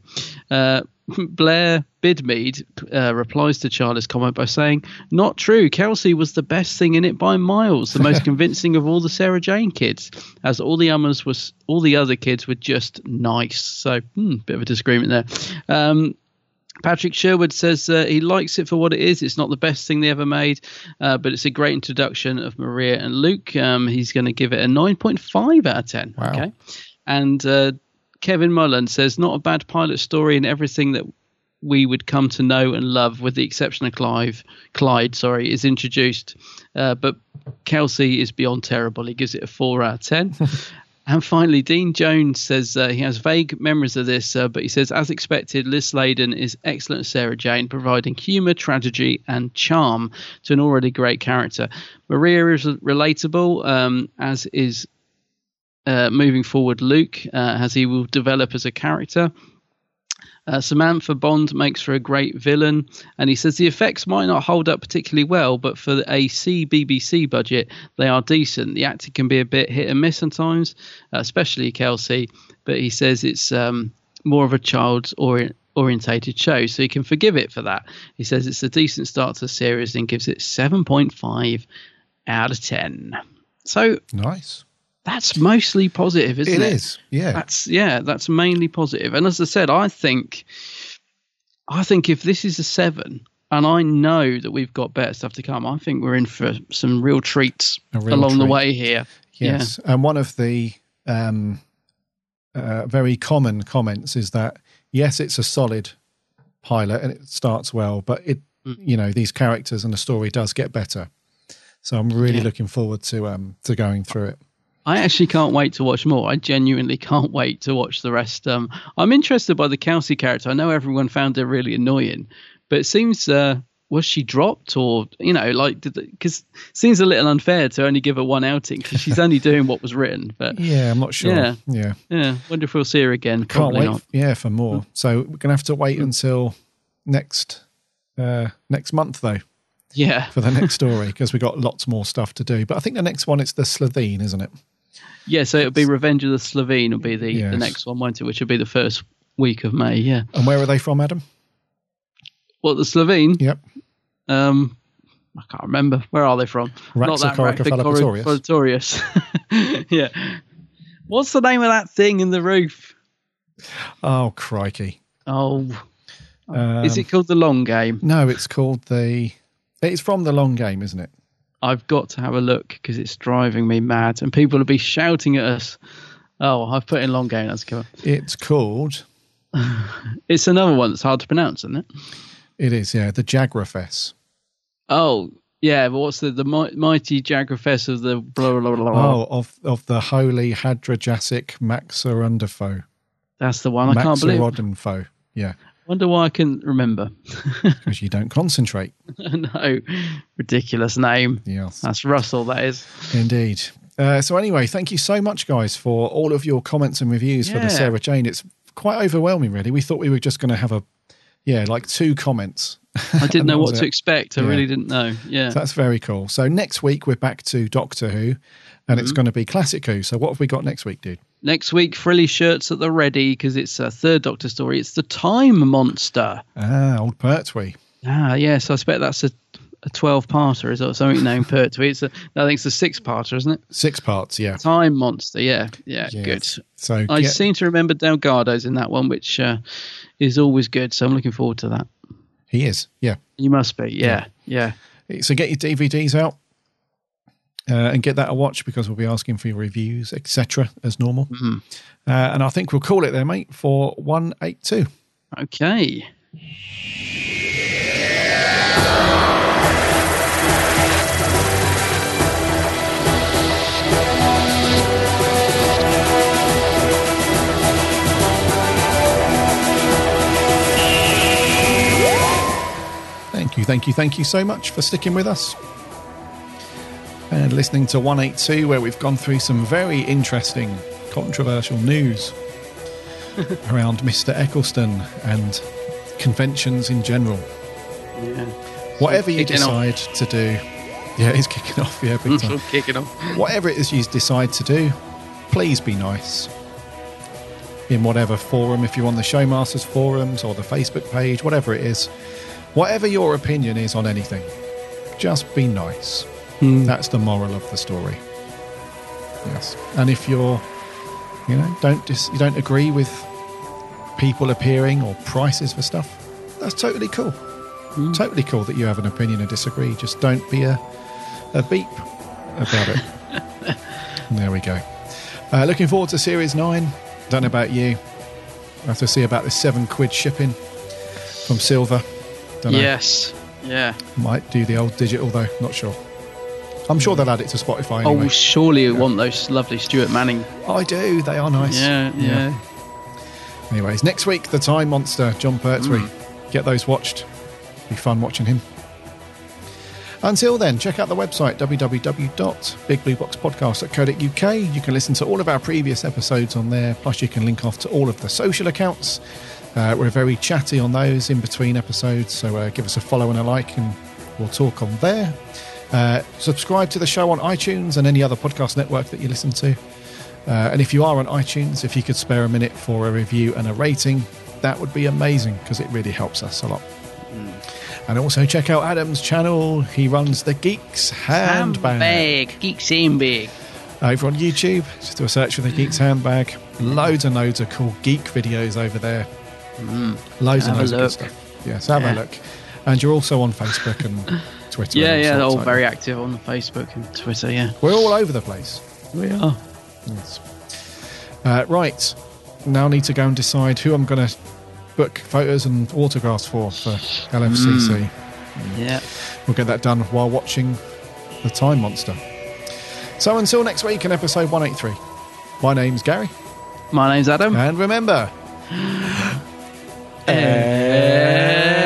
Uh, Blair Bidmead uh, replies to Charlie's comment by saying, "Not true. Kelsey was the best thing in it by miles, the most convincing of all the Sarah Jane kids, as all the others was all the other kids were just nice." So, hmm, bit of a disagreement there. Um, Patrick Sherwood says uh, he likes it for what it is. It's not the best thing they ever made, uh, but it's a great introduction of Maria and Luke. Um, he's going to give it a 9.5 out of 10. Wow. Okay. And uh, Kevin Mullen says, not a bad pilot story and everything that we would come to know and love, with the exception of Clive, Clyde, sorry, is introduced. Uh, but Kelsey is beyond terrible. He gives it a 4 out of 10. And finally, Dean Jones says uh, he has vague memories of this, uh, but he says, as expected, Liz Sladen is excellent as Sarah Jane, providing humour, tragedy, and charm to an already great character. Maria is relatable, um, as is uh, moving forward Luke, uh, as he will develop as a character. Uh, Samantha Bond makes for a great villain, and he says the effects might not hold up particularly well, but for a CBBC budget, they are decent. The acting can be a bit hit and miss sometimes, uh, especially Kelsey, but he says it's um, more of a child or orientated show, so you can forgive it for that. He says it's a decent start to the series and gives it 7.5 out of 10. So nice. That's mostly positive, isn't it? It is, yeah. That's yeah, that's mainly positive. And as I said, I think I think if this is a 7 and I know that we've got better stuff to come, I think we're in for some real treats real along the way here. Yes, and one of the um, uh, very common comments is that yes, it's a solid pilot and it starts well, but it Mm. you know these characters and the story does get better. So I'm really Yeah. looking forward to um to going through it. I actually can't wait to watch more. I genuinely can't wait to watch the rest. Um, I'm interested by the Kelsey character. I know everyone found her really annoying, but it seems uh, was she dropped or you know like because it seems a little unfair to only give her one outing because she's only doing what was written. But Yeah, I'm not sure. Yeah. yeah. yeah, wonder if we'll see her again. Can't Probably wait. not. Yeah, for more. So we're gonna have to wait until next uh next month though Yeah, for the next story because we've got lots more stuff to do. But I think the next one it's the Slitheen, isn't it? Yeah. So it'll be Revenge of the Slitheen will be the, Yes. the next one, won't it? Which will be the first week of May. Yeah. And where are they from, Adam? What the Slitheen? Yep. Um, I can't remember. Where are they from? Raxacoricofallapatorius. yeah. What's the name of that thing in the roof? Oh crikey! Oh, Um, is it called the long game? No, it's called the. It's from the long game, isn't it? I've got to have a look because it's driving me mad, and people will be shouting at us. Oh, I've put in long game. That's cool. It's called. It's another one that's hard to pronounce, isn't it? It is, yeah, the Jagrafess. Oh, yeah. But what's the the mi- mighty Jagrafess of the blah blah blah? blah. Oh, of of the holy Hadrojassic Maxarodenfoe. that's the one. I can't believe. Maxarodenfoe. Yeah, Wonder why I can remember. because you don't concentrate. no, ridiculous name. Yes, That's Russell. That is. indeed. Uh, so anyway, thank you so much, guys, for all of your comments and reviews for the Sarah Jane. It's quite overwhelming, really. We thought we were just going to have a, yeah, like two comments. I didn't know what to it. expect. I Yeah. really didn't know. Yeah. So that's very cool. So next week we're back to Doctor Who, and it's Mm-hmm. going to be Classic Who. So what have we got next week, dude? Next week, frilly shirts at the ready because it's a third Doctor story. It's the Time Monster. Ah, old Pertwee. Ah, yes. I expect that's a, a 12 parter, is it? Something named Pertwee. It's a, I think it's a six parter, isn't it? Six parts, yeah. Time Monster. Yeah. Yeah. Yes. Good. So I get- seem to remember Delgado's in that one, which uh, is always good. So I'm looking forward to that. he is, yeah. You must be. Yeah. Yeah. So get your DVDs out uh, and get that a watch because we'll be asking for your reviews, etc., as normal. Mm-hmm. Uh, and I think we'll call it there, mate, for one eight two. Okay. Thank you, thank you, thank you so much for sticking with us and listening to 182, where we've gone through some very interesting, controversial news around Mr. Eccleston and conventions in general. Yeah. Whatever you Kicking off. decide to do, yeah, it's kicking off, yeah, big time. Kicking off. whatever it is you decide to do, please be nice. In whatever forum, if you're on the Showmasters forums or the Facebook page, whatever it is, whatever your opinion is on anything, just be nice. That's the moral of the story. Yes, and if you're, you know, don't dis- you don't agree with people appearing or prices for stuff, that's totally cool. Totally cool that you have an opinion and disagree. Just don't be a a beep about it. There we go. Uh, looking forward to Series 9. Don't know about you. I have to see about the seven quid shipping from Silva. Don't know. Yes. Yeah. Might do the old digital though, not sure. I'm sure they'll add it to Spotify anyway. Oh, surely you want those lovely Stuart Manning. I do, they are nice. Yeah, yeah. Anyways, next week, The Time Monster, Jon Pertwee. Mm. Get those watched. Be fun watching him. Until then, check out the website www.bigblueboxpodcast.co.uk. You can listen to all of our previous episodes on there, plus you can link off to all of the social accounts Uh, we're very chatty on those in between episodes, so uh, give us a follow and a like, and we'll talk on there. Uh, subscribe to the show on iTunes and any other podcast network that you listen to. Uh, and if you are on iTunes, if you could spare a minute for a review and a rating, that would be amazing because it really helps us a lot. And also check out Adam's channel. He runs the Geeks Handbag Big. Geeks Handbag. over on YouTube. Just do a search for the Geeks Handbag. Loads and loads of cool geek videos over there. Loads and Have a loads of good stuff. Yes, have Yeah. a look. And you're also on Facebook and Twitter. Yeah, yeah, all all very active on Facebook and Twitter. Yeah. We're all over the place. we are. Yes. Uh, right. Now I need to go and decide who I'm going to book photos and autographs for for LFCC. Yeah. We'll get that done while watching The Time Monster. So until next week in episode 183, my name's Gary. My name's Adam. And remember,